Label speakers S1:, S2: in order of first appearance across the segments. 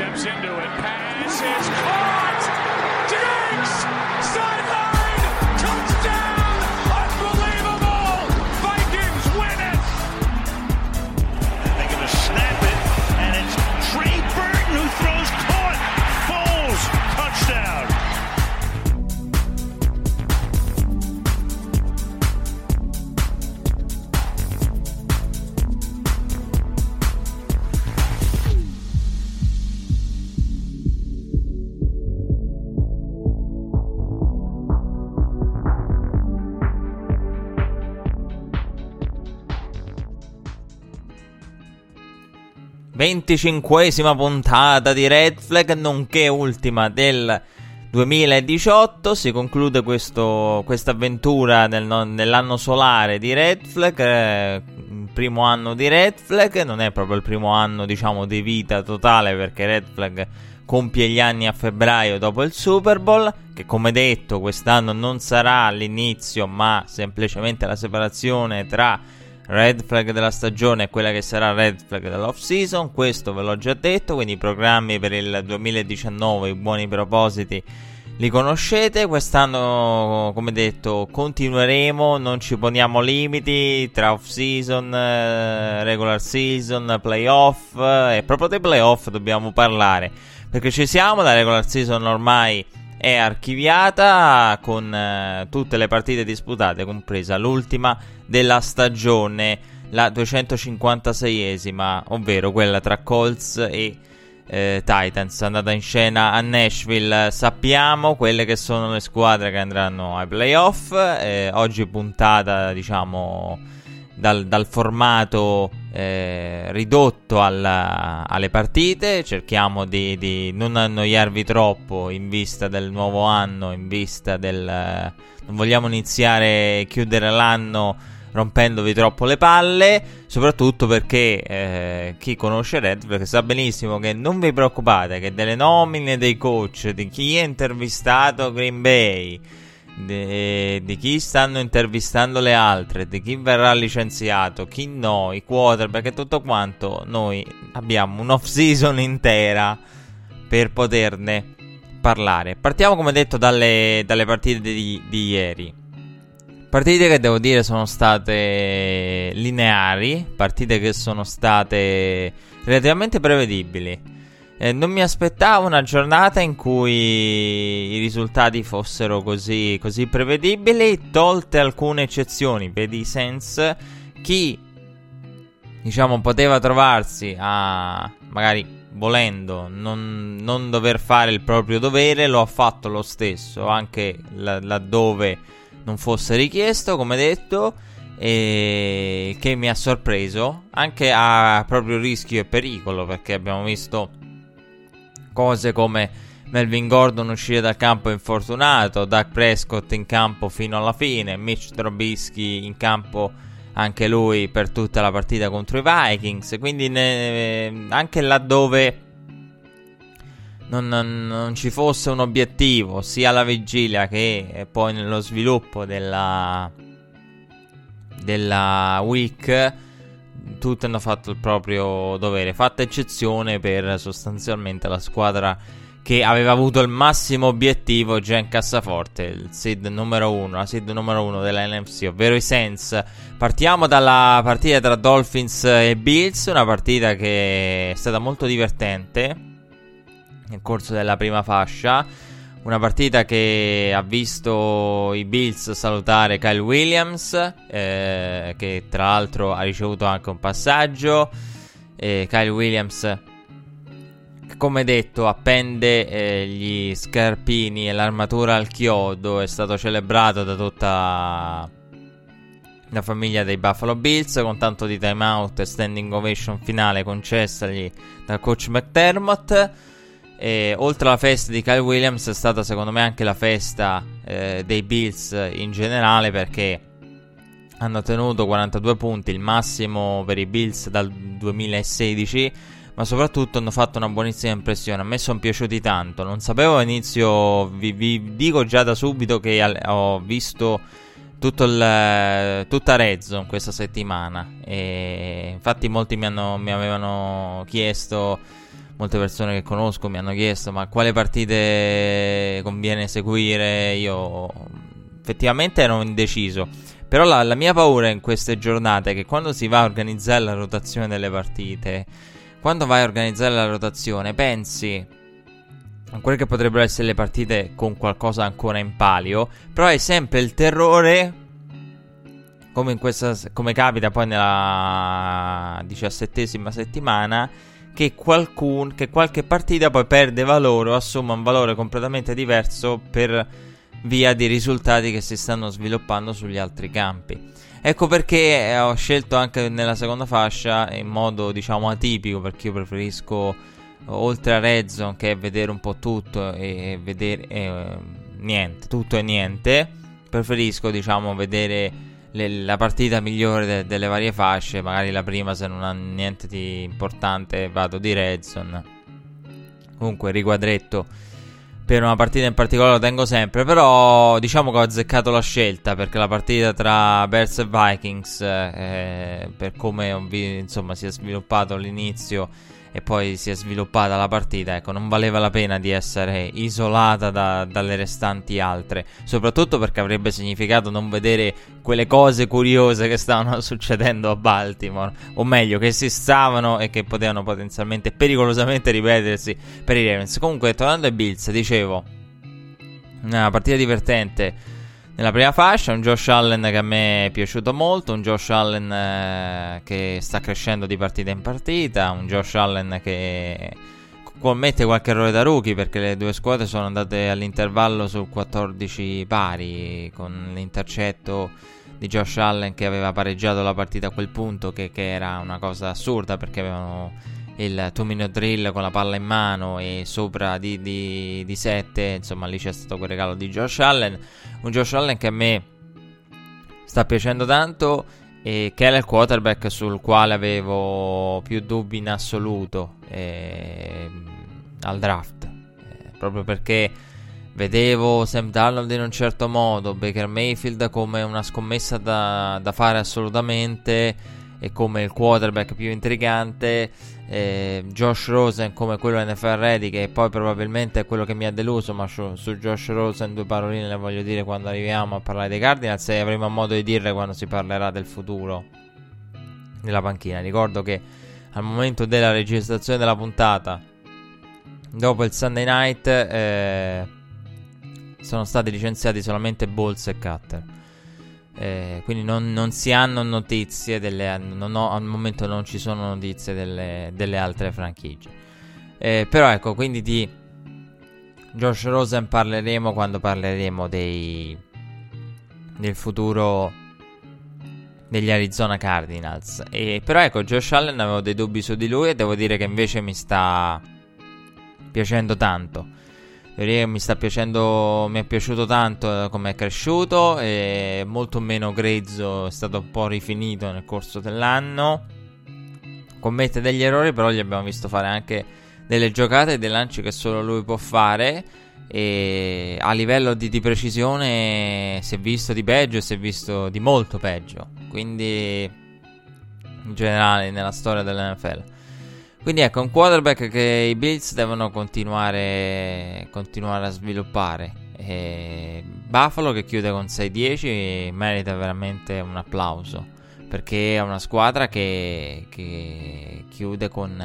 S1: steps into it. Pass is caught. Diggs sideline
S2: 25esima puntata di Red Flag, nonché ultima del 2018. Si conclude questa avventura nel, nell'anno solare di Red Flag, eh, primo anno di Red Flag. Non è proprio il primo anno, diciamo, di vita totale perché Red Flag compie gli anni a febbraio dopo il Super Bowl, che come detto quest'anno non sarà l'inizio, ma semplicemente la separazione tra red flag della stagione e quella che sarà red flag dell'off season. Questo ve l'ho già detto. Quindi i programmi per il 2019, i buoni propositi li conoscete. Quest'anno, come detto, continueremo. Non ci poniamo limiti tra off season, eh, regular season, playoff. Eh, e proprio dei playoff dobbiamo parlare. Perché ci siamo, la regular season ormai è archiviata con eh, tutte le partite disputate, compresa l'ultima della stagione, la 256esima, ovvero quella tra Colts e eh, Titans, andata in scena a Nashville. Sappiamo quelle che sono le squadre che andranno ai playoff. Eh, oggi puntata, diciamo, dal, dal formato eh, ridotto alla, alle partite. Cerchiamo di, di, non annoiarvi troppo in vista del nuovo anno, in vista del... non vogliamo iniziare e chiudere l'anno rompendovi troppo le palle, soprattutto perché eh, chi conosce Red sa benissimo che non vi preoccupate che delle nomine dei coach, di chi ha intervistato Green Bay, di, di, chi stanno intervistando le altre, di chi verrà licenziato, chi no, i quarterback e tutto quanto, noi abbiamo un'off season intera per poterne parlare. Partiamo come detto dalle, dalle partite di, di ieri. Partite che devo dire sono state lineari, partite che sono state relativamente prevedibili. Eh, non mi aspettavo una giornata in cui i risultati fossero così, così prevedibili, tolte alcune eccezioni. Vedi Sense, chi diciamo poteva trovarsi a magari volendo non, non, dover fare il proprio dovere, lo ha fatto lo stesso, anche laddove non fosse richiesto, come detto, e che mi ha sorpreso. Anche a proprio rischio e pericolo, perché abbiamo visto cose come Melvin Gordon uscire dal campo infortunato, Doug Prescott in campo fino alla fine, Mitch Trubisky in campo anche lui per tutta la partita contro i Vikings, quindi ne, anche laddove non, non, ci fosse un obiettivo sia alla vigilia che poi nello sviluppo della, della week, tutti hanno fatto il proprio dovere, fatta eccezione per sostanzialmente la squadra che aveva avuto il massimo obiettivo già in cassaforte, il seed numero uno, la seed numero uno della NFC, ovvero i Saints. Partiamo dalla partita tra Dolphins e Bills, una partita che è stata molto divertente nel corso della prima fascia. Una partita che ha visto i Bills salutare Kyle Williams, eh, che tra l'altro ha ricevuto anche un passaggio. Eh, Kyle Williams, come detto, appende eh, gli scarpini e l'armatura al chiodo. È stato celebrato da tutta la famiglia dei Buffalo Bills con tanto di timeout e standing ovation finale concessagli dal coach McDermott. E, oltre alla festa di Kyle Williams è stata secondo me anche la festa eh, dei Bills in generale perché hanno tenuto 42 punti, il massimo per i Bills dal 2016, ma soprattutto hanno fatto una buonissima impressione. A me sono piaciuti tanto. Non sapevo all'inizio, vi, vi dico già da subito che al, ho visto tutto il, tutta Rezzo questa settimana. E infatti molti mi, hanno, mi avevano chiesto molte persone che conosco mi hanno chiesto ma quale partite conviene seguire, io effettivamente ero indeciso. Però la, la mia paura in queste giornate è che quando si va a organizzare la rotazione delle partite, quando vai a organizzare la rotazione, pensi a quelle che potrebbero essere le partite con qualcosa ancora in palio, però hai sempre il terrore come, questa, come capita poi nella diciassettesima settimana, che, qualcun, che qualche partita poi perde valore o assume un valore completamente diverso per via di risultati che si stanno sviluppando sugli altri campi. Ecco perché ho scelto anche nella seconda fascia in modo diciamo atipico perché io preferisco oltre a Red Zone che è vedere un po' tutto e vedere eh, niente, tutto e niente, preferisco diciamo vedere le, la partita migliore de, delle varie fasce, magari la prima se non ha niente di importante vado di Red Zone. Comunque riquadretto per una partita in particolare lo tengo sempre, però diciamo che ho azzeccato la scelta perché la partita tra Bears e Vikings, eh, per come insomma, si è sviluppato all'inizio e poi si è sviluppata la partita, ecco, non valeva la pena di essere isolata da, dalle restanti altre, soprattutto perché avrebbe significato non vedere quelle cose curiose che stavano succedendo a Baltimore, o meglio, che si stavano e che potevano potenzialmente pericolosamente ripetersi per i Ravens. Comunque, tornando ai Bills, dicevo, una partita divertente nella prima fascia, un Josh Allen che a me è piaciuto molto, un Josh Allen eh, che sta crescendo di partita in partita, un Josh Allen che commette qualche errore da rookie perché le due squadre sono andate all'intervallo su 14 pari con l'intercetto di Josh Allen che aveva pareggiato la partita a quel punto che, che era una cosa assurda perché avevano il 2 minute drill con la palla in mano e sopra di, di, di 7, insomma lì c'è stato quel regalo di Josh Allen, un Josh Allen che a me sta piacendo tanto e che era il quarterback sul quale avevo più dubbi in assoluto eh, al draft, eh, proprio perché vedevo Sam Darnold in un certo modo, Baker Mayfield come una scommessa da, da fare assolutamente e come il quarterback più intrigante eh, Josh Rosen come quello NFL Ready che poi probabilmente è quello che mi ha deluso ma su, su, Josh Rosen due paroline le voglio dire quando arriviamo a parlare dei Cardinals e avremo modo di dirle quando si parlerà del futuro della panchina. Ricordo che al momento della registrazione della puntata dopo il Sunday Night eh, sono stati licenziati solamente Balls e Cutter eh, quindi non, non, si hanno notizie delle, ho, al momento non ci sono notizie delle, delle altre franchigie. Eh, però ecco quindi di Josh Rosen parleremo quando parleremo dei, del futuro degli Arizona Cardinals. E, però ecco Josh Allen avevo dei dubbi su di lui e devo dire che invece mi sta piacendo tanto mi sta piacendo, mi è piaciuto tanto come è cresciuto, è molto meno grezzo, è stato un po' rifinito nel corso dell'anno. Commette degli errori, però gli abbiamo visto fare anche delle giocate e dei lanci che solo lui può fare. E a livello di, di precisione si è visto di peggio e si è visto di molto peggio. Quindi, in generale, nella storia dell'NFL. Quindi ecco, un quarterback che i Bills devono continuare, continuare a sviluppare. E Buffalo che chiude con 6-10 merita veramente un applauso. Perché è una squadra che, che chiude con,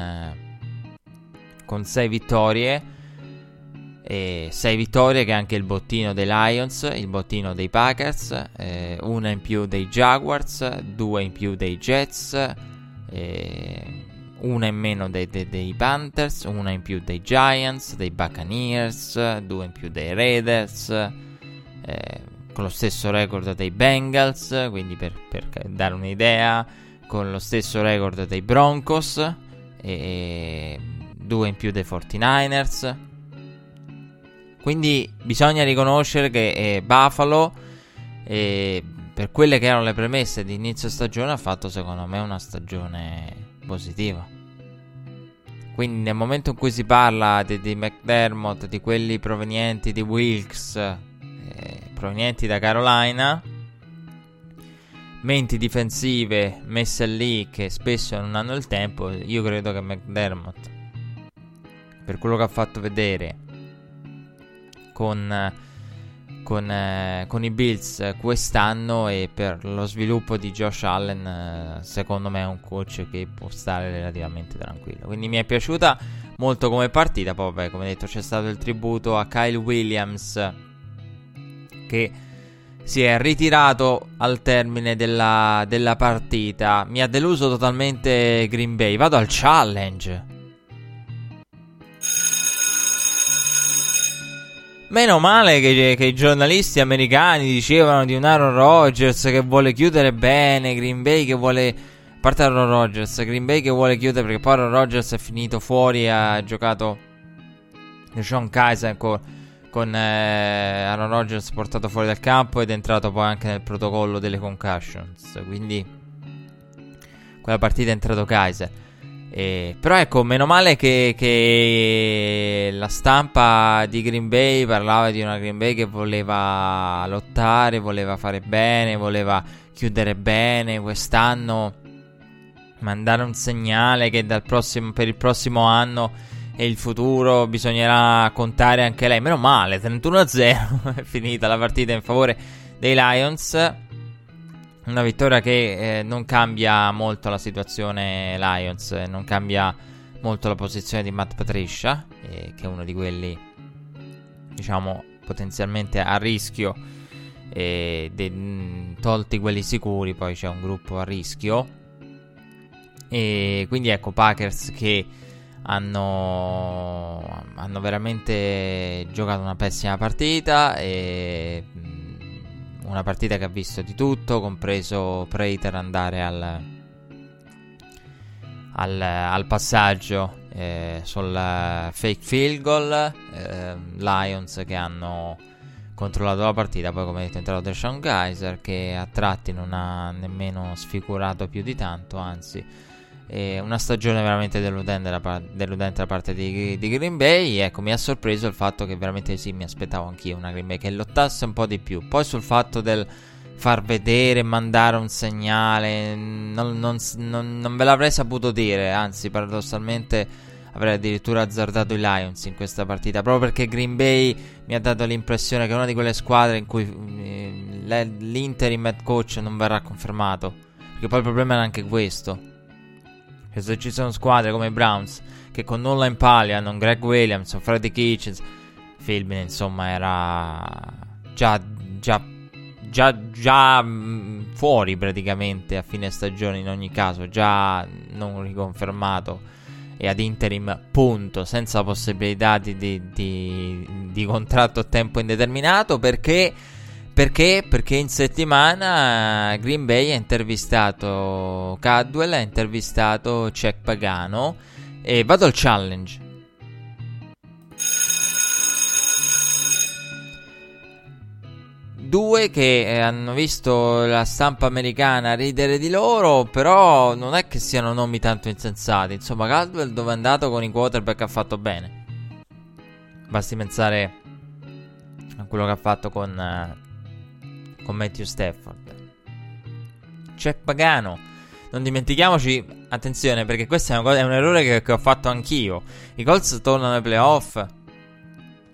S2: con 6 vittorie. E 6 vittorie che è anche il bottino dei Lions, il bottino dei Packers, eh, una in più dei Jaguars, due in più dei Jets. Eh, una in meno dei, dei, dei, Panthers, una in più dei Giants, dei Buccaneers, due in più dei Raiders, eh, con lo stesso record dei Bengals, quindi per, per, dare un'idea, con lo stesso record dei Broncos, e due in più dei 49ers. Quindi bisogna riconoscere che eh, Buffalo, eh, per quelle che erano le premesse di inizio stagione, ha fatto secondo me una stagione positiva. Quindi nel momento in cui si parla di, di McDermott, di quelli provenienti di Wilkes, eh, provenienti da Carolina, menti difensive messe lì che spesso non hanno il tempo, io credo che McDermott per quello che ha fatto vedere con, con, eh, con i Bills quest'anno e per lo sviluppo di Josh Allen, eh, secondo me è un coach che può stare relativamente tranquillo. Quindi mi è piaciuta molto come partita. Poi, vabbè, come detto, c'è stato il tributo a Kyle Williams che si è ritirato al termine della, della partita. Mi ha deluso totalmente Green Bay. Vado al challenge. Meno male che, che, i giornalisti americani dicevano di un Aaron Rodgers che vuole chiudere bene, Green Bay che vuole... A parte Aaron Rodgers, Green Bay che vuole chiudere perché poi Aaron Rodgers è finito fuori, e ha giocato Sean Kaiser con, con eh, Aaron Rodgers portato fuori dal campo ed è entrato poi anche nel protocollo delle concussions. Quindi quella partita è entrato Kaiser. Eh, però ecco, meno male che, che, la stampa di Green Bay parlava di una Green Bay che voleva lottare, voleva fare bene, voleva chiudere bene quest'anno, mandare un segnale che prossimo, per il prossimo anno e il futuro bisognerà contare anche lei. Meno male, 31-0 è finita la partita in favore dei Lions. Una vittoria che eh, non cambia molto la situazione Lions, eh, non cambia molto la posizione di Matt Patricia, eh, che è uno di quelli, diciamo, potenzialmente a rischio. De, tolti quelli sicuri, poi c'è un gruppo a rischio. E quindi ecco, Packers che hanno, hanno veramente giocato una pessima partita e una partita che ha visto di tutto, compreso Prater andare al, al, al passaggio eh, sul fake field goal, eh, Lions che hanno controllato la partita, poi come detto è entrato Deshaun Geyser che a tratti non ha nemmeno sfigurato più di tanto, anzi una stagione veramente deludente da, par- deludente da parte di, di, Green Bay. Ecco, mi ha sorpreso il fatto che veramente sì, mi aspettavo anch'io una Green Bay che lottasse un po' di più. Poi sul fatto del far vedere, mandare un segnale, non, non, non, non ve l'avrei saputo dire. Anzi, paradossalmente avrei addirittura azzardato i Lions in questa partita. Proprio perché Green Bay mi ha dato l'impressione che è una di quelle squadre in cui eh, l'interim head coach non verrà confermato. Perché poi il problema era anche questo che se ci sono squadre come i Browns che con nulla un Greg Williams, Freddy Kitchens, Philbin insomma era già, già, già, già mh, fuori praticamente a fine stagione in ogni caso, già non riconfermato e ad interim punto, senza possibilità di, di, di, di contratto a tempo indeterminato perché perché? Perché in settimana Green Bay ha intervistato Cadwell, ha intervistato Cech Pagano e vado al challenge. Due che eh, hanno visto la stampa americana ridere di loro, però non è che siano nomi tanto insensati. Insomma, Caldwell dove è andato con i quarterback ha fatto bene. Basti pensare a quello che ha fatto con uh, con Matthew Stafford. Check Pagano. Non dimentichiamoci, attenzione, perché questo è, cosa, è un errore che, che, ho fatto anch'io. I Colts tornano ai playoff.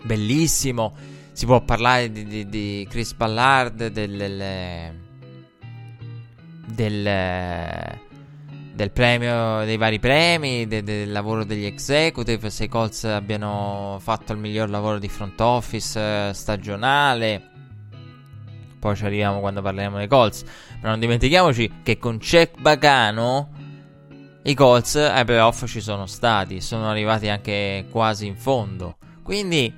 S2: Bellissimo. Si può parlare di, di, di Chris Ballard, del, del, del, del, premio, dei vari premi, de, del lavoro degli executive. Se i Colts abbiano fatto il miglior lavoro di front office eh, stagionale poi ci arriviamo quando parleremo dei Colts. Ma non dimentichiamoci che con Cech Bacano i Colts ai playoff ci sono stati, sono arrivati anche quasi in fondo. Quindi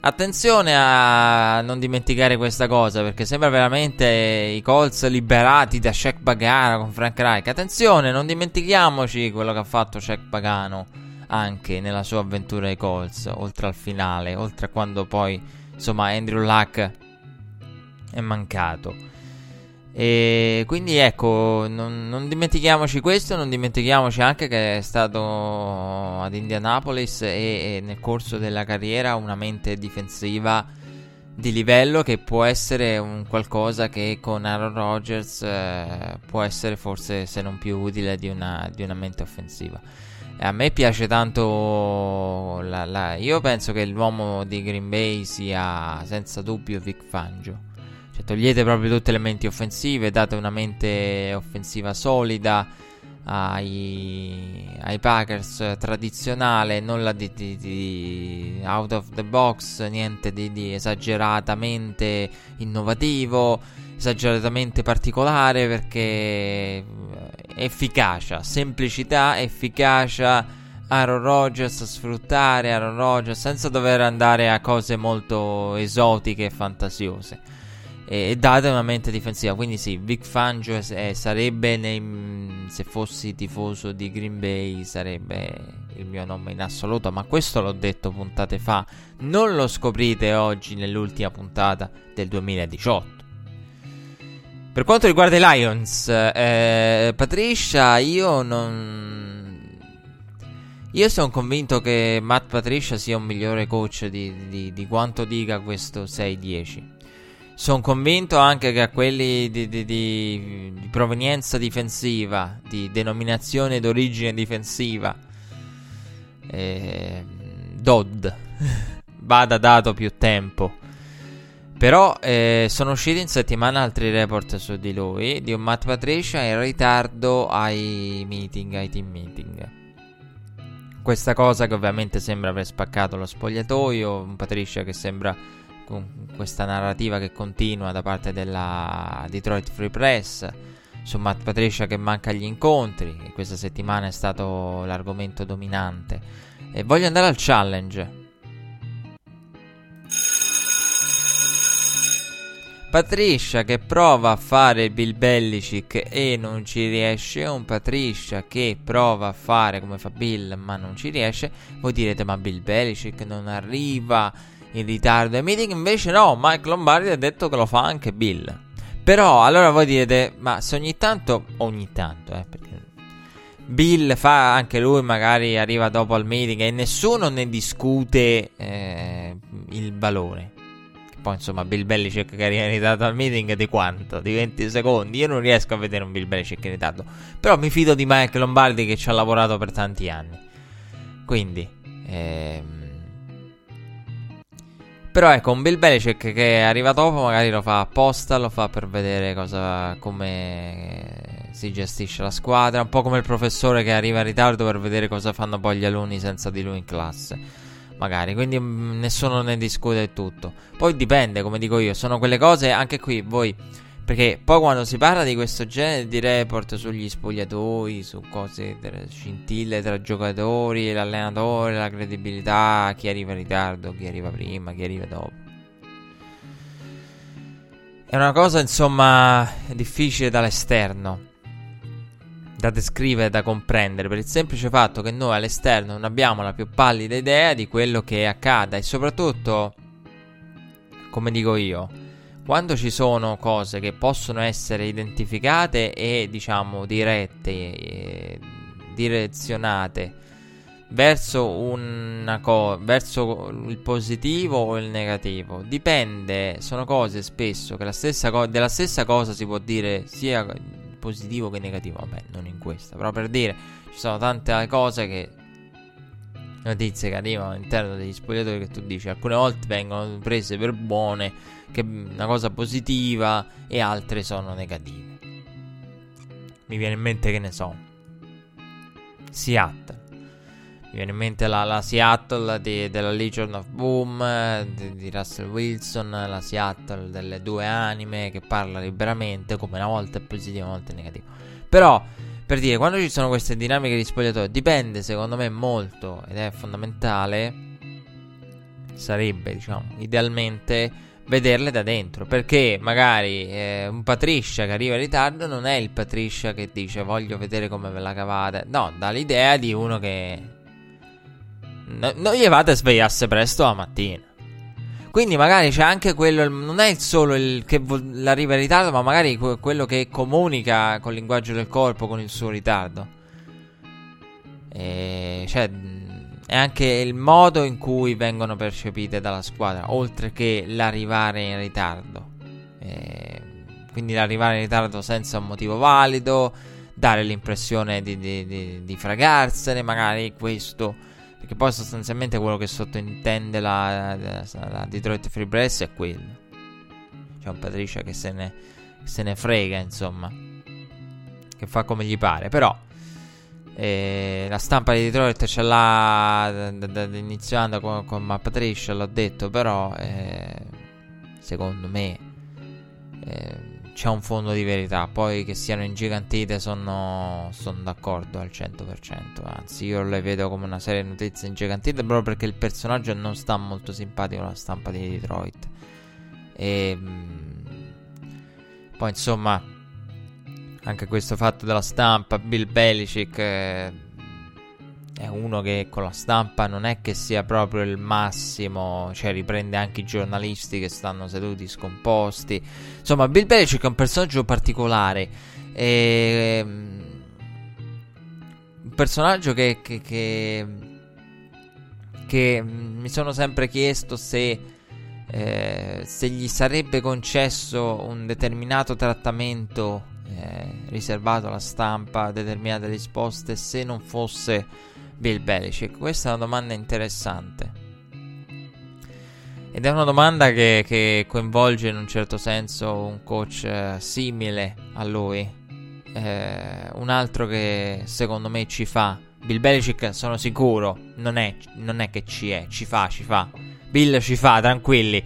S2: attenzione a non dimenticare questa cosa perché sembra veramente i Colts liberati da Cech Bagano con Frank Reich. Attenzione, non dimentichiamoci quello che ha fatto Cech Bagano anche nella sua avventura ai Colts, oltre al finale, oltre a quando poi insomma Andrew Luck è mancato. E quindi ecco, non, non, dimentichiamoci questo, non dimentichiamoci anche che è stato ad Indianapolis e, e, nel corso della carriera una mente difensiva di livello che può essere un qualcosa che con Aaron Rodgers eh, può essere forse se non più utile di una, di una mente offensiva. a me piace tanto. La, la, io penso che l'uomo di Green Bay sia senza dubbio Vic Fangio. Cioè, togliete proprio tutte le menti offensive, date una mente offensiva solida ai, ai Packers tradizionale, nulla di, di, di, out of the box, niente di, di esageratamente innovativo, esageratamente particolare perché efficacia, semplicità, efficacia. Aaron Rodgers, sfruttare Aaron Rodgers senza dover andare a cose molto esotiche e fantasiose. E, date una mente difensiva. Quindi, sì, Vic Fangio eh, sarebbe, nei, se fossi tifoso di Green Bay, sarebbe il mio nome in assoluto. Ma questo l'ho detto puntate fa. Non lo scoprite oggi nell'ultima puntata del 2018. Per quanto riguarda i Lions, eh, Patricia, io non. Io sono convinto che Matt Patricia sia un migliore coach di, di, di quanto dica questo 6-10. Sono convinto anche che a quelli di, di, provenienza difensiva, di denominazione d'origine difensiva, eh, Dodd, vada dato più tempo. Però eh, sono usciti in settimana altri report su di lui, di un Matt Patricia in ritardo ai meeting, ai team meeting. Questa cosa che ovviamente sembra aver spaccato lo spogliatoio, un Patricia che sembra questa narrativa che continua da parte della Detroit Free Press. Su Matt Patricia che manca agli incontri, che questa settimana è stato l'argomento dominante. E voglio andare al challenge. Patricia che prova a fare Bill Belichick e non ci riesce, un Patricia che prova a fare come fa Bill ma non ci riesce, voi direte ma Bill Belichick non arriva in ritardo ai meeting, invece no, Mike Lombardi ha detto che lo fa anche Bill. Però allora voi direte, ma se ogni tanto, ogni tanto, eh, perché Bill fa anche lui, magari arriva dopo al meeting e nessuno ne discute eh, il valore. Poi insomma Bill Belichick che arriva ritardo al meeting di quanto? Di 20 secondi? Io non riesco a vedere un Bill Belichick in ritardo. Però mi fido di Mike Lombardi che ci ha lavorato per tanti anni. Quindi... Ehm... Però ecco, un Bill Belichick che arriva dopo magari lo fa apposta, lo fa per vedere cosa, come si gestisce la squadra, un po' come il professore che arriva in ritardo per vedere cosa fanno poi gli alunni senza di lui in classe magari, quindi mm, nessuno ne discute tutto. Poi dipende, come dico io, sono quelle cose anche qui voi perché poi quando si parla di questo genere di report sugli spogliatoi, su cose, scintille tra giocatori, l'allenatore, la credibilità, chi arriva in ritardo, chi arriva prima, chi arriva dopo. È una cosa insomma difficile dall'esterno da descrivere, da comprendere, per il semplice fatto che noi all'esterno non abbiamo la più pallida idea di quello che accada e soprattutto, come dico io, quando ci sono cose che possono essere identificate e diciamo dirette, eh, direzionate verso una cosa, verso il positivo o il negativo, dipende, sono cose spesso che la stessa co- della stessa cosa si può dire sia positivo che negativo. Vabbè, non in questa, però per dire, ci sono tante cose che notizie che arrivano all'interno degli spogliatori che tu dici alcune volte vengono prese per buone che una cosa positiva e altre sono negative mi viene in mente che ne so Seattle mi viene in mente la, la Seattle di, della Legion of Boom di, di, Russell Wilson, la Seattle delle due anime che parla liberamente, come una volta è positivo, una volta è negativo. Però, per dire, quando ci sono queste dinamiche di spogliatoio, dipende secondo me molto, ed è fondamentale, sarebbe, diciamo, idealmente vederle da dentro. Perché magari eh, un Patricia che arriva in ritardo non è il Patricia che dice voglio vedere come ve la cavate. No, dà l'idea di uno che no, non gli fate svegliarsi presto la mattina. Quindi magari c'è anche quello, non è solo il che l'arriva in ritardo, ma magari quello che comunica col linguaggio del corpo con il suo ritardo. E cioè, è anche il modo in cui vengono percepite dalla squadra, oltre che l'arrivare in ritardo. E quindi l'arrivare in ritardo senza un motivo valido, dare l'impressione di, di, di, di fragarsene, magari questo, perché poi sostanzialmente quello che sottintende la, la, la Detroit Free Press è quello. C'è un Patricia che se ne, se ne frega, insomma, che fa come gli pare, però... E la stampa di Detroit ce l'ha iniziando con, con Matt Patricia, l'ho detto, però eh, secondo me eh, c'è un fondo di verità. Poi che siano ingigantite sono, sono d'accordo al 100%. Anzi, io le vedo come una serie di notizie ingigantite proprio perché il personaggio non sta molto simpatico alla stampa di Detroit. E poi insomma, anche questo fatto della stampa, Bill Belichick. Eh, è uno che con la stampa non è che sia proprio il massimo, cioè riprende anche i giornalisti che stanno seduti scomposti. Insomma, Bill Belichick è un personaggio particolare. E, um, un personaggio che, che, che, che, mi sono sempre chiesto se, eh, se gli sarebbe concesso un determinato trattamento eh, riservato alla stampa, determinate risposte, se non fosse Bill Belichick? Questa è una domanda interessante. Ed è una domanda che, che coinvolge in un certo senso un coach eh, simile a lui. Eh, un altro che secondo me ci fa. Bill Belichick, sono sicuro, non è, non è che ci è, ci fa, ci fa. Bill ci fa, tranquilli.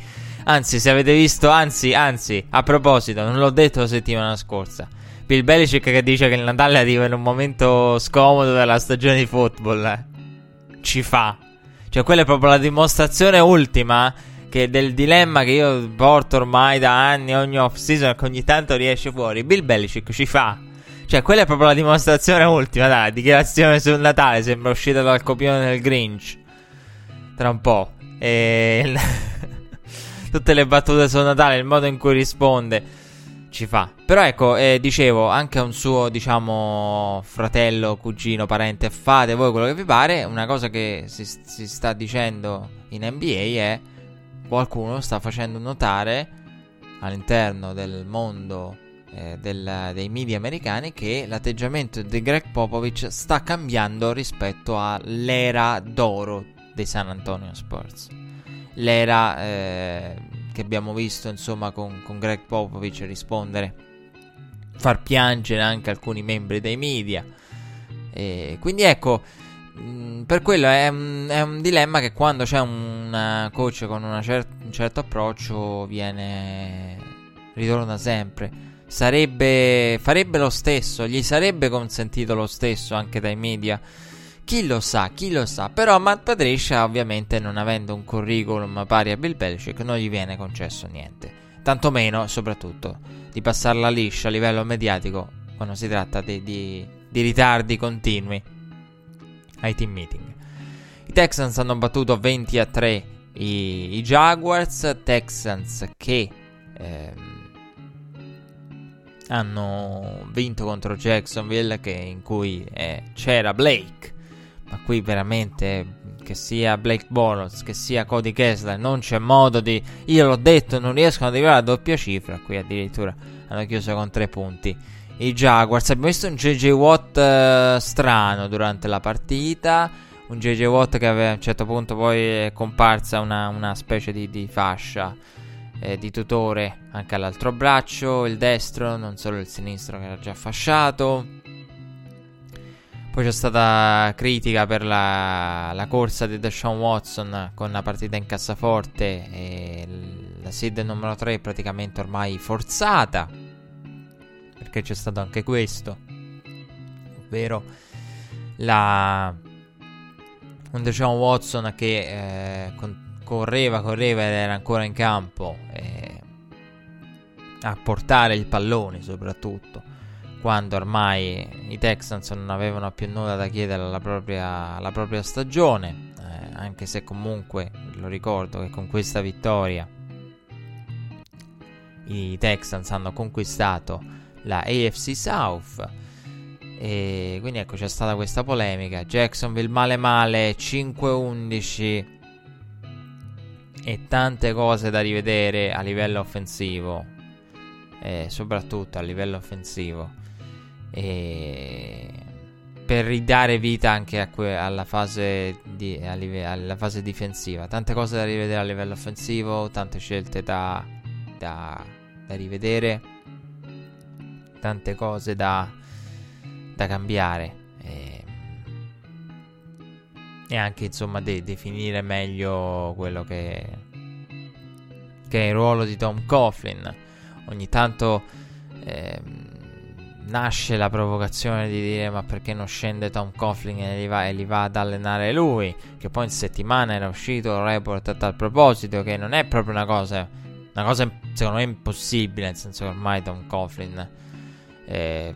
S2: Anzi, se avete visto, anzi, anzi, a proposito, non l'ho detto la settimana scorsa. Bill Belichick che dice che il Natale arriva in un momento scomodo della stagione di football. Eh. Ci fa. Cioè, quella è proprio la dimostrazione ultima che del dilemma che io porto ormai da anni, ogni off-season, che ogni tanto riesce fuori. Bill Belichick ci fa. Cioè, quella è proprio la dimostrazione ultima, dai. Dichiarazione sul Natale, sembra uscita dal copione del Grinch. Tra un po'. E... Tutte le battute sul Natale, il modo in cui risponde ci fa. Però ecco, eh, dicevo, anche un suo, diciamo, fratello, cugino, parente, fate voi quello che vi pare. Una cosa che si, si sta dicendo in NBA è qualcuno sta facendo notare all'interno del mondo eh, del, dei media americani che l'atteggiamento di Greg Popovich sta cambiando rispetto all'era d'oro dei San Antonio Spurs. L'era eh, che abbiamo visto insomma con, con Greg Popovich rispondere, far piangere anche alcuni membri dei media. E quindi ecco, mm, per quello è un, è un, dilemma che quando c'è un coach con cer- un certo approccio viene ritorna sempre. Sarebbe farebbe lo stesso, gli sarebbe consentito lo stesso anche dai media chi lo sa, chi lo sa. Però Matt Patricia, ovviamente, non avendo un curriculum pari a Bill Belichick, non gli viene concesso niente. Tanto meno, soprattutto, di passarla liscia a livello mediatico quando si tratta di, di, di ritardi continui ai team meeting. I Texans hanno battuto 20 a 3 i, i Jaguars. Texans che ehm, hanno vinto contro Jacksonville, che, in cui eh, c'era Blake ma qui veramente che sia Blake Boros, che sia Cody Kessler, non c'è modo di... Io l'ho detto, non riescono ad arrivare alla doppia cifra, qui addirittura hanno chiuso con tre punti. I Jaguars, abbiamo visto un JJ Watt uh, strano durante la partita, un JJ Watt che aveva, a un certo punto poi è comparsa una, una specie di, di fascia eh, di tutore anche all'altro braccio, il destro, non solo il sinistro che era già fasciato. Poi c'è stata critica per la, la corsa di Deshaun Watson con la partita in cassaforte e la seed numero 3 praticamente ormai forzata. Perché c'è stato anche questo. Ovvero la, un Deshaun Watson che eh, con, correva, correva ed era ancora in campo eh, a portare il pallone soprattutto quando ormai i Texans non avevano più nulla da chiedere alla propria, alla propria stagione, eh, anche se comunque lo ricordo che con questa vittoria i Texans hanno conquistato la AFC South. E quindi ecco c'è stata questa polemica. Jacksonville male male 5-11 e tante cose da rivedere a livello offensivo. E soprattutto a livello offensivo. E per ridare vita anche que- alla, fase di- alla fase difensiva. Tante cose da rivedere a livello offensivo, tante scelte da, da, da rivedere, tante cose da, da cambiare. E, e anche insomma de- definire meglio quello che, che è il ruolo di Tom Coughlin. Ogni tanto. Ehm, nasce la provocazione di dire ma perché non scende Tom Coughlin e li, va, e li va ad allenare lui? Che poi in settimana era uscito un report a tal proposito che non è proprio una cosa una cosa secondo me impossibile nel senso che ormai Tom Coughlin eh,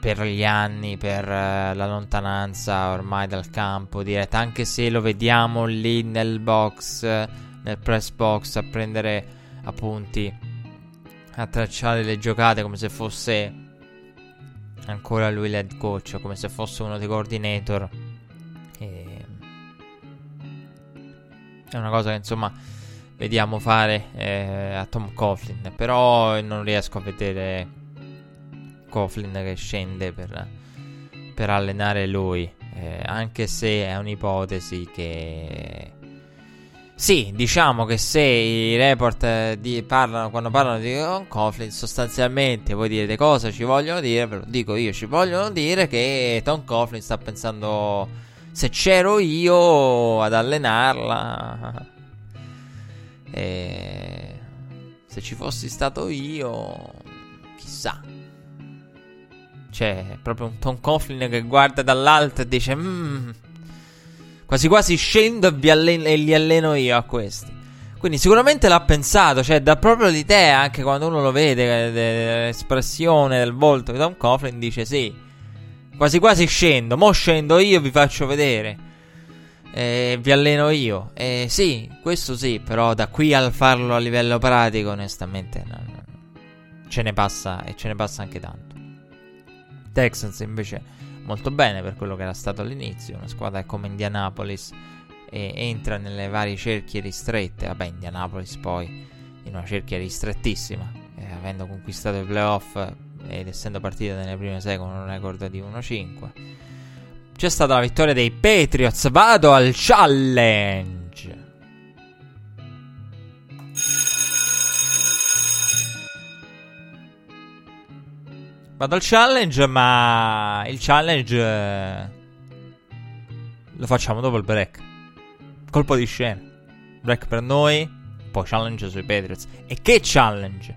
S2: per gli anni per eh, la lontananza ormai dal campo diretta anche se lo vediamo lì nel box nel press box a prendere appunti a tracciare le giocate come se fosse ancora lui l'head coach, come se fosse uno dei coordinator. E... È una cosa che insomma vediamo fare eh, a Tom Coughlin, però non riesco a vedere Coughlin che scende per, per allenare lui, eh, anche se è un'ipotesi che sì, diciamo che se i report eh, di, parlano, quando parlano di Con Coughlin, sostanzialmente voi direte cosa ci vogliono dire, ve lo dico io, ci vogliono dire che Tom Coughlin sta pensando se c'ero io ad allenarla, e se ci fossi stato io, chissà. C'è proprio un Tom Coughlin che guarda dall'alto e dice... Mmm, Quasi quasi scendo e, allen- e li alleno io a questi. Quindi sicuramente l'ha pensato, cioè dà proprio l'idea, anche quando uno lo vede, l'espressione del volto di Tom Coughlin dice sì, quasi quasi scendo, mo scendo io e vi faccio vedere, e vi alleno io. E sì, questo sì, però da qui al farlo a livello pratico, onestamente, no, no, ce ne passa e ce ne passa anche tanto. Texans invece molto bene per quello che era stato all'inizio, una squadra come Indianapolis e entra nelle varie cerchie ristrette, vabbè Indianapolis poi in una cerchia ristrettissima, eh, avendo conquistato i playoff ed essendo partita nelle prime sei con un record di 1-5. C'è stata la vittoria dei Patriots, vado al challenge. Vado al challenge, ma il challenge eh, lo facciamo dopo il break. Colpo di scena. Break per noi, poi challenge sui Patriots. E che challenge?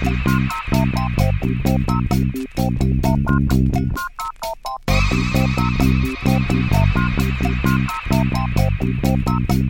S2: Thank you.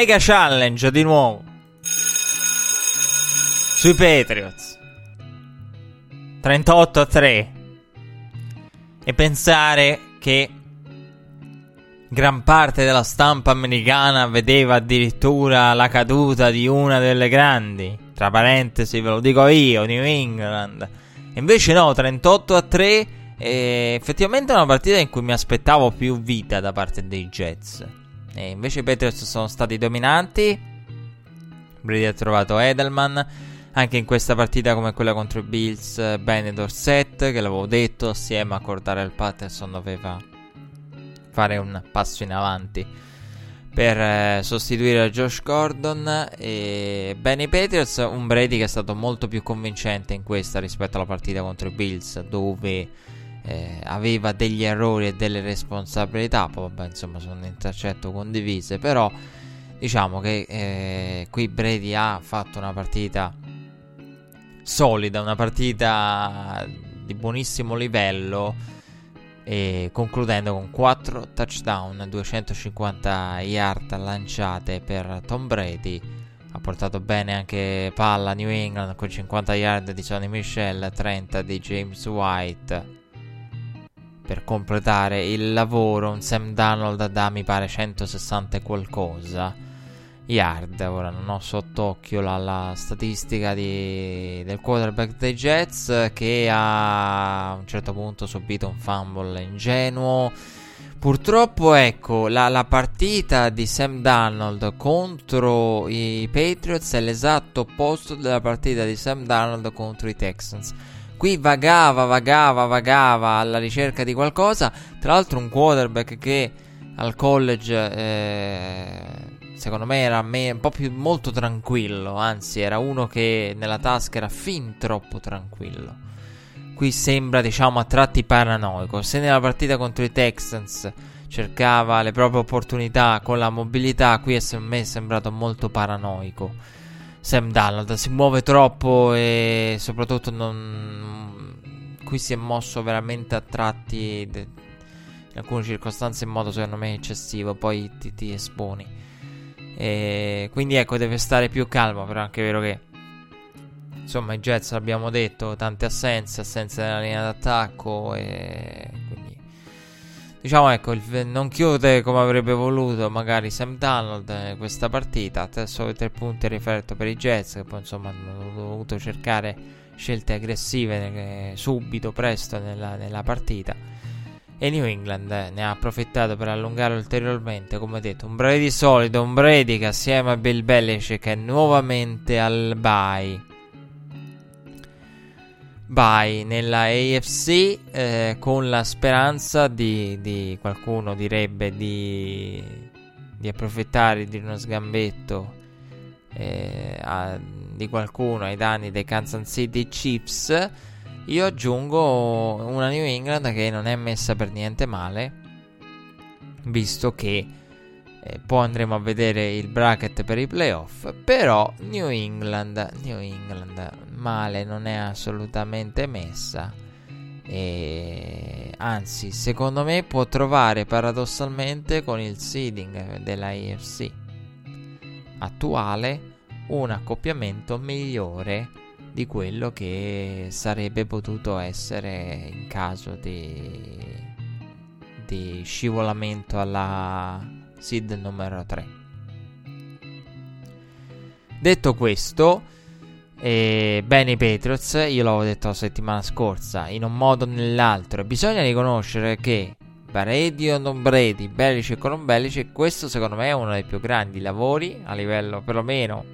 S2: Mega challenge di nuovo. Sui Patriots. 38 a 3. E pensare che gran parte della stampa americana vedeva addirittura la caduta di una delle grandi. Tra parentesi, ve lo dico io, New England. Invece no, 38 a 3. E effettivamente è una partita in cui mi aspettavo più vita da parte dei Jets. E invece i Patriots sono stati dominanti. Brady ha trovato Edelman. Anche in questa partita, come quella contro i Bills, bene Dorset, che l'avevo detto, assieme a Cordare Patterson doveva fare un passo in avanti per eh, sostituire Josh Gordon. E bene i Patriots, un Brady che è stato molto più convincente in questa rispetto alla partita contro i Bills, dove eh, aveva degli errori e delle responsabilità, poi vabbè insomma sono intercetto condivise, però diciamo che eh, qui Brady ha fatto una partita solida, una partita di buonissimo livello e concludendo con 4 touchdown, 250 yard lanciate per Tom Brady. Ha portato bene anche palla New England con 50 yard di Sonny Michel, 30 di James White per completare il lavoro. Un Sam Donald da mi pare 160 e qualcosa yard. Ora non ho sott'occhio la, la statistica di, del quarterback dei Jets che ha a un certo punto subito un fumble ingenuo. Purtroppo, ecco, la, la, partita di Sam Donald contro i Patriots è l'esatto opposto della partita di Sam Donald contro i Texans. Qui vagava, vagava, vagava alla ricerca di qualcosa. Tra l'altro un quarterback che al college eh, secondo me era me- un po' più molto tranquillo, anzi era uno che nella tasca era fin troppo tranquillo. Qui sembra diciamo a tratti paranoico. Se nella partita contro i Texans cercava le proprie opportunità con la mobilità, qui a me è sembrato molto paranoico. Sam Donald si muove troppo e soprattutto non... qui si è mosso veramente a tratti de... in alcune circostanze in modo secondo me eccessivo poi ti, ti esponi. E quindi ecco deve stare più calmo però è anche vero che insomma i Jets l'abbiamo detto tante assenze assenze nella linea d'attacco e Diciamo ecco, il, non chiude come avrebbe voluto magari Sam Donald eh, questa partita. Adesso tre punti riferto per i Jets che poi insomma hanno dovuto cercare scelte aggressive eh, subito, presto nella, nella, partita. E New England eh, ne ha approfittato per allungare ulteriormente, come detto, un Brady solido, un Brady che assieme a Bill Belichick è nuovamente al bye bye nella AFC eh, con la speranza di, di qualcuno direbbe di, di, approfittare di uno sgambetto eh, a, di qualcuno ai danni dei Kansas City Chiefs. Io aggiungo una New England che non è messa per niente male visto che Eh, poi andremo a vedere il bracket per i playoff. Però New England, New England male non è assolutamente messa. E anzi, secondo me può trovare paradossalmente con il seeding della AFC attuale un accoppiamento migliore di quello che sarebbe potuto essere in caso di, di scivolamento alla seed numero 3. Detto questo, eh, bene i Patriots, io l'avevo detto la settimana scorsa, in un modo o nell'altro, bisogna riconoscere che Brady o non Brady, Belichick o non Belichick, questo secondo me è uno dei più grandi lavori a livello, perlomeno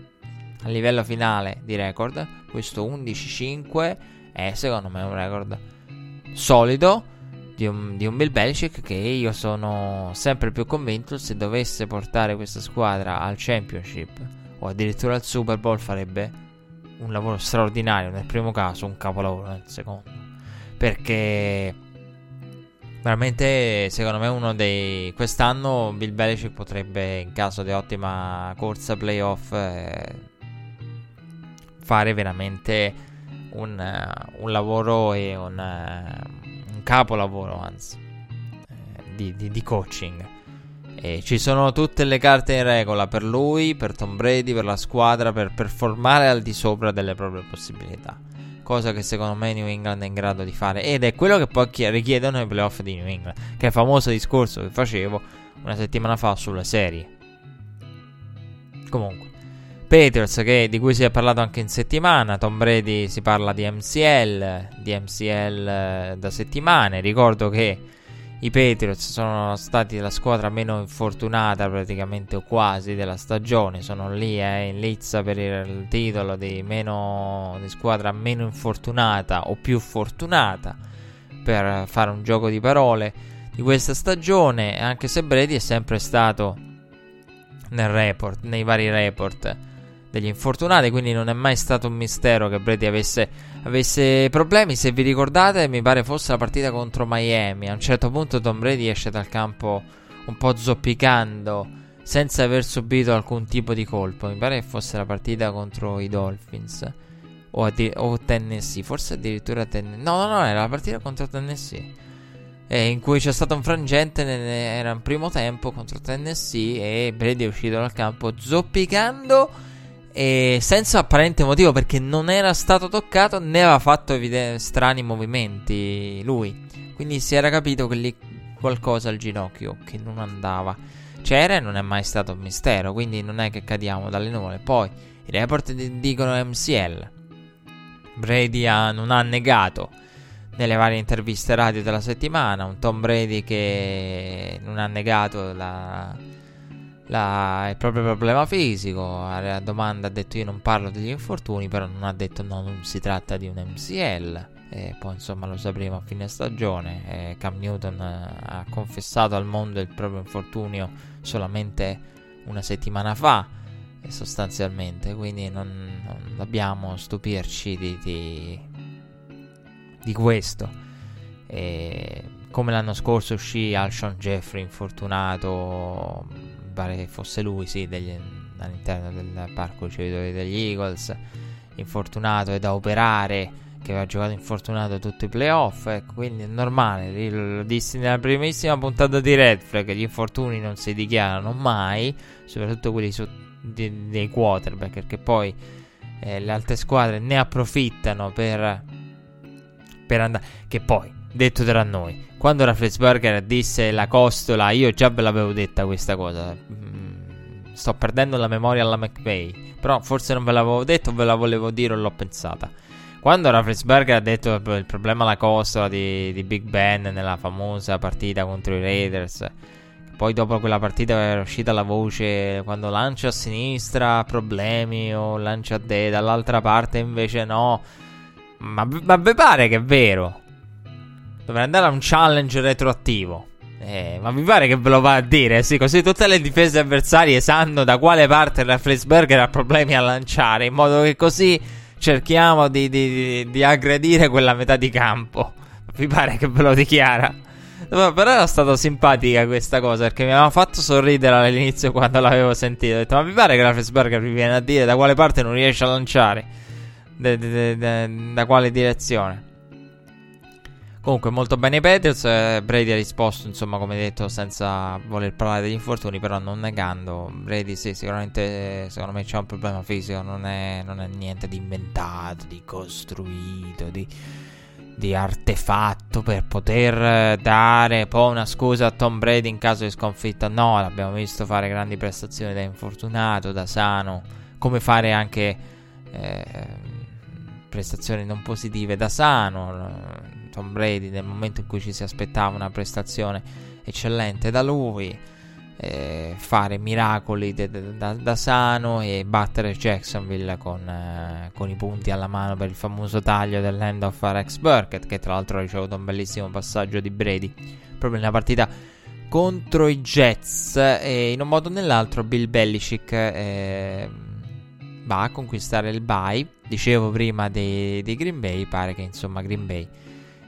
S2: a livello finale di record. Questo 11-5 è secondo me un record solido di un, di un Bill Belichick che io sono sempre più convinto se dovesse portare questa squadra al championship o addirittura al Super Bowl farebbe un lavoro straordinario nel primo caso, un capolavoro nel secondo. Perché Veramente, secondo me, uno dei. Quest'anno Bill Belichick potrebbe, in caso di ottima corsa playoff, eh, fare veramente un, uh, un, lavoro e un, uh, capolavoro, anzi, eh, di, di, di, coaching. E ci sono tutte le carte in regola per lui, per Tom Brady, per la squadra, per performare al di sopra delle proprie possibilità cosa che secondo me New England è in grado di fare ed è quello che poi richiedono i playoff di New England, che è il famoso discorso che facevo una settimana fa sulle serie. Comunque, Patriots che, di cui si è parlato anche in settimana, Tom Brady si parla di MCL, di MCL eh, da settimane, ricordo che i Patriots sono stati la squadra meno infortunata praticamente o quasi della stagione. Sono lì eh, in lizza per il titolo di, meno, di squadra meno infortunata o più fortunata per fare un gioco di parole di questa stagione. Anche se Brady è sempre stato nel report, nei vari report degli infortunati, quindi non è mai stato un mistero che Brady avesse, avesse, problemi. Se vi ricordate, mi pare fosse la partita contro Miami. A un certo punto Tom Brady esce dal campo un po' zoppicando, senza aver subito alcun tipo di colpo. Mi pare che fosse la partita contro i Dolphins. O, addi- o Tennessee, forse addirittura Tennessee. No, no, no, era la partita contro Tennessee. In cui c'è stato un frangente, era un primo tempo contro Tennessee e Brady è uscito dal campo zoppicando e senza apparente motivo perché non era stato toccato né aveva fatto evide- strani movimenti lui. Quindi si era capito che lì qualcosa al ginocchio che non andava. C'era e non è mai stato un mistero, quindi non è che cadiamo dalle nuvole. Poi i report d- dicono MCL. Brady ha, non ha negato nelle varie interviste radio della settimana. Un Tom Brady che non ha negato la la, il proprio problema fisico. A domanda ha detto io non parlo degli infortuni, però non ha detto no, non si tratta di un MCL. E poi insomma lo sapremo a fine stagione. E Cam Newton eh, ha confessato al mondo il proprio infortunio solamente una settimana fa, sostanzialmente. Quindi non, non dobbiamo stupirci di, di, di questo. E come l'anno scorso uscì Alshon Jeffrey infortunato pare che fosse lui, sì, degli, all'interno del parco ricevitori degli Eagles, infortunato e da operare, che aveva giocato infortunato tutti i playoff, ecco, quindi è normale, lo dissi nella primissima puntata di Red Flag, gli infortuni non si dichiarano mai, soprattutto quelli su, di, dei quarterback, perché poi eh, le altre squadre ne approfittano per, per andare, che poi detto tra noi. Quando Rafflesberger disse la costola, io già ve l'avevo detta questa cosa. Mm, sto perdendo la memoria alla McVay. Però forse non ve l'avevo detto, ve la volevo dire o l'ho pensata. Quando Rafflesberger ha detto il problema alla costola di, di Big Ben nella famosa partita contro i Raiders. Poi dopo quella partita era uscita la voce quando lancia a sinistra problemi o lancia a destra, dall'altra parte invece no. Ma, ma vi pare che è vero? Dovrei andare a un challenge retroattivo. Eh, ma mi pare che ve lo va a dire, sì, così tutte le difese avversarie sanno da quale parte il Rafflesberger ha problemi a lanciare, in modo che così cerchiamo di, di, di, aggredire quella metà di campo. Mi pare che ve lo dichiara. però era stata simpatica questa cosa perché mi aveva fatto sorridere all'inizio quando l'avevo sentito. Ho detto, ma mi pare che la Fesberger mi viene a dire da quale parte non riesce a lanciare, de, de, de, da quale direzione. Comunque, molto bene Patriots. Eh, Brady ha risposto, insomma, come detto, senza voler parlare degli infortuni, però non negando. Brady, sì, sicuramente, secondo me c'è un problema fisico. Non è, non è niente di inventato, di costruito, di, di, artefatto per poter dare poi una scusa a Tom Brady in caso di sconfitta. No, l'abbiamo visto fare grandi prestazioni da infortunato, da sano, come fare anche eh, prestazioni non positive da sano Tom Brady nel momento in cui ci si aspettava una prestazione eccellente da lui, eh, fare miracoli de, de, da, da, sano e battere Jacksonville con, eh, con, i punti alla mano per il famoso taglio dell'end of Rex Burkett, che tra l'altro ha ricevuto un bellissimo passaggio di Brady proprio nella partita contro i Jets. E in un modo o nell'altro Bill Belichick eh, va a conquistare il bye. Dicevo prima dei, dei Green Bay, pare che insomma Green Bay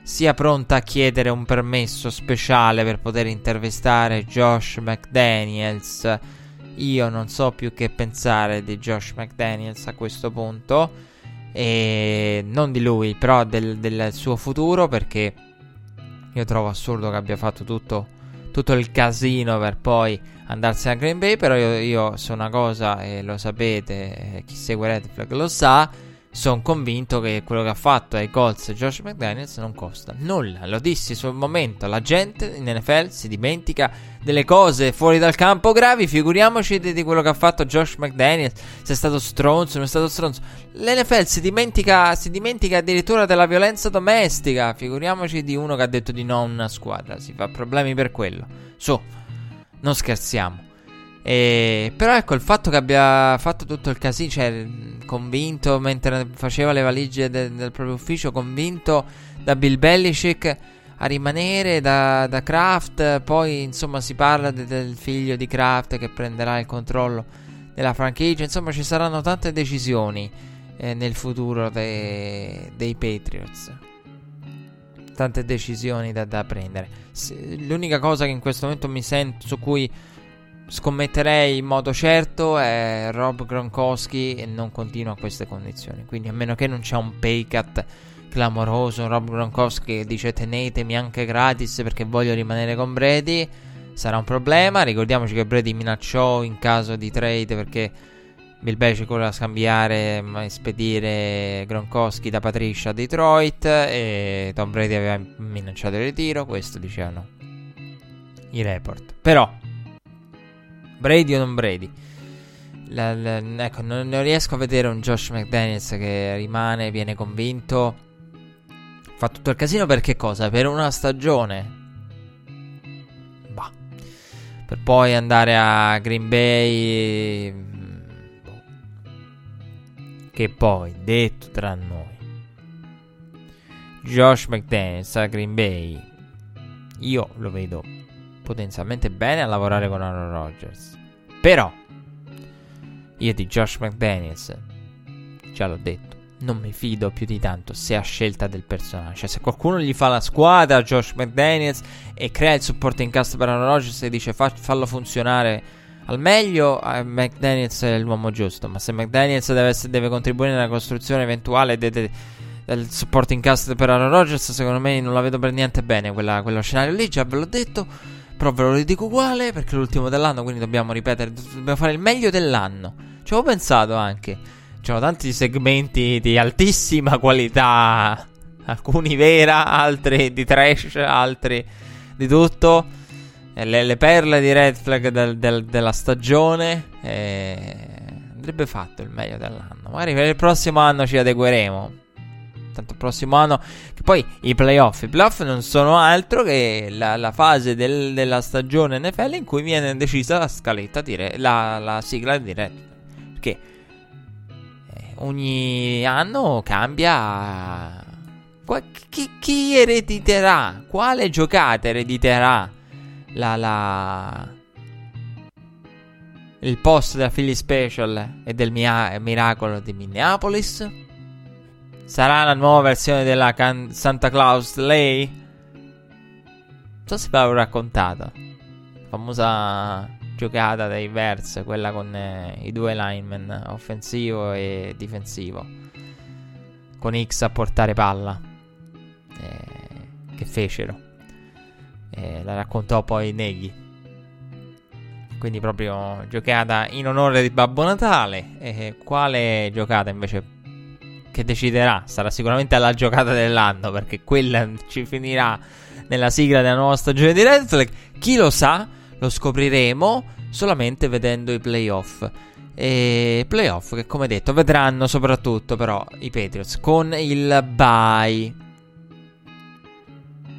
S2: sia pronta a chiedere un permesso speciale per poter intervistare Josh McDaniels. Io non so più che pensare di Josh McDaniels a questo punto. E non di lui, però del, del suo futuro. Perché io trovo assurdo che abbia fatto tutto, tutto il casino per poi andarsene a Green Bay. Però io, io so una cosa, e lo sapete, chi segue Red Flag lo sa sono convinto che quello che ha fatto ai Colts Josh McDaniels non costa nulla. Lo dissi sul momento. La gente in NFL si dimentica delle cose fuori dal campo gravi. Figuriamoci di, di quello che ha fatto Josh McDaniels. Se è stato stronzo, non è stato stronzo. L'NFL si dimentica, si dimentica addirittura della violenza domestica. Figuriamoci di uno che ha detto di no a una squadra. Si fa problemi per quello. Su, non scherziamo. E, però ecco il fatto che abbia fatto tutto il casino, cioè convinto mentre faceva le valigie de- del proprio ufficio, convinto da Bill Belichick a rimanere da, da Kraft. Poi insomma si parla de- del figlio di Kraft che prenderà il controllo della franchigia. Insomma ci saranno tante decisioni eh, nel futuro de- dei Patriots. Tante decisioni da, da prendere. Se, l'unica cosa che in questo momento mi sento su cui scommetterei in modo certo è Rob Gronkowski e non continua a queste condizioni. Quindi a meno che non c'è un pay cut clamoroso, Rob Gronkowski che dice tenetemi anche gratis perché voglio rimanere con Brady, sarà un problema. Ricordiamoci che Brady minacciò in caso di trade perché Bill Belichick voleva scambiare e spedire Gronkowski da Patricia a Detroit e Tom Brady aveva minacciato il ritiro, questo dicevano i report. Però Brady o non Brady. La, la, ecco, non, non, riesco a vedere un Josh McDaniels che rimane, viene convinto. Fa tutto il casino per che cosa? Per una stagione. Bah. Per poi andare a Green Bay. Boh. Che poi, detto tra noi, Josh McDaniels a Green Bay. Io lo vedo potenzialmente bene a lavorare con Aaron Rodgers. Però, io di Josh McDaniels, già l'ho detto, non mi fido più di tanto se ha scelta del personaggio. Cioè, se qualcuno gli fa la squadra, Josh McDaniels, e crea il supporting cast per Aaron Rodgers e dice fa, fallo funzionare al meglio, McDaniels è l'uomo giusto. Ma se McDaniels deve, deve contribuire nella costruzione eventuale de, de, del supporting cast per Aaron Rodgers, secondo me non la vedo per niente bene quella, quello scenario lì, già ve l'ho detto. Però ve lo ridico uguale perché è l'ultimo dell'anno, quindi dobbiamo ripetere, dobbiamo fare il meglio dell'anno. Ci avevo pensato anche. C'erano tanti segmenti di altissima qualità, alcuni vera, altri di trash, altri di tutto. Le, le perle di red flag del, del, della stagione. E andrebbe fatto il meglio dell'anno. Magari per il prossimo anno ci adegueremo tanto il prossimo anno. Che poi i playoff, i playoff non sono altro che la, la fase del, della stagione NFL in cui viene decisa la scaletta, dire, la, la sigla diretta. Perché eh, ogni anno cambia. Chi, chi, erediterà? Quale giocata erediterà la, la, il post della Philly Special e del mia- miracolo di Minneapolis? Sarà la nuova versione della can- Santa Claus lei? so se ve l'avevo raccontata. Famosa giocata dei Verse, quella con eh, i due linemen, offensivo e difensivo. Con X a portare palla. Eh, che fecero. Eh, la raccontò poi Neghi. Quindi proprio giocata in onore di Babbo Natale. E quale giocata invece che deciderà? Sarà sicuramente la giocata dell'anno perché quella ci finirà nella sigla della nuova stagione di Red Flag. Chi lo sa? Lo scopriremo solamente vedendo i playoff. E playoff che come detto vedranno soprattutto però i Patriots con il bye.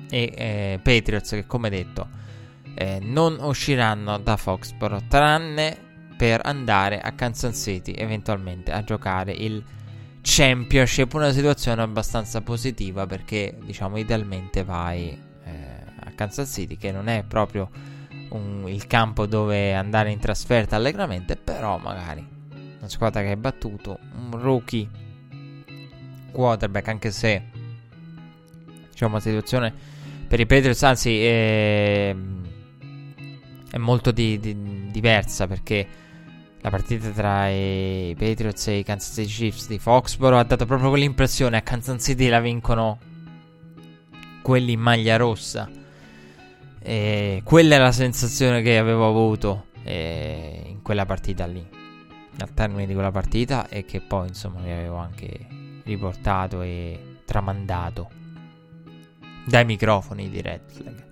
S2: E eh, Patriots che come detto eh, non usciranno da Foxborough tranne per andare a Kansas City eventualmente a giocare il Championship. Una situazione abbastanza positiva perché diciamo idealmente vai eh, a Kansas City che non è proprio un, il campo dove andare in trasferta allegramente, però magari una squadra che hai battuto, un rookie quarterback, anche se diciamo una situazione per i Patriots, anzi è, è molto di, di, diversa perché la partita tra i Patriots e i Kansas City Chiefs di Foxborough ha dato proprio quell'impressione a Kansas City la vincono quelli in maglia rossa e quella è la sensazione che avevo avuto eh, in quella partita lì, al termine di quella partita, e che poi insomma vi avevo anche riportato e tramandato dai microfoni di Red Flag.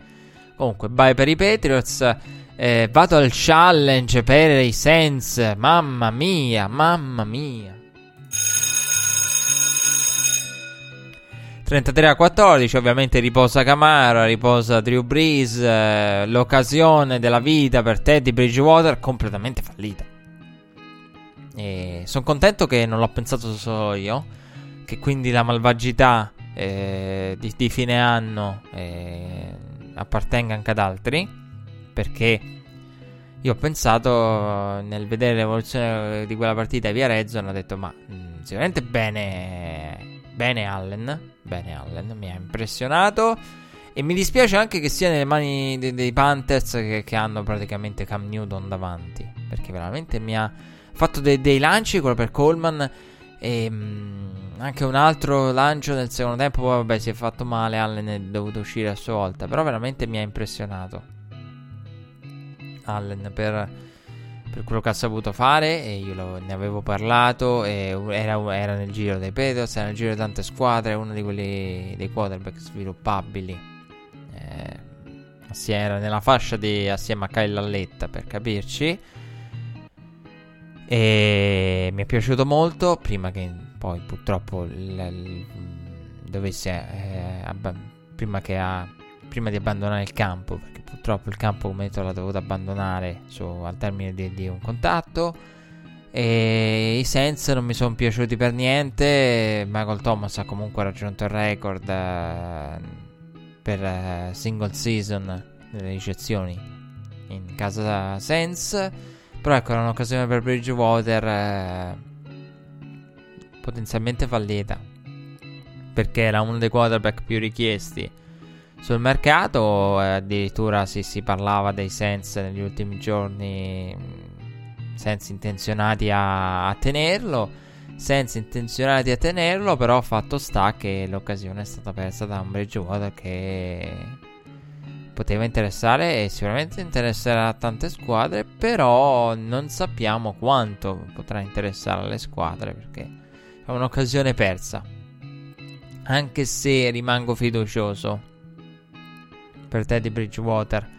S2: Comunque, bye per i Patriots. Eh, vado al challenge per i Saints. Mamma mia, mamma mia. 33 a 14, ovviamente riposa Camara, riposa Drew Brees, eh, l'occasione della vita per Teddy Bridgewater completamente fallita. E sono contento che non l'ho pensato solo io, che quindi la malvagità eh, di, di, fine anno eh, appartenga anche ad altri, perché io ho pensato nel vedere l'evoluzione di quella partita via Redzone, ho detto ma mh, mm, sicuramente bene, bene Allen, Bene, Allen mi ha impressionato. E mi dispiace anche che sia nelle mani dei, dei Panthers che, che, hanno praticamente Cam Newton davanti. Perché veramente mi ha fatto dei, dei lanci, quello per Coleman. E mh, mm, anche un altro lancio nel secondo tempo. Poi vabbè, si è fatto male. Allen è dovuto uscire a sua volta. Però veramente mi ha impressionato. Allen per per quello che ha saputo fare e io lo, ne avevo parlato era, era, nel giro dei Patriots, era nel giro di tante squadre, uno di quelli dei quarterback sviluppabili. Eh, era nella fascia di, assieme a Kyle Lalletta per capirci. E mi è piaciuto molto, prima che poi purtroppo l, l, dovesse... Eh, abba, prima che ha prima di abbandonare il campo, purtroppo il campo come detto l'ha dovuto abbandonare su, al termine di, di, un contatto. E i Saints non mi sono piaciuti per niente. Michael Thomas ha comunque raggiunto il record eh, per eh, single season delle ricezioni in casa Saints. Però ecco, era un'occasione per Bridgewater eh, potenzialmente fallita. Perché era uno dei quarterback più richiesti sul mercato. Addirittura si, si, parlava dei Sens negli ultimi giorni, Sens intenzionati a, a tenerlo. Senza intenzionati a tenerlo, però fatto sta che l'occasione è stata persa da un Bridgewater che poteva interessare e sicuramente interesserà a tante squadre, però non sappiamo quanto potrà interessare alle squadre perché è un'occasione persa. Anche se rimango fiducioso per Teddy Bridgewater.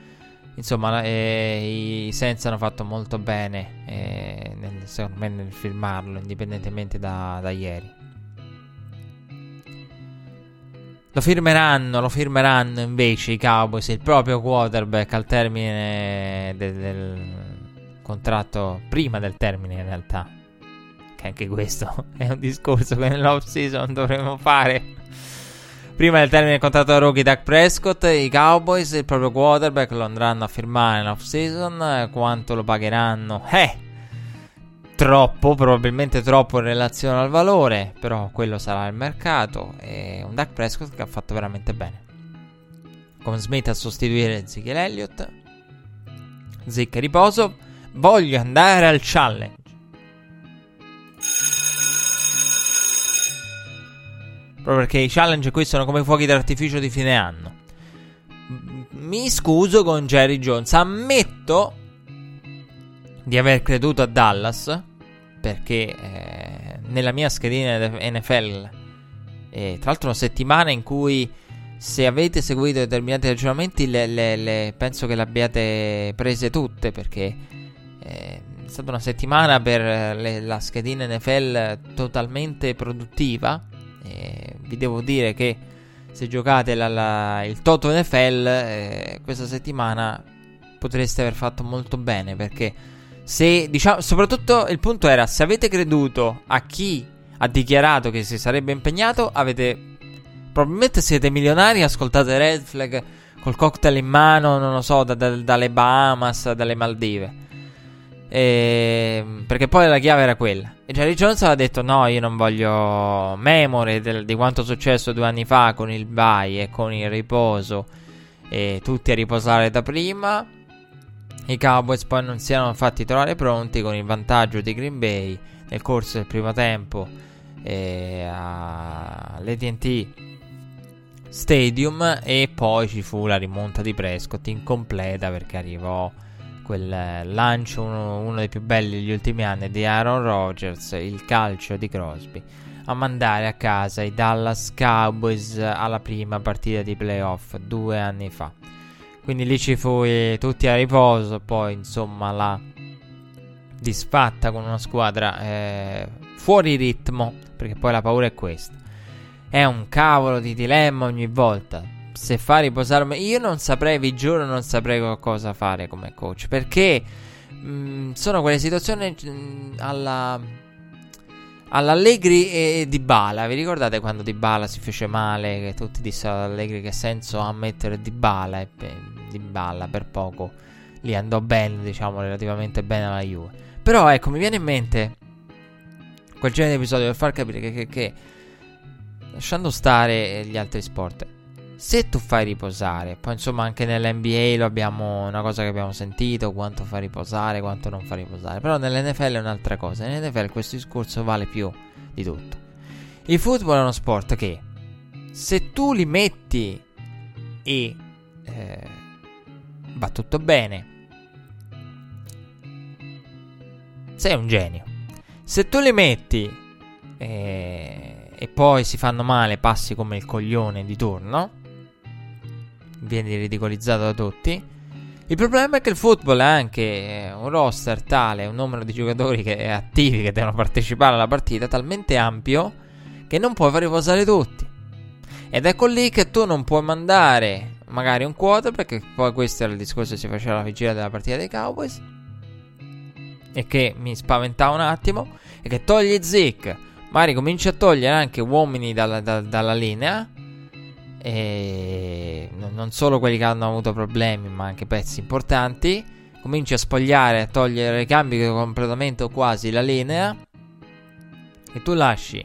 S2: Insomma, eh, i Sens hanno fatto molto bene, eh, nel, secondo me, nel filmarlo, indipendentemente da, da ieri. Lo firmeranno, lo firmeranno invece i Cowboys, il proprio quarterback al termine del, del contratto, prima del termine in realtà. Che anche questo è un discorso che nell'off season dovremmo fare. Prima del termine del contratto da rookie Dak Prescott, i Cowboys, il proprio quarterback, lo andranno a firmare in off season. Quanto lo pagheranno? Eh, troppo, probabilmente troppo in relazione al valore, però quello sarà il mercato. E un Dak Prescott che ha fatto veramente bene. con Smith a sostituire Ezekiel Elliott. Zicca riposo. Voglio andare al challenge. Proprio perché i challenge qui sono come fuochi d'artificio di fine anno. Mi scuso con Jerry Jones. Ammetto di aver creduto a Dallas. Perché eh, nella mia schedina NFL, eh, tra l'altro, una settimana in cui se avete seguito determinati ragionamenti, le, le, le, penso che le abbiate prese tutte perché eh, è stata una settimana per la schedina NFL totalmente produttiva. Eh, vi devo dire che se giocate la, la, il Toto NFL eh, questa settimana potreste aver fatto molto bene perché se diciamo soprattutto il punto era se avete creduto a chi ha dichiarato che si sarebbe impegnato avete probabilmente siete milionari, ascoltate Red Flag col cocktail in mano, non lo so, da, da, dalle Bahamas, dalle Maldive. E, perché poi la chiave era quella. E Jerry Jones aveva detto: No, io non voglio memorie del, di quanto è successo due anni fa con il bye e con il riposo. E tutti a riposare da prima. I Cowboys poi non si erano fatti trovare pronti con il vantaggio di Green Bay nel corso del primo tempo. All'ATT Stadium e poi ci fu la rimonta di Prescott incompleta perché arrivò quel lancio, uno, uno, dei più belli degli ultimi anni di Aaron Rodgers, il calcio di Crosby, a mandare a casa i Dallas Cowboys alla prima partita di playoff due anni fa. Quindi lì ci fu tutti a riposo, poi insomma la disfatta con una squadra eh, fuori ritmo, perché poi la paura è questa è un cavolo di dilemma ogni volta. Se fa riposarmi, io non saprei, vi giuro, non saprei cosa fare come coach. Perché mh, mm, sono quelle situazioni mh, mm, alla. All'Allegri e di Bala, vi ricordate quando Di Bala si fece male? Che tutti dissero ad Allegri che senso ha mettere Di Bala e Di Bala per poco lì andò bene, diciamo relativamente bene alla Juve. Però ecco, mi viene in mente quel genere di episodio per far capire che, che, che lasciando stare gli altri sport, se tu fai riposare, poi insomma anche nell'NBA lo abbiamo una cosa che abbiamo sentito, quanto fa riposare, quanto non fa riposare, però nell'NFL è un'altra cosa, nell'NFL questo discorso vale più di tutto. Il football è uno sport che se tu li metti e eh, va tutto bene, sei un genio. Se tu li metti eh, e poi si fanno male passi come il coglione di turno, vieni ridicolizzato da tutti. Il problema è che il football ha anche un roster tale, un numero di giocatori che è attivi che devono partecipare alla partita talmente ampio che non puoi far riposare tutti. Ed ecco lì che tu non puoi mandare magari un quota, perché poi questo era il discorso che si faceva alla vigilia della partita dei Cowboys. E che mi spaventava un attimo. E che togli Zeke magari cominci a togliere anche uomini dalla, da, dalla linea. E non solo quelli che hanno avuto problemi, ma anche pezzi importanti. Cominci a spogliare, a togliere, cambi completamente o quasi la linea. E tu lasci,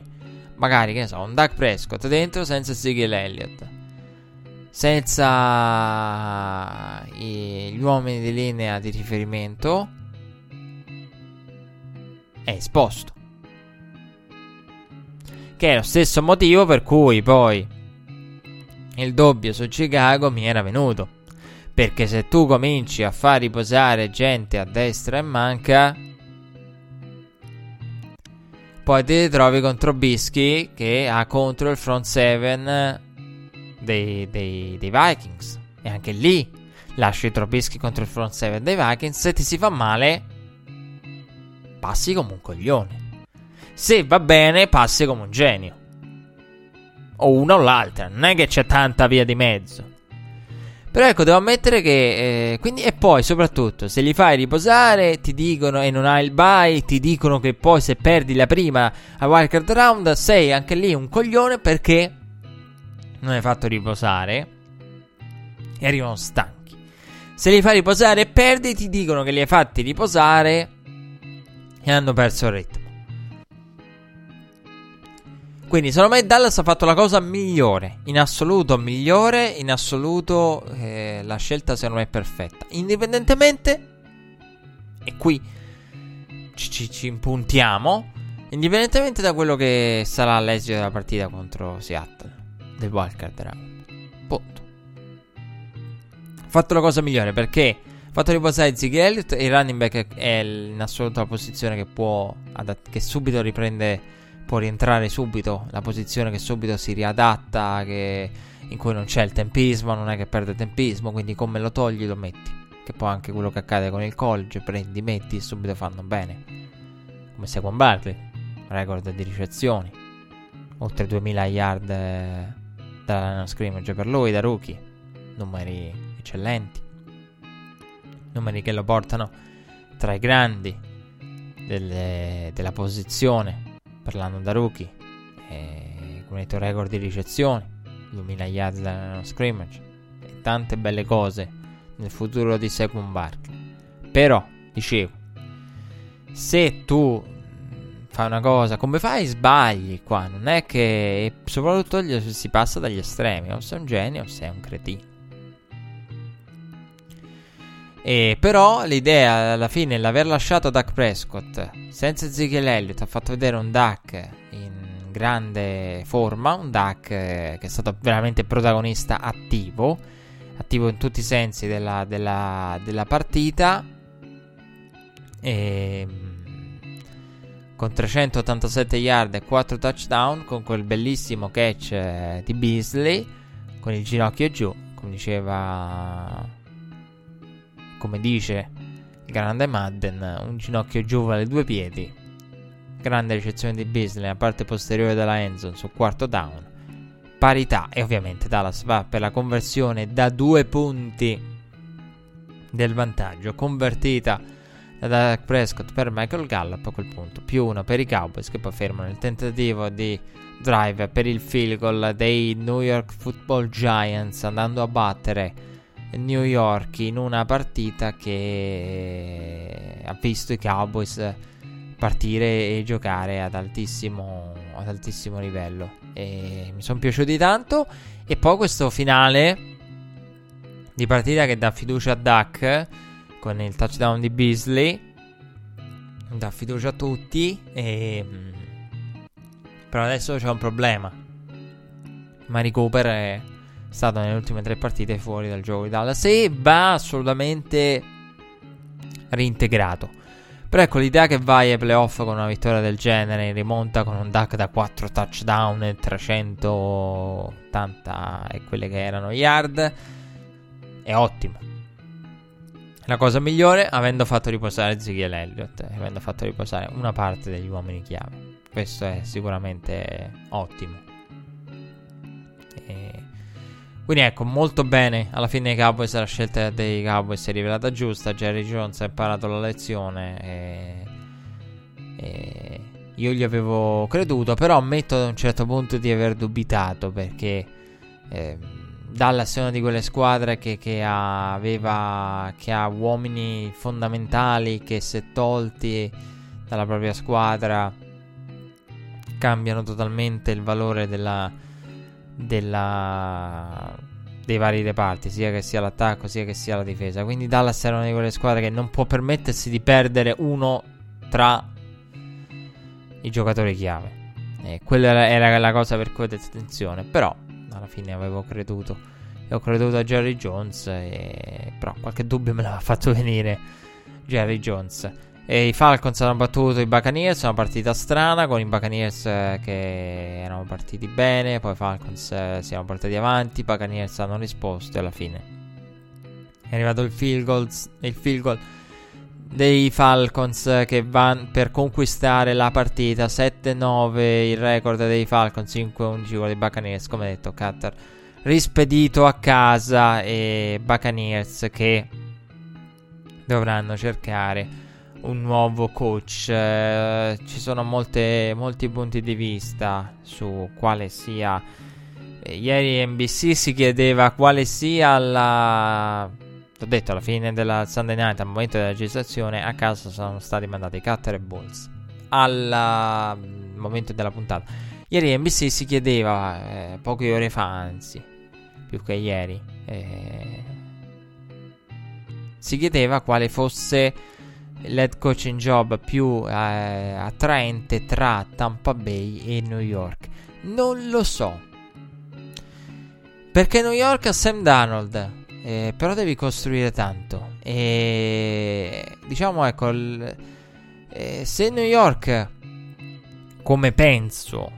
S2: magari, che ne so, un Duck Prescott dentro senza Ezekiel Elliott. Senza gli uomini di linea di riferimento. È esposto. Che è lo stesso motivo per cui poi il doppio su Chicago mi era venuto. Perché se tu cominci a far riposare gente a destra e manca, poi ti ritrovi contro Bischi che ha contro il front 7 dei, dei, dei Vikings. E anche lì lasci Trobischi contro il front 7 dei Vikings. Se ti si fa male, passi come un coglione. Se va bene, passi come un genio. O una o l'altra, non è che c'è tanta via di mezzo. Però ecco, devo ammettere che. Eh, quindi, e poi, soprattutto, se li fai riposare, ti dicono e non hai il bye, ti dicono che poi se perdi la prima a wildcard round, sei anche lì un coglione perché non hai fatto riposare e arrivano stanchi. Se li fai riposare e perdi, ti dicono che li hai fatti riposare e hanno perso il ritmo. Quindi secondo me Dallas ha fatto la cosa migliore, in assoluto migliore, in assoluto eh, la scelta secondo me è perfetta. Indipendentemente, e qui ci, ci, ci impuntiamo, indipendentemente da quello che sarà l'esito della partita contro Seattle, del wildcard round. Punto. Ha fatto la cosa migliore perché ha fatto riposare Ziggy Elliott il running back è in assoluto la posizione che può, che subito riprende può rientrare subito, la posizione che subito si riadatta, che, in cui non c'è il tempismo, non è che perde tempismo, quindi come lo togli lo metti. Che poi anche quello che accade con il college, prendi, metti e subito fanno bene. Come Saquon Barkley, record di ricezioni, oltre 2000 yard eh, dalla scrimmage per lui da rookie, numeri eccellenti, numeri che lo portano tra i grandi delle, della posizione parlando da rookie, eh, con il tuo record di ricezioni, 2000 yards da scrimmage e tante belle cose nel futuro di Saquon Barkley. Però, dicevo, se tu fai una cosa, come fai sbagli qua, non è che soprattutto si passa dagli estremi, o sei un genio o sei un cretino. E però l'idea alla fine, l'aver lasciato Duck Prescott senza Ezekiel Elliott, ha fatto vedere un Duck in grande forma, un Duck che è stato veramente protagonista attivo, attivo in tutti i sensi della, della, della partita. E, con 387 yard e 4 touchdown, con quel bellissimo catch eh, di Beasley, con il ginocchio giù, come diceva come dice grande Madden, un ginocchio giù vale due piedi. Grande ricezione di Beasley nella parte posteriore della endzone sul quarto down. Parità e ovviamente Dallas va per la conversione da due punti del vantaggio, convertita da Dak Prescott per Michael Gallup a quel punto, più uno per i Cowboys che poi fermano il tentativo di drive per il field goal dei New York Football Giants andando a battere New York in una partita che ha visto i Cowboys partire e giocare ad altissimo, ad altissimo livello. E mi sono piaciuti tanto. E poi questo finale di partita che dà fiducia a Duck con il touchdown di Beasley. Dà fiducia a tutti. E... Però adesso c'è un problema. Mari Cooper è stato nelle ultime tre partite fuori dal gioco di Dallas e va assolutamente reintegrato. Però ecco l'idea che vai ai playoff con una vittoria del genere in rimonta con un duck da 4 touchdown e 380 e quelle che erano yard è ottimo. La cosa migliore avendo fatto riposare Ezekiel Elliott, avendo fatto riposare una parte degli uomini chiave. Questo è sicuramente ottimo. Quindi ecco, molto bene. Alla fine i Cowboys, la scelta dei Cowboys si è rivelata giusta. Jerry Jones ha imparato la lezione. E, e io gli avevo creduto, però ammetto ad un certo punto di aver dubitato perché eh, Dallas è una di quelle squadre che, che, aveva, che ha uomini fondamentali che se tolti dalla propria squadra cambiano totalmente il valore della della, dei vari reparti, sia che sia l'attacco sia che sia la difesa. Quindi Dallas era una di quelle squadre che non può permettersi di perdere uno tra i giocatori chiave. E quella era, la cosa per cui ho detto attenzione. Però alla fine avevo creduto. E ho creduto a Jerry Jones. E... Però qualche dubbio me l'ha fatto venire Jerry Jones. E I Falcons hanno battuto i Buccaneers, una partita strana con i Buccaneers eh, che erano partiti bene, poi i Falcons eh, si erano portati avanti, i Buccaneers hanno risposto e alla fine è arrivato il field, goals, il field goal dei Falcons che vanno per conquistare la partita. 7-9 il record dei Falcons 5-11 con i Buccaneers come detto Cutter rispedito a casa e Buccaneers che dovranno cercare un nuovo coach. Eh, ci sono molte, molti punti di vista su quale sia. Ieri NBC si chiedeva quale sia la. L'ho detto alla fine della Sunday night, al momento della registrazione, a casa sono stati mandati Cutter e Bulls. al momento della puntata. Ieri NBC si chiedeva, eh, poche ore fa anzi, più che ieri, eh, si chiedeva quale fosse l'head coaching job più eh, attraente tra Tampa Bay e New York. Non lo so. Perché New York ha Sam Donald, eh, però devi costruire tanto. E diciamo, ecco, l- eh, se New York, come penso,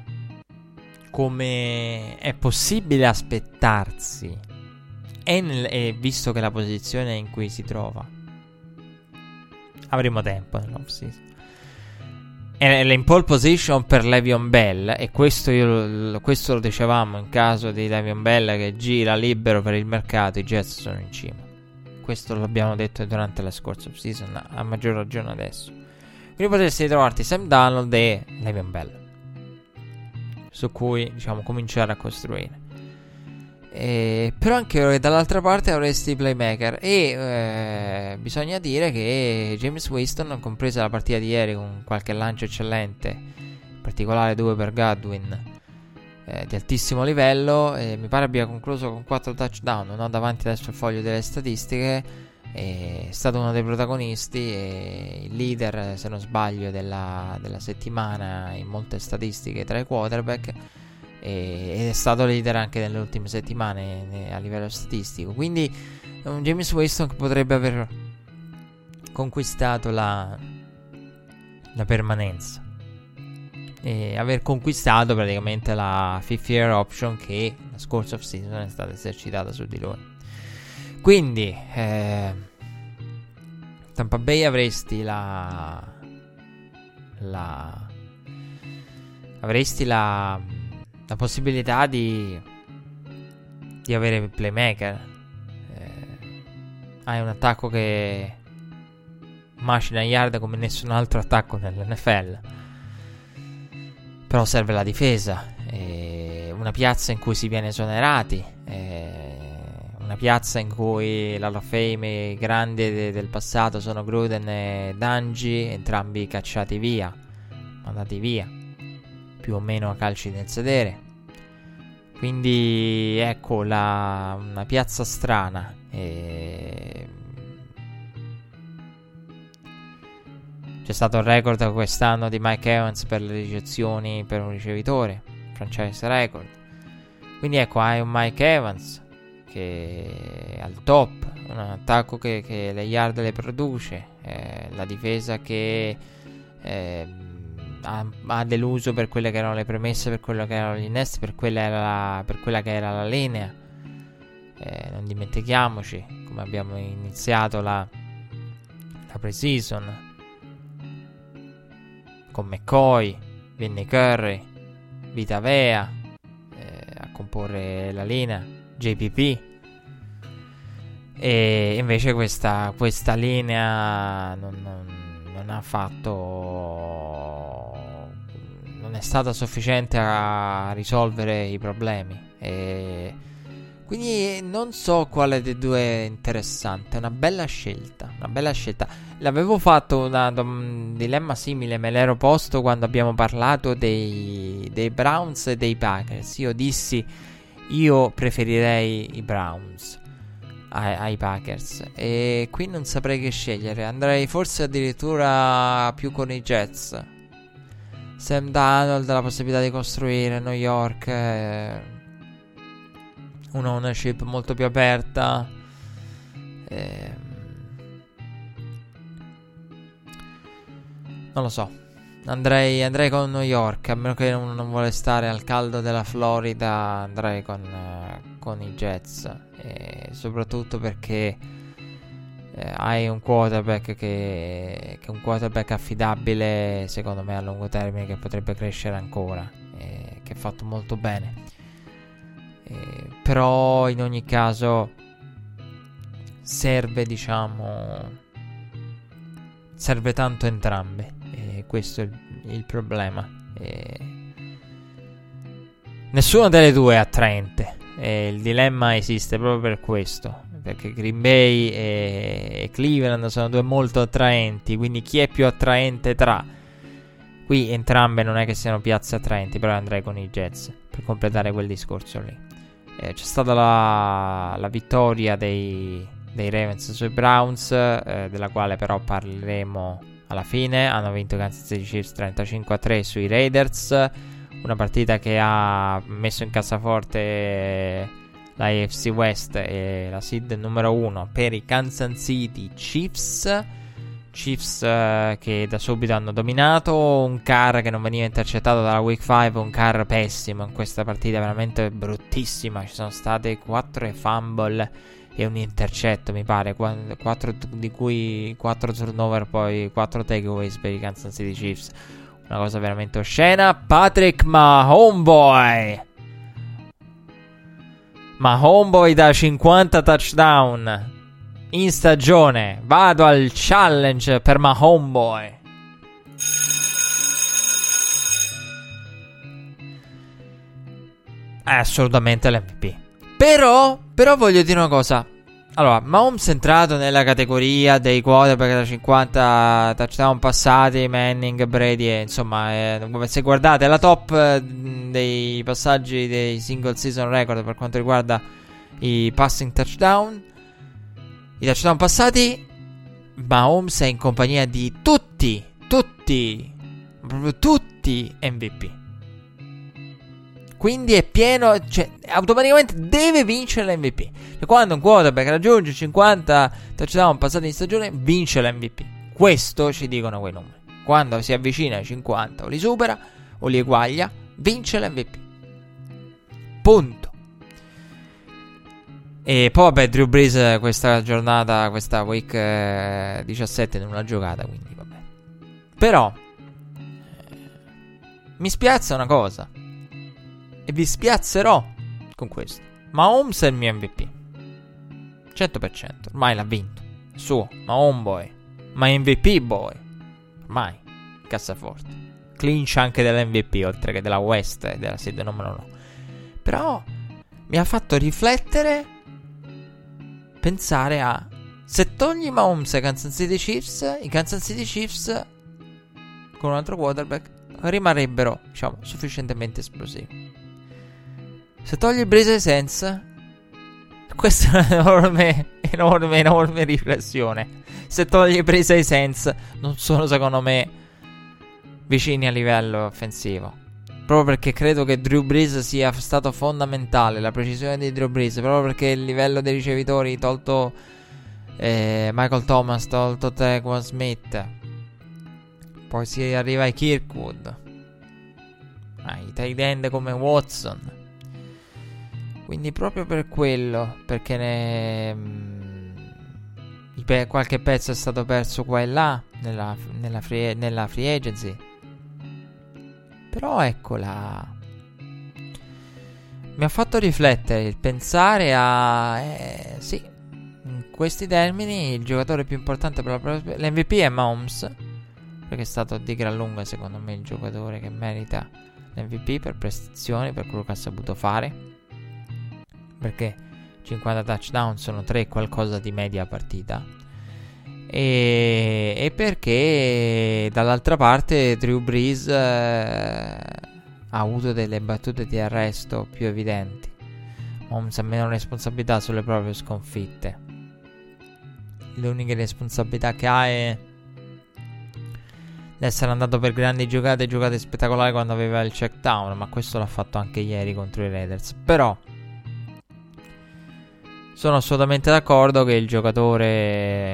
S2: come è possibile aspettarsi, e, nel- e visto che la posizione in cui si trova, avremo tempo nell'off season. È in pole position per Levion Bell. E questo, io, questo lo dicevamo in caso di Levion Bell che gira libero per il mercato. I Jets sono in cima. Questo l'abbiamo detto durante la scorsa off season. A maggior ragione adesso. Quindi potresti trovarti Sam Donald e Levion Bell. Su cui diciamo cominciare a costruire. Eh, però anche dall'altra parte avresti i playmaker. E eh, bisogna dire che James Winston, compresa la partita di ieri con qualche lancio eccellente, in particolare due per Godwin, eh, di altissimo livello, mi pare abbia concluso con 4 touchdown, non ho davanti adesso il foglio delle statistiche, è stato uno dei protagonisti e il leader, se non sbaglio, della, della settimana in molte statistiche tra i quarterback ed è stato leader anche nelle ultime settimane a livello statistico. Quindi un James Winston che potrebbe aver conquistato la, la permanenza e aver conquistato praticamente la fifth year option che la scorsa season è stata esercitata su di lui. Quindi eh, Tampa Bay avresti la la avresti la la possibilità di, di avere playmaker. Eh, hai un attacco che macina yard come nessun altro attacco nell'NFL. Però serve la difesa. Una piazza in cui si viene esonerati. Una piazza in cui l'Hall of Fame grandi de- del passato sono Gruden e Dangi, entrambi cacciati via, mandati via più o meno a calci nel sedere. Quindi ecco la, una piazza strana. E... C'è stato il record quest'anno di Mike Evans per le ricezioni per un ricevitore, franchise record. Quindi ecco, hai un Mike Evans che è al top, un attacco che, che le yard le produce, eh, la difesa che eh, ha, ha, deluso per quelle che erano le premesse, per quello che erano gli innesti, per quella, la, per quella che era la linea. Eh, non dimentichiamoci come abbiamo iniziato la, la pre-season con McCoy, Vinny Curry, Vita Vea eh, a comporre la linea, JPP. E invece questa, questa linea non, non, non ha fatto è stata sufficiente a risolvere i problemi. E quindi non so quale dei due è interessante. Una bella scelta. Una bella scelta. L'avevo fatto una, un dilemma simile, me l'ero posto quando abbiamo parlato dei, dei Browns e dei Packers. Io dissi, io preferirei i Browns ai, ai Packers. E qui non saprei che scegliere. Andrei forse addirittura più con i Jets Sam Donald, la possibilità di costruire New York, eh, un'ownership molto più aperta. Eh, non lo so. Andrei, andrei, con New York, a meno che uno non vuole stare al caldo della Florida, andrei con, uh, con i Jets. Soprattutto perché eh, hai un quarterback che, che, è un quarterback affidabile secondo me a lungo termine che potrebbe crescere ancora eh, che ha fatto molto bene. Eh, però in ogni caso serve diciamo serve tanto entrambe questo è il, il problema nessuna delle due è attraente il dilemma esiste proprio per questo perché Green Bay e, Cleveland sono due molto attraenti, quindi chi è più attraente tra? Qui entrambe non è che siano piazze attraenti, però andrei con i Jets per completare quel discorso lì. Eh, c'è stata la, la vittoria dei, dei, Ravens sui Browns, eh, della quale però parleremo alla fine. Hanno vinto Kansas City Chiefs 35-3 sui Raiders, una partita che ha messo in cassaforte la AFC West e la seed numero 1 per i Kansas City Chiefs. Chiefs uh, che da subito hanno dominato, un car che non veniva intercettato dalla week 5, un car pessimo in questa partita, veramente bruttissima, ci sono state 4 fumble e un intercetto mi pare, 4 di cui 4 turnover poi 4 takeaways per i Kansas City Chiefs, una cosa veramente oscena. Patrick Mahomeboy Mahomeboy da 50 touchdown in stagione. Vado al challenge per ma homeboy. È assolutamente l'MVP. Però, però voglio dire una cosa. Allora, Mahomes è entrato nella categoria dei quarterback da 50 touchdown passati, Manning, Brady, insomma, eh, se guardate la top eh, dei passaggi dei single season record per quanto riguarda i passing touchdown, i touchdown passati, Mahomes è in compagnia di tutti, tutti, proprio tutti MVP. Quindi è pieno, cioè automaticamente deve vincere l'MVP. Cioè, quando un quarterback raggiunge 50 touchdown passati in stagione, vince l'MVP. Questo ci dicono quei numeri. Quando si avvicina ai 50 o li supera o li eguaglia, vince l'MVP. Punto. E poi vabbè, Drew Brees questa giornata, questa week eh, 17 non l'ha giocata, quindi vabbè. Però eh, mi spiazza una cosa. E vi spiazzerò con questo. Ma Holmes è il mio MVP. 100%. Ormai l'ha vinto. Suo. Ma homeboy. Ma MVP boy. Ormai. Cassaforte. Clinch anche dell'MVP, oltre che della West e della sede numero 1. Però mi ha fatto riflettere pensare a se togli Mahomes ai Kansas City Chiefs, i Kansas City Chiefs con un altro quarterback rimarrebbero, diciamo, sufficientemente esplosivi. Se togli Breeze Sense, questa è un'enorme, enorme, enorme riflessione. Se togli Breeze Sense, non sono secondo me vicini a livello offensivo. Proprio perché credo che Drew Brees sia stato fondamentale. La precisione di Drew Brees. Proprio perché il livello dei ricevitori, tolto eh, Michael Thomas, tolto Tequan Smith. Poi si arriva ai Kirkwood. Ai tight end come Watson. Quindi proprio per quello. Perché ne, mh, pe- qualche pezzo è stato perso qua e là. Nella, nella, free, nella free agency però eccola. Mi ha fatto riflettere il pensare a... Eh, sì, in questi termini il giocatore più importante per la prospettiva... L'MVP è Mahomes, perché è stato di gran lunga secondo me il giocatore che merita l'MVP per prestazioni, per quello che ha saputo fare. Perché 50 touchdown sono 3 qualcosa di media partita e, e perché dall'altra parte Drew Brees eh, ha avuto delle battute di arresto più evidenti. Holmes ha meno responsabilità sulle proprie sconfitte. L'unica responsabilità che ha è essere andato per grandi giocate, giocate spettacolari quando aveva il check down, ma questo l'ha fatto anche ieri contro i Raiders. Però sono assolutamente d'accordo che il giocatore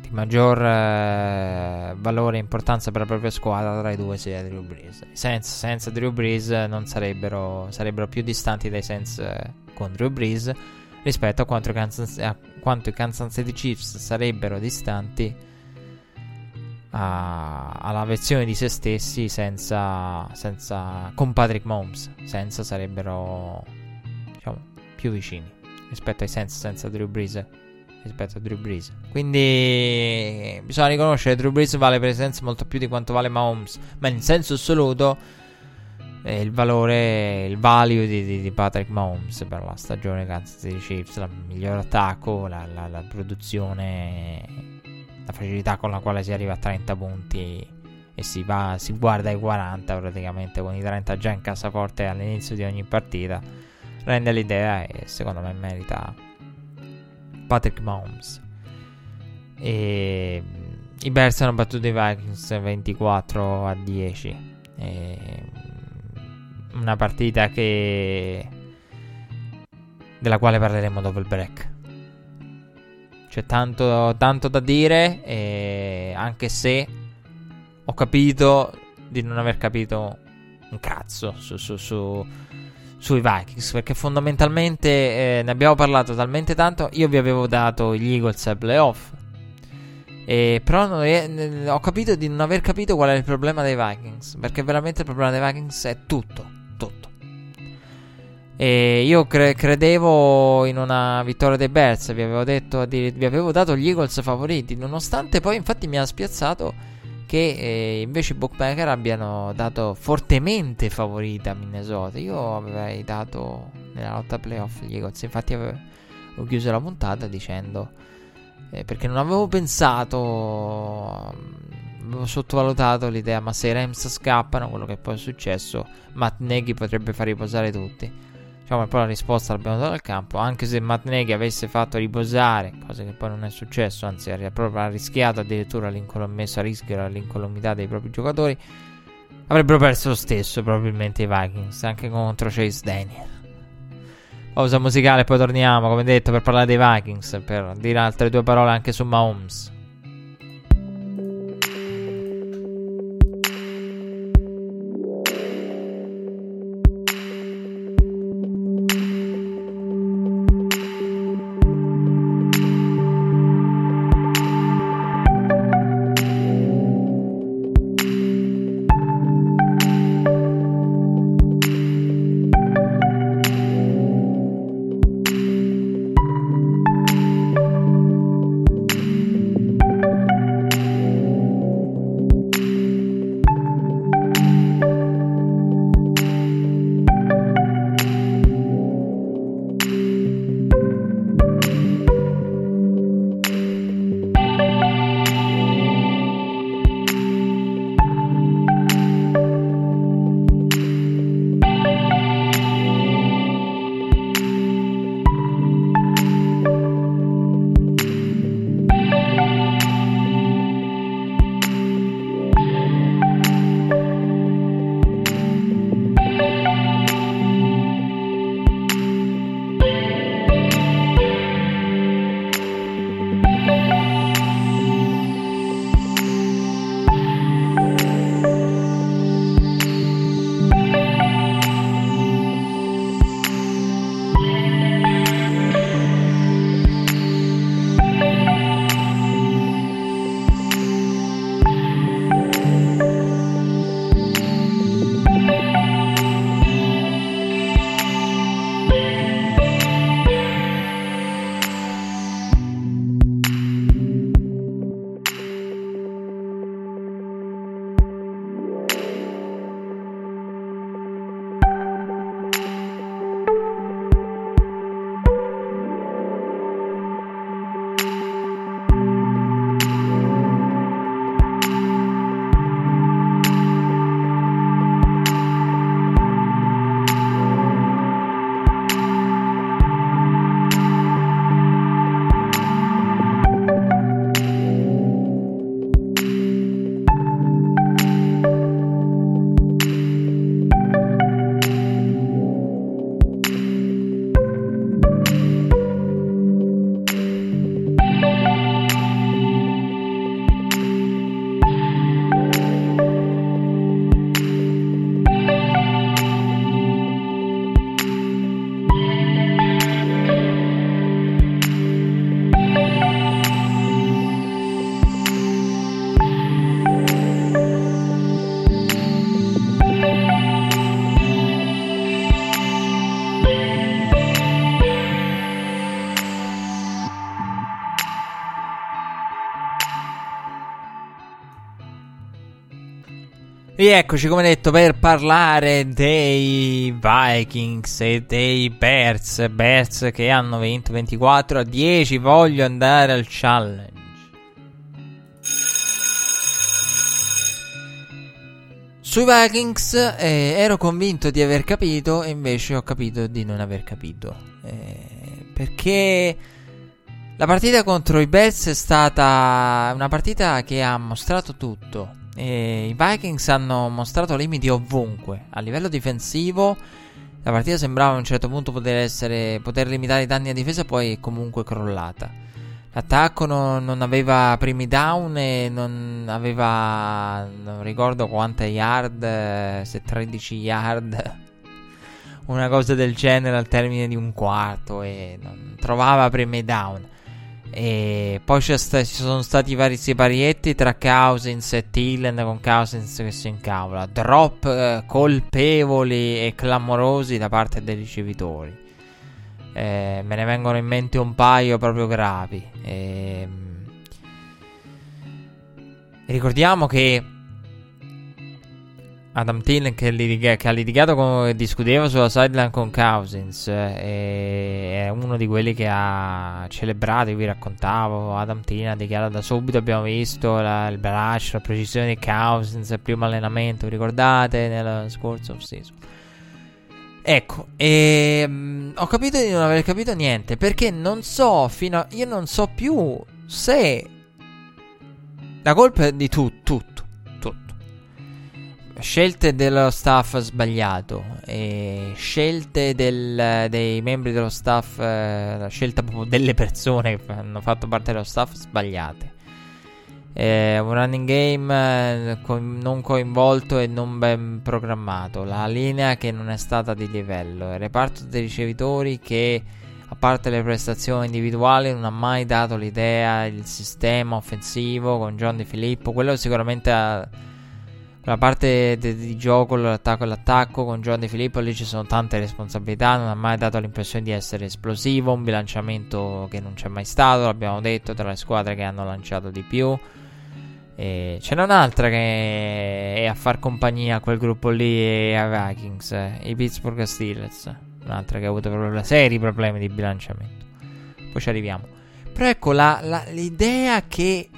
S2: di maggior eh, valore e importanza per la propria squadra tra i due sia Drew Brees. Senza, senza Drew Brees non sarebbero, sarebbero più distanti dai Saints eh, con Drew Brees rispetto a quanto, Kansas, a quanto, i Kansas City Chiefs sarebbero distanti a, alla versione di se stessi senza, senza con Patrick Mahomes. Senza sarebbero diciamo, più vicini rispetto ai Saints senza Drew Brees. Rispetto a Drew Brees. Quindi bisogna riconoscere che Drew Brees vale per esempio molto più di quanto vale Mahomes, ma in senso assoluto eh, il valore, il value di, di, di, Patrick Mahomes per la stagione Kansas City Chiefs, il miglior attacco, la, la, la produzione, la facilità con la quale si arriva a 30 punti e si, va, si guarda ai 40 praticamente con i 30 già in cassaforte all'inizio di ogni partita rende l'idea e secondo me merita Patrick Mahomes. E i Bears hanno battuto i Vikings 24 a 10 e una partita che della quale parleremo dopo il break. C'è tanto, tanto da dire anche se ho capito di non aver capito un cazzo su, su, su, sui Vikings. Perché fondamentalmente eh, ne abbiamo parlato talmente tanto. Io vi avevo dato gli Eagles ai playoff. E, però è, ho capito di non aver capito qual è il problema dei Vikings. Perché veramente il problema dei Vikings è tutto. Tutto. E io cre- credevo in una vittoria dei Bears. Vi avevo detto, vi avevo dato gli Eagles favoriti. Nonostante poi, infatti, mi ha spiazzato che eh, invece i bookmaker abbiano dato fortemente favorita a Minnesota. Io avrei dato nella lotta playoff gli Eagles, infatti avevo, ho chiuso la puntata dicendo eh, perché non avevo pensato avevo sottovalutato l'idea, ma se i Rams scappano, quello che poi è successo, Matt Nagy potrebbe far riposare tutti. Diciamo che poi la risposta l'abbiamo data al campo. Anche se Matt Nagy avesse fatto riposare, cosa che poi non è successo, anzi ha proprio rischiato addirittura messo a rischio l'incolumità dei propri giocatori, avrebbero perso lo stesso probabilmente i Vikings, anche contro Chase Daniel. Pausa musicale, poi torniamo, come detto, per parlare dei Vikings, per dire altre due parole anche su Mahomes. Rieccoci come detto per parlare dei Vikings e dei Bears. Bears che hanno vinto 24 a 10. Voglio andare al challenge. sui Vikings eh, ero convinto di aver capito e invece ho capito di non aver capito. Eh, perché la partita contro i Bears è stata una partita che ha mostrato tutto. E I Vikings hanno mostrato limiti ovunque. A livello difensivo, la partita sembrava a un certo punto poter, essere, poter limitare i danni a difesa, poi è comunque crollata. L'attacco non, non, aveva primi down e non aveva. Non ricordo quante yard. Se 13 yard. Una cosa del genere al termine di un quarto. E non trovava primi down. E poi sta- ci sono stati vari siparietti tra Cousins e Tillen. Con Cousins che si incavola. Drop eh, colpevoli e clamorosi da parte dei ricevitori. Eh, me ne vengono in mente un paio proprio gravi. Eh, ricordiamo che Adam Thielen che, litiga- che ha litigato con, discuteva sulla sideline con Cousins eh, è uno di quelli che ha celebrato, vi raccontavo Adam Thielen ha dichiarato da subito abbiamo visto la, il braccio, la precisione di Cousins il primo allenamento, vi ricordate nel scorso off season Ecco, e, um, ho capito di non aver capito niente perché non so fino a... Io non so più se la colpa è di tu, tutto. Scelte dello staff sbagliato, scelte del, dei membri dello staff, eh, scelta proprio delle persone che hanno fatto parte dello staff sbagliate. Eh, un running game eh, co- non coinvolto e non ben programmato, la linea che non è stata di livello, il reparto dei ricevitori che a parte le prestazioni individuali non ha mai dato l'idea, il sistema offensivo con John Di Filippo, quello sicuramente ha la parte de- di gioco, l'attacco e l'attacco con John Di Filippo lì ci sono tante responsabilità, non ha mai dato l'impressione di essere esplosivo, un bilanciamento che non c'è mai stato, l'abbiamo detto, tra le squadre che hanno lanciato di più. E ce n'è un'altra che è a far compagnia a quel gruppo lì ai Vikings, eh, i Pittsburgh Steelers. Un'altra che ha avuto proprio seri problemi di bilanciamento. Poi ci arriviamo. Però ecco la, la, l'idea che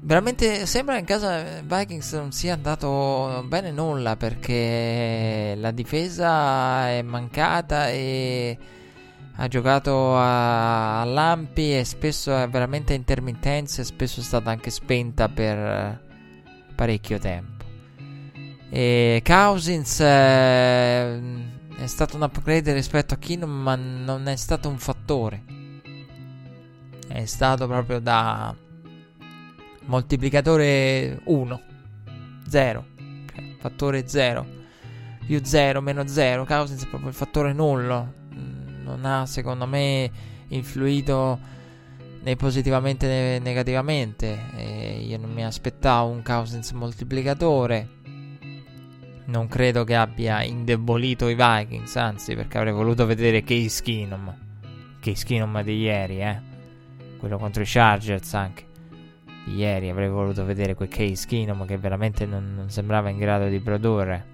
S2: veramente sembra che in casa Vikings non sia andato bene nulla perché la difesa è mancata e ha giocato a, a lampi e spesso è veramente intermittenza e spesso è stata anche spenta per parecchio tempo. E Cousins è, è stato un upgrade rispetto a Keenum ma non è stato un fattore. È stato proprio da moltiplicatore 1, 0, okay. fattore 0, più 0, meno 0. Cousins è proprio il fattore nullo non ha secondo me influito né positivamente né negativamente. E io non mi aspettavo un Cousins moltiplicatore. Non credo che abbia indebolito i Vikings, anzi, perché avrei voluto vedere Case Keenum. Case Keenum di ieri, eh. Quello contro i Chargers anche. Ieri avrei voluto vedere quel Case Keenum che veramente non, non sembrava in grado di produrre.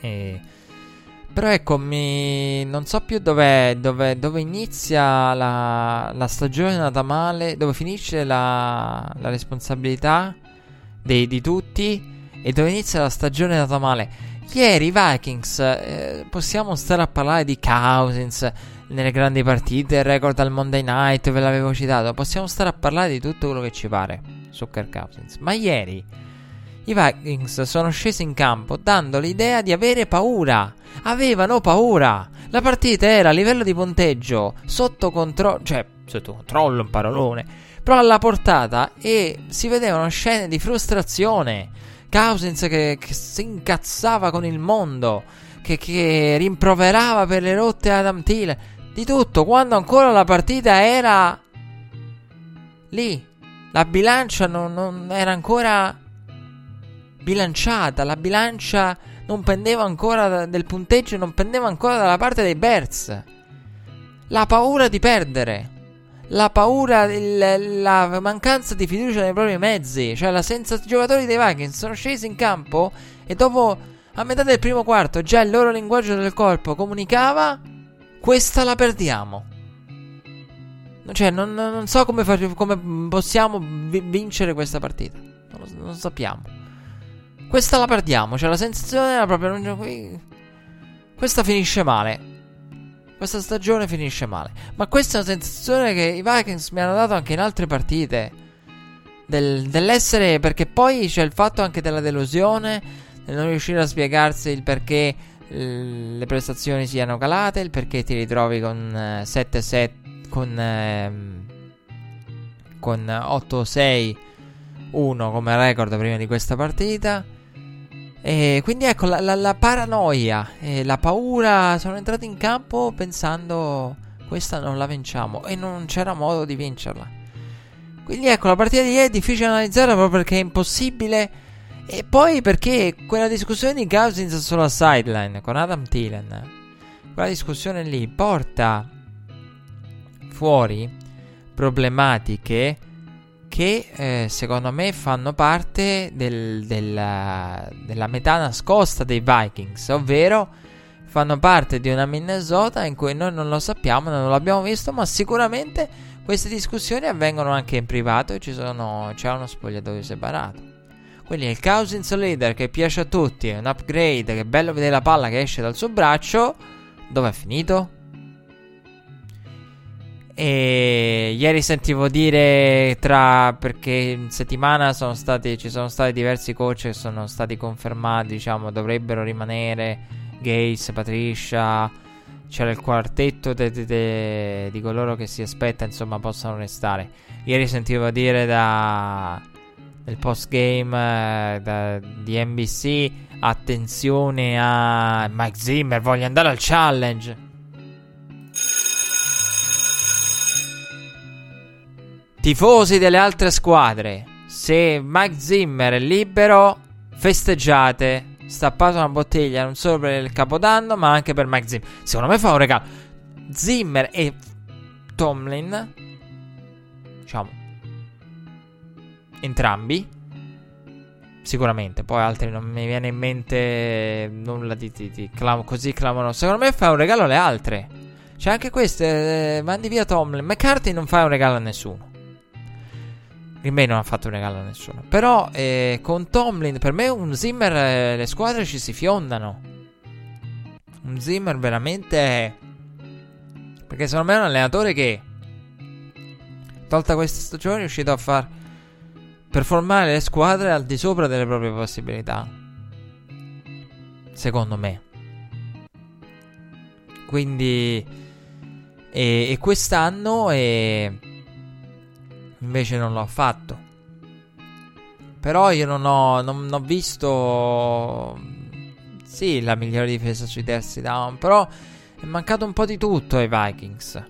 S2: E però ecco, mi... non so più dove, dove, dove inizia la, la, stagione nata male, dove finisce la, la responsabilità dei, di tutti e dove inizia la stagione nata male. Ieri i Vikings, eh, possiamo stare a parlare di Cousins nelle grandi partite, il record al Monday Night, ve l'avevo citato, possiamo stare a parlare di tutto quello che ci pare su Kirk Cousins. Ma ieri i Vikings sono scesi in campo dando l'idea di avere paura. Avevano paura. La partita era a livello di punteggio sotto controllo, cioè sotto controllo, un parolone, però alla portata e si vedevano scene di frustrazione. Cousins che, che si incazzava con il mondo, che, che rimproverava per le rotte Adam Thielen, di tutto, quando ancora la partita era lì. La bilancia non, non era ancora bilanciata. La bilancia non pendeva ancora del punteggio, non pendeva ancora dalla parte dei Bears. La paura di perdere. La paura, il, la mancanza di fiducia nei propri mezzi. Cioè, la senza giocatori dei Vikings sono scesi in campo e dopo, a metà del primo quarto, già il loro linguaggio del corpo comunicava: Questa la perdiamo. Cioè, non, non so come, far, come possiamo vincere questa partita. Non non sappiamo. Questa la perdiamo. C'è la sensazione proprio. Non... Questa finisce male. Questa stagione finisce male. Ma questa è una sensazione che i Vikings mi hanno dato anche in altre partite. Del, dell'essere. Perché poi c'è il fatto anche della delusione. Del non riuscire a spiegarsi il perché le prestazioni siano calate. Il perché ti ritrovi con 7-7. Eh, con. Eh, con 8-6. 1 come record prima di questa partita. E quindi ecco la, la, la paranoia e la paura sono entrati in campo pensando questa non la vinciamo e non c'era modo di vincerla. Quindi ecco la partita di ieri è difficile analizzare proprio perché è impossibile e poi perché quella discussione di Cousins sulla sideline con Adam Thielen, quella discussione lì porta fuori problematiche che eh, secondo me fanno parte del, della, della metà nascosta dei Vikings, ovvero fanno parte di una Minnesota in cui noi non lo sappiamo, non l'abbiamo visto, ma sicuramente queste discussioni avvengono anche in privato e sono, c'è uno spogliatoio separato. Quindi il Cousins Leader che piace a tutti, è un upgrade, che è bello vedere la palla che esce dal suo braccio, dove è finito? E ieri sentivo dire tra perché in settimana sono stati, ci sono stati diversi coach che sono stati confermati, diciamo, dovrebbero rimanere Gates, Patricia. C'era il quartetto de, de, de, di coloro che si aspetta, insomma, possano restare. Ieri sentivo dire da nel post game eh, di NBC attenzione a Mike Zimmer, voglio andare al challenge. Tifosi delle altre squadre, se Mike Zimmer è libero, festeggiate. Stappate una bottiglia non solo per il capodanno, ma anche per Mike Zimmer. Secondo me fa un regalo. Zimmer e Tomlin, diciamo, entrambi. Sicuramente, poi altri non mi viene in mente nulla di, di, di clam- così clamoroso. Secondo me fa un regalo alle altre. C'è anche queste, eh, mandi via Tomlin. McCarthy non fa un regalo a nessuno. Green Bay non ha fatto un regalo a nessuno. Però eh, con Tomlin, per me un Zimmer, eh, le squadre ci si fiondano. Un Zimmer veramente... Perché secondo me è un allenatore che, tolta questa stagione, è riuscito a far performare le squadre al di sopra delle proprie possibilità. Secondo me. Quindi... E, e quest'anno... E, Invece non l'ho fatto. Però io non ho, non, non ho visto. Sì, la migliore difesa sui terzi down. Però è mancato un po' di tutto ai Vikings.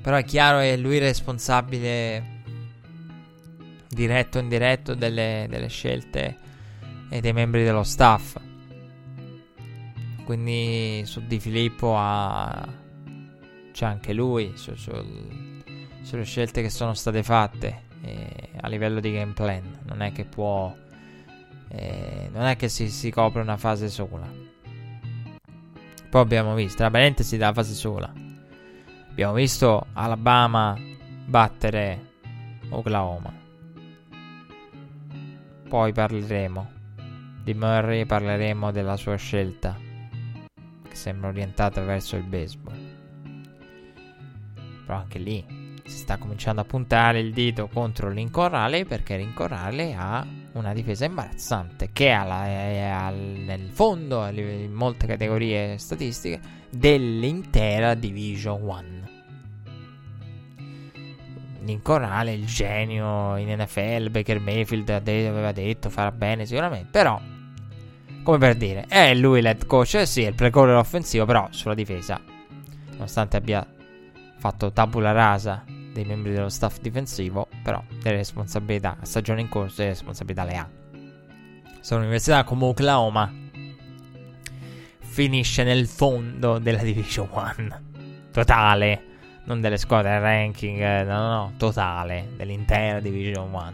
S2: Però è chiaro che lui è responsabile diretto o indiretto delle, delle scelte e dei membri dello staff. Quindi su Di Filippo ha... c'è anche lui. Su, sul sulle scelte che sono state fatte eh, a livello di game plan. Non è che può. Eh, non è che si, si, copre una fase sola. Poi abbiamo visto, tra parentesi, della fase sola. Abbiamo visto Alabama battere Oklahoma. Poi parleremo di Murray, parleremo della sua scelta, che sembra orientata verso il baseball. Però anche lì si sta cominciando a puntare il dito contro Lincoln Raleigh perché Lincoln Raleigh ha una difesa imbarazzante che è, è al, nel fondo, in molte categorie statistiche, dell'intera Division 1. Lincoln Raleigh, il genio in NFL, Baker Mayfield aveva detto farà bene sicuramente, però come per dire, è lui l'head coach, eh sì, è il precorrere offensivo, però sulla difesa, nonostante abbia fatto tabula rasa dei membri dello staff difensivo, però delle responsabilità, stagione in corso, delle responsabilità le ha. Se un'università come Oklahoma finisce nel fondo della Division 1, totale, non delle squadre ranking, eh, no, no, no, totale, dell'intera Division 1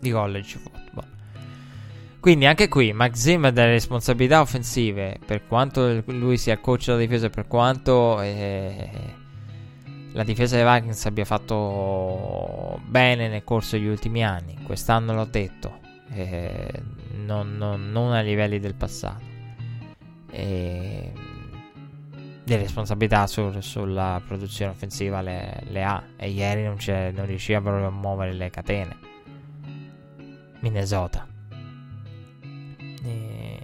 S2: di college football. Quindi anche qui Maxim ha delle responsabilità offensive, per quanto lui sia coach della difesa, per quanto eh, la difesa dei Vikings abbia fatto bene nel corso degli ultimi anni. Quest'anno l'ho detto, eh, non, non, non, a livelli del passato. E le responsabilità su, sulla produzione offensiva le, le, ha e ieri non, non riusciva proprio a muovere le catene. Minnesota. E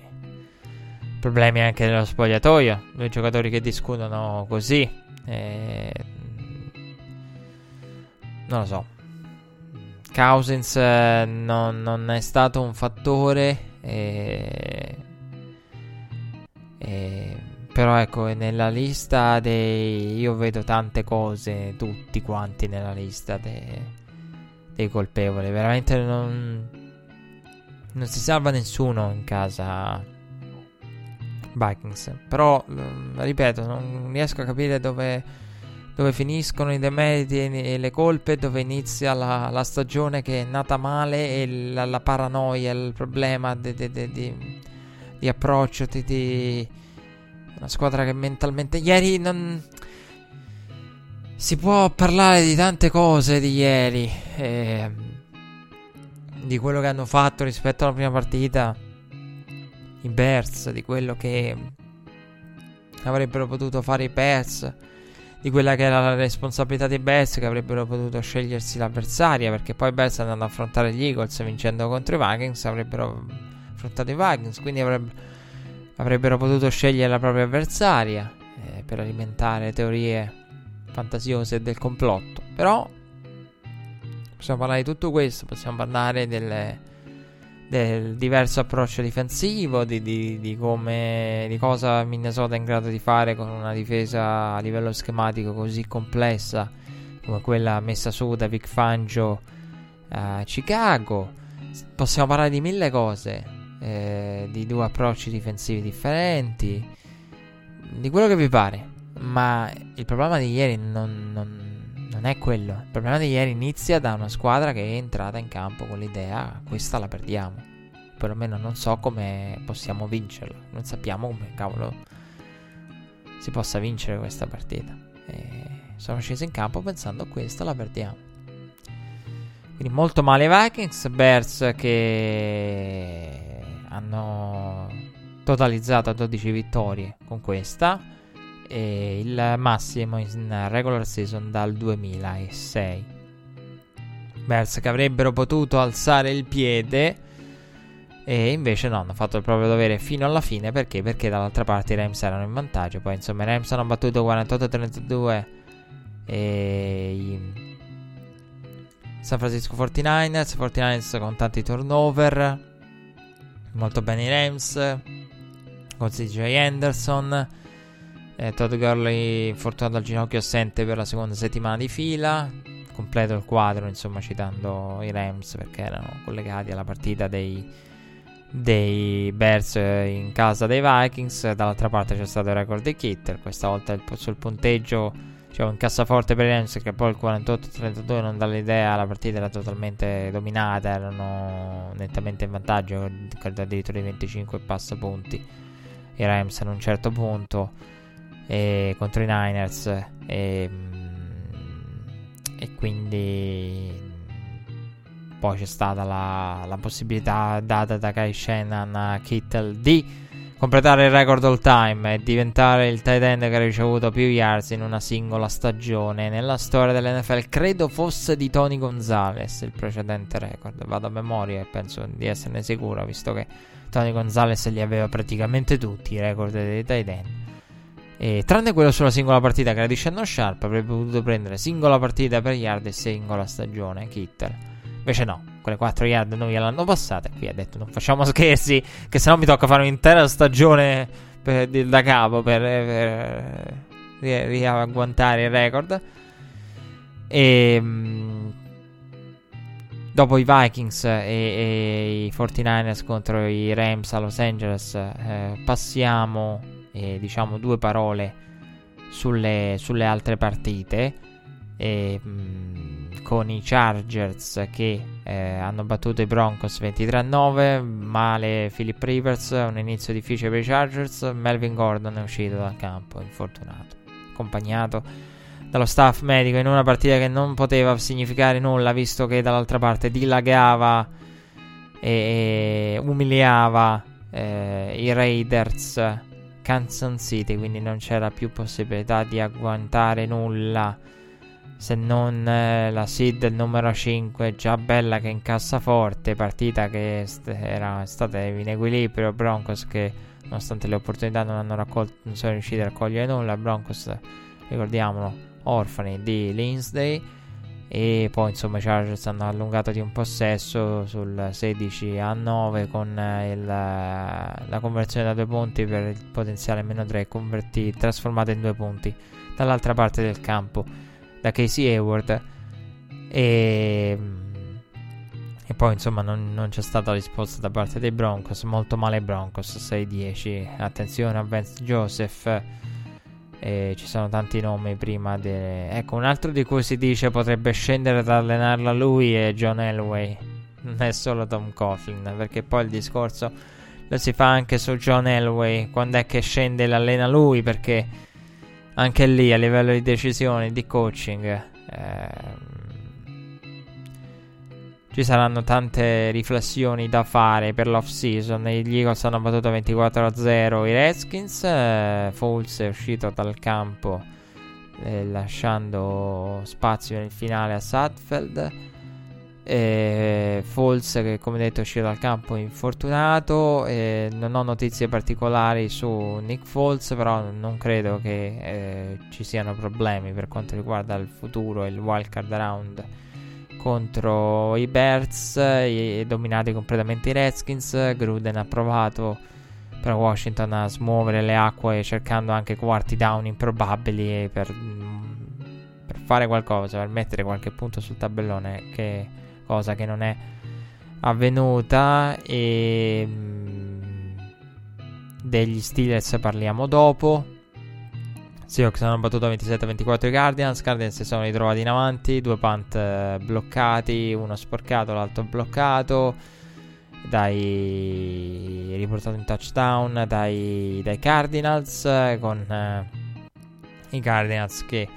S2: problemi anche nello spogliatoio, due giocatori che discutono così. E non lo so. Cousins eh, non, non, è stato un fattore. E, e, però ecco, nella lista dei... Io vedo tante cose, tutti quanti nella lista dei, dei colpevoli. Veramente non... Non si salva nessuno in casa Vikings. Però, ripeto, non riesco a capire dove dove finiscono i demeriti e le colpe, dove inizia la, la stagione che è nata male e la, la paranoia, il problema di, di, di, di approccio di, una squadra che mentalmente... Ieri non... Si può parlare di tante cose di ieri, eh, di quello che hanno fatto rispetto alla prima partita, i Bears, di quello che avrebbero potuto fare i Bears di quella che era la responsabilità dei Bears che avrebbero potuto scegliersi l'avversaria perché poi Bears andando ad affrontare gli Eagles vincendo contro i Vikings avrebbero affrontato i Vikings quindi avrebbe, avrebbero potuto scegliere la propria avversaria eh, per alimentare teorie fantasiose del complotto. Però possiamo parlare di tutto questo possiamo parlare delle del diverso approccio difensivo, di, di, di, come, di cosa Minnesota è in grado di fare con una difesa a livello schematico così complessa come quella messa su da Vic Fangio a Chicago. Possiamo parlare di mille cose, eh, di due approcci difensivi differenti, di quello che vi pare. Ma il problema di ieri non, non, non è quello. Il problema di ieri inizia da una squadra che è entrata in campo con l'idea questa la perdiamo. Perlomeno non so come possiamo vincerla. Non sappiamo come cavolo si possa vincere questa partita. E sono sceso in campo pensando questa la perdiamo. Quindi molto male i Vikings, Bears che hanno totalizzato 12 vittorie con questa e il massimo in regular season dal 2006. Bears che avrebbero potuto alzare il piede e invece no, hanno fatto il proprio dovere fino alla fine perché? Perché dall'altra parte i Rams erano in vantaggio. Poi insomma i Rams hanno battuto 48-32 e San Francisco 49ers, 49ers con tanti turnover. Molto bene i Rams con CJ Anderson eh, Todd Gurley infortunato al ginocchio assente per la seconda settimana di fila. Completo il quadro, insomma, citando i Rams perché erano collegati alla partita dei, dei Bears in casa dei Vikings. Dall'altra parte c'è stato il record dei Kitter. Questa volta il, sul punteggio cioè un cassaforte per i Rams che poi il 48-32 non dà l'idea, la partita era totalmente dominata, erano nettamente in vantaggio, credo addirittura di 25 passa punti i Rams a un certo punto e contro i Niners e, mm, e quindi poi c'è stata la, la possibilità data da Kai Shannon a Kittle di completare il record all time e diventare il tight end che ha ricevuto più yards in una singola stagione nella storia dell'NFL. Credo fosse di Tony Gonzalez il precedente record. Vado a memoria e penso di esserne sicuro, visto che Tony Gonzalez li aveva praticamente tutti i record dei tight end. E, tranne quello sulla singola partita che era di Shannon Sharp, avrebbe potuto prendere singola partita per yard e singola stagione. Kitter. Invece no, quelle 4 yard noi l'hanno passata. Qui ha detto non facciamo scherzi, che se no mi tocca fare un'intera stagione per, da capo per, per, per riagguantare il record. E mh, dopo i Vikings e, e, i 49ers contro i Rams a Los Angeles, eh, passiamo eh, diciamo due parole sulle, sulle altre partite. E, mm, con i Chargers che eh, hanno battuto i Broncos 23-9. Male Philip Rivers, un inizio difficile per i Chargers. Melvin Gordon è uscito dal campo, infortunato, accompagnato dallo staff medico in una partita che non poteva significare nulla visto che dall'altra parte dilagava e umiliava eh, i Raiders Kansas City quindi non c'era più possibilità di agguantare nulla se non eh, la seed numero 5 già bella che incassa forte partita che st- era stata in equilibrio. Broncos che nonostante le opportunità non raccolto non sono riusciti a raccogliere nulla. Broncos ricordiamolo orfani di Lindsay e poi insomma i Chargers hanno allungato di un possesso sul 16 a 9 con eh, il, la conversione da due punti per il potenziale meno 3 convertiti trasformata in due punti dall'altra parte del campo da Casey Hayward. E, e poi insomma non, non, c'è stata risposta da parte dei Broncos molto male Broncos 6-10 attenzione a Vance Joseph e ci sono tanti nomi prima de... ecco un altro di cui si dice potrebbe scendere ad allenarla lui è John Elway. Non è solo Tom Coughlin perché poi il discorso lo si fa anche su John Elway. Quando è che scende e l'allena lui? Perché anche lì a livello di decisioni, di coaching, ehm, ci saranno tante riflessioni da fare per l'off season. Gli Eagles hanno battuto 24-0 i Redskins. Eh, Foles è uscito dal campo eh, lasciando spazio nel finale a Sutfeld. E Falls che come detto è uscito dal campo infortunato e non ho notizie particolari su Nick Falls però non credo che eh, ci siano problemi per quanto riguarda il futuro e il wildcard round contro i Bears i, dominati completamente i Redskins. Gruden ha provato per Washington a smuovere le acque cercando anche quarti down improbabili per, per fare qualcosa per mettere qualche punto sul tabellone che cosa che non è avvenuta. E mm, degli Steelers parliamo dopo Seahawks hanno battuto 27-24 i Guardians. Guardians si sono ritrovati in avanti. Due punt eh, bloccati. Uno sporcato l'altro bloccato. Dai riportato in touchdown dai, dai Cardinals con eh, i Cardinals che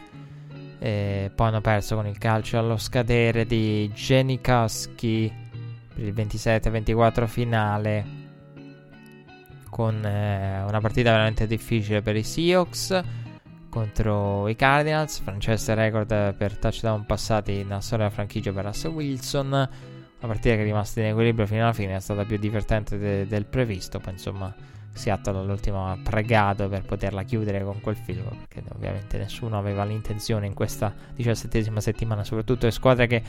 S2: e poi hanno perso con il calcio allo scadere di Janikowski per il 27-24 finale. Con eh, una partita veramente difficile per i Seahawks contro i Cardinals. Francesco record per touchdown passati nella storia della franchigia per Russell Wilson. Una partita che è rimasta in equilibrio fino alla fine, è stata più divertente de- del previsto. Poi insomma Seattle all'ultimo ha pregato per poterla chiudere con quel film perché ovviamente nessuno aveva l'intenzione in questa diciassettesima settimana soprattutto le squadre che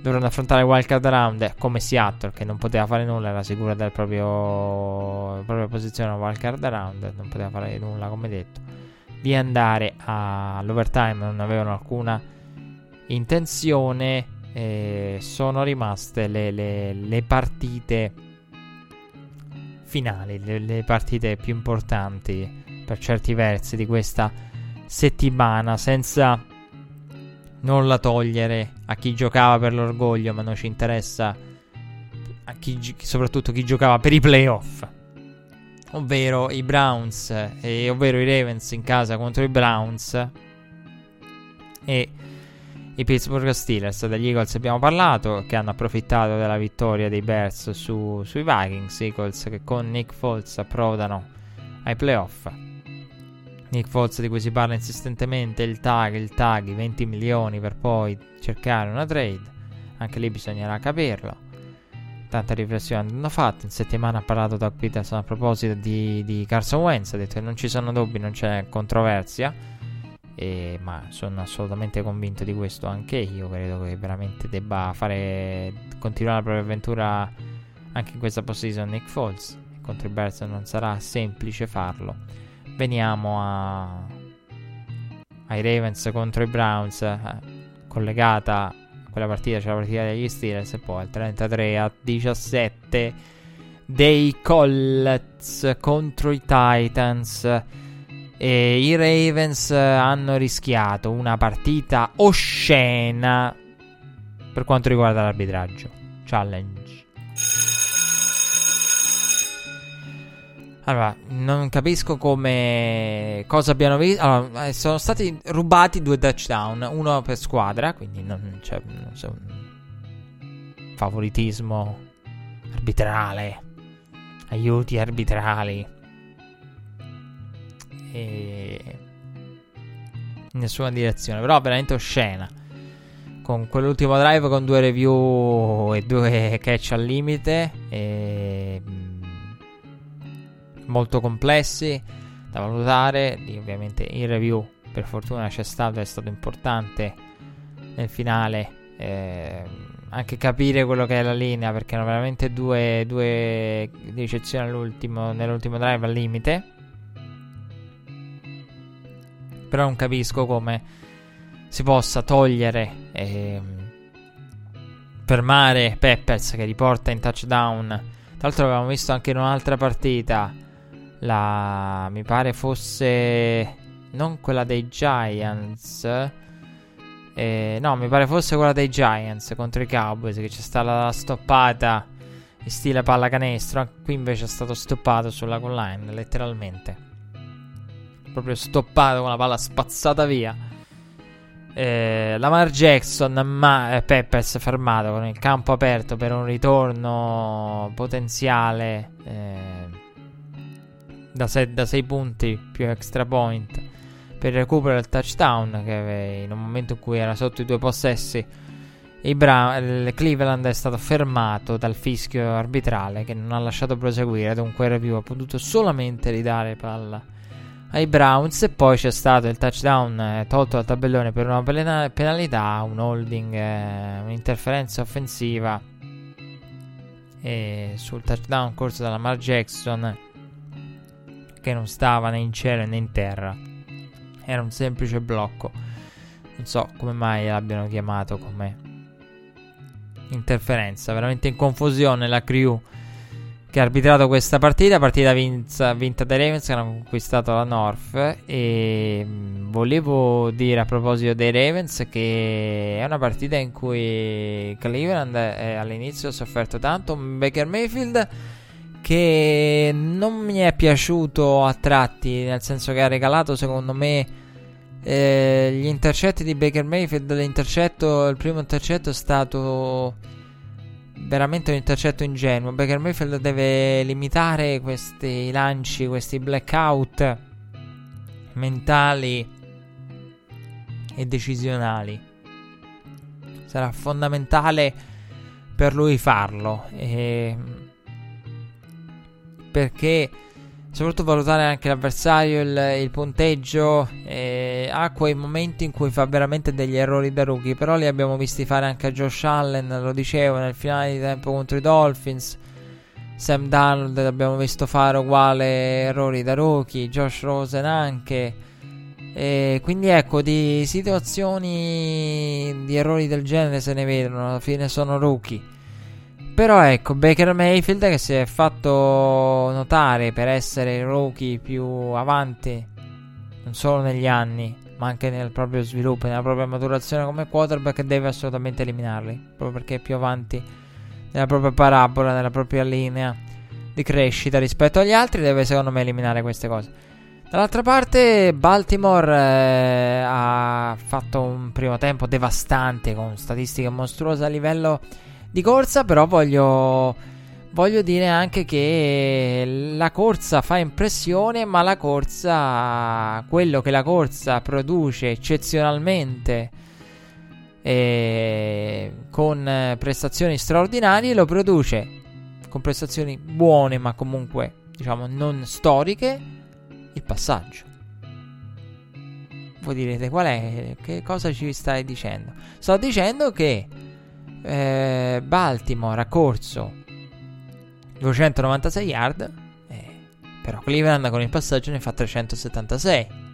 S2: dovranno affrontare il wildcard round come Seattle che non poteva fare nulla era sicura della propria posizione al wildcard round non poteva fare nulla come detto di andare all'overtime non avevano alcuna intenzione e sono rimaste le, le, le partite finali, le, le partite più importanti per certi versi di questa settimana, senza nulla togliere a chi giocava per l'orgoglio, ma non ci interessa a chi, soprattutto chi giocava per i playoff. Ovvero i Browns, eh, ovvero i Ravens in casa contro i Browns. E i Pittsburgh Steelers. Degli Eagles abbiamo parlato, che hanno approfittato della vittoria dei Bears su, sui Vikings. Eagles che con Nick Foles approdano ai playoff. Nick Foles di cui si parla insistentemente, il tag, il tag, i 20 milioni per poi cercare una trade. Anche lì bisognerà capirlo. Tante riflessioni hanno fatto. In settimana ha parlato Doug Peterson a proposito di, di Carson Wentz. Ha detto che non ci sono dubbi, non c'è controversia e, ma sono assolutamente convinto di questo anche io. Credo che veramente debba fare continuare la propria avventura anche in questa postseason Nick Foles. Contro i Bears non sarà semplice farlo. Veniamo a, ai Ravens contro i Browns. Eh, collegata a quella partita c'è la partita degli Steelers e poi al 33 a 17 dei Colts contro i Titans. E I Ravens hanno rischiato una partita oscena per quanto riguarda l'arbitraggio. Challenge. Allora, non capisco come. Cosa abbiano visto. Allora, eh, sono stati rubati due touchdown, uno per squadra, quindi non c'è. Non so, favoritismo arbitrale, aiuti arbitrali. E. Nessuna direzione, però veramente oscena. Con quell'ultimo drive con due review e due catch al limite. E molto complessi da valutare. Lì ovviamente il review per fortuna c'è stato, è stato importante nel finale. Eh, anche capire quello che è la linea perché erano veramente due, due ricezioni nell'ultimo drive al limite. Però non capisco come si possa togliere e fermare Peppers che riporta in touchdown. Tra l'altro avevamo visto anche in un'altra partita la mi pare fosse non quella dei Giants. Eh, no, mi pare fosse quella dei Giants contro i Cowboys che c'è stata la stoppata in stile pallacanestro. Qui invece è stato stoppato sulla goal line, letteralmente. Proprio stoppato con la palla spazzata via. Eh, Lamar Jackson, ma eh, Peppers fermato con il campo aperto per un ritorno potenziale. Eh, da 6 punti più extra point per il recupero del touchdown che in un momento in cui era sotto i due possessi Bra- il Cleveland è stato fermato dal fischio arbitrale che non ha lasciato proseguire. Dunque il review ha potuto solamente ridare palla ai Browns. E poi c'è stato il touchdown eh, tolto dal tabellone per una pena- penalità un holding eh, un'interferenza offensiva e sul touchdown corso da Lamar Jackson che non stava né in cielo né in terra. Era un semplice blocco. Non so come mai l'abbiano chiamato come interferenza. Veramente in confusione la crew che ha arbitrato questa partita. Partita vinta, vinta dai Ravens che hanno conquistato la North. E mm, volevo dire a proposito dei Ravens che è una partita in cui Cleveland all'inizio ha sofferto tanto. Baker Mayfield che non mi è piaciuto a tratti, nel senso che ha regalato secondo me eh, gli intercetti di Baker Mayfield. L'intercetto, il primo intercetto è stato veramente un intercetto ingenuo. Baker Mayfield deve limitare questi lanci, questi blackout mentali e decisionali. Sarà fondamentale per lui farlo. E perché soprattutto valutare anche l'avversario, il, il punteggio, eh, ha quei momenti in cui fa veramente degli errori da rookie, però li abbiamo visti fare anche a Josh Allen, lo dicevo, nel finale di tempo contro i Dolphins. Sam Darnold l'abbiamo visto fare uguale errori da rookie, Josh Rosen anche. E quindi ecco, di situazioni di errori del genere se ne vedono, alla fine sono rookie. Però ecco, Baker Mayfield che si è fatto notare per essere il rookie più avanti, non solo negli anni, ma anche nel proprio sviluppo, nella propria maturazione come quarterback, deve assolutamente eliminarli, proprio perché è più avanti nella propria parabola, nella propria linea di crescita rispetto agli altri, deve secondo me eliminare queste cose. Dall'altra parte, Baltimore eh, ha fatto un primo tempo devastante con statistiche mostruose a livello di corsa, però voglio, voglio dire anche che la corsa fa impressione, ma la corsa, quello che la corsa produce eccezionalmente eh, con prestazioni straordinarie, lo produce con prestazioni buone, ma comunque diciamo non storiche, il passaggio. Voi direte qual è? Che cosa ci stai dicendo? Sto dicendo che eh, Baltimore ha corso 296 yard, eh, però Cleveland con il passaggio ne fa 376.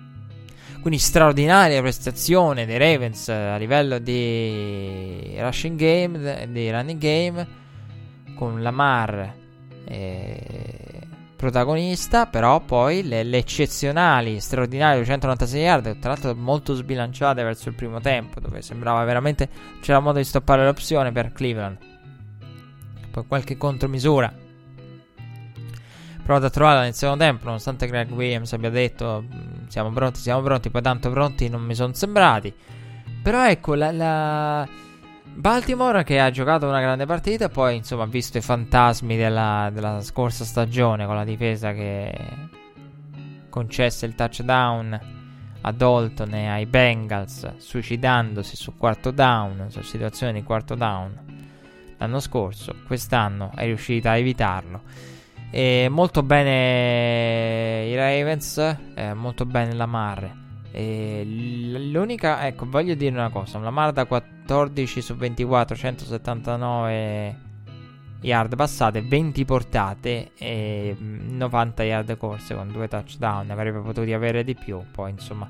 S2: Quindi straordinaria prestazione dei Ravens a livello di rushing game, di running game, con Lamar eh, protagonista, però poi le, le eccezionali, straordinarie 296 yard, tra l'altro molto sbilanciate verso il primo tempo, dove sembrava veramente c'era modo di stoppare l'opzione per Cleveland. Poi qualche contromisura provato a trovarla nel secondo tempo, nonostante Greg Williams abbia detto mm, siamo pronti, siamo pronti, poi tanto pronti non mi sono sembrati. Però ecco, la, la, Baltimore che ha giocato una grande partita, poi insomma ha visto i fantasmi della, della scorsa stagione con la difesa che concesse il touchdown a Dalton e ai Bengals, suicidandosi su quarto down, su situazioni di quarto down l'anno scorso. Quest'anno è riuscita a evitarlo. E molto bene i Ravens, eh, molto bene Lamar. E l'unica, ecco, voglio dire una cosa: Lamar da 14 su 24, 179 yard passate, 20 portate e 90 yard corse con due touchdown. Avrebbe potuto avere di più. Poi, insomma,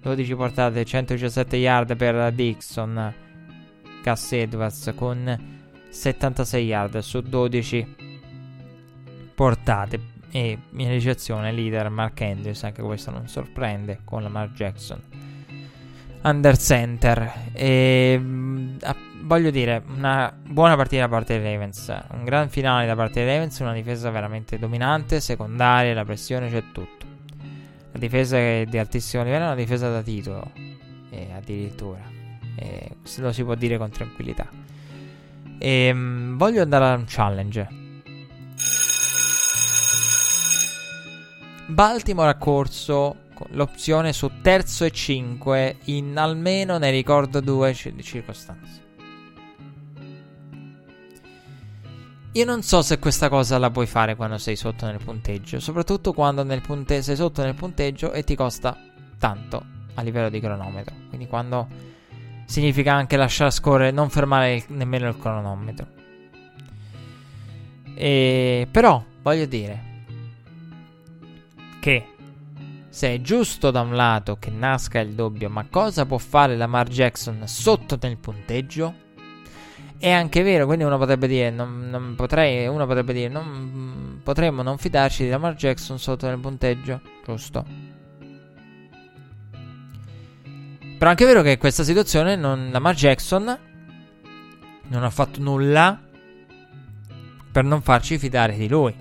S2: 12 portate, 117 yard per Dixon. Cass Edwards con 76 yard su 12 portate e in ricezione leader Mark Andrews, anche questo non sorprende, con la Mark Jackson. Under center. E, mh, voglio dire, una buona partita da parte dei Ravens. Un gran finale da parte dei Ravens, una difesa veramente dominante, secondaria, la pressione c'è tutto. La difesa è di altissimo livello, una difesa da titolo. E addirittura. E lo si può dire con tranquillità. E, mh, voglio andare a un challenge. Baltimore ha corso l'opzione su terzo e 5 in almeno ne ricordo due circostanze. Io non so se questa cosa la puoi fare quando sei sotto nel punteggio, soprattutto quando nel punte- sei sotto nel punteggio e ti costa tanto a livello di cronometro. Quindi quando significa anche lasciare scorrere, non fermare il, nemmeno il cronometro. E però voglio dire, che se è giusto da un lato che nasca il dubbio, ma cosa può fare Lamar Jackson sotto nel punteggio? È anche vero, quindi uno potrebbe dire, non, non potrei, uno potrebbe dire, non, potremmo non fidarci di Lamar Jackson sotto nel punteggio, giusto? Però è anche vero che in questa situazione non, Lamar Jackson non ha fatto nulla per non farci fidare di lui.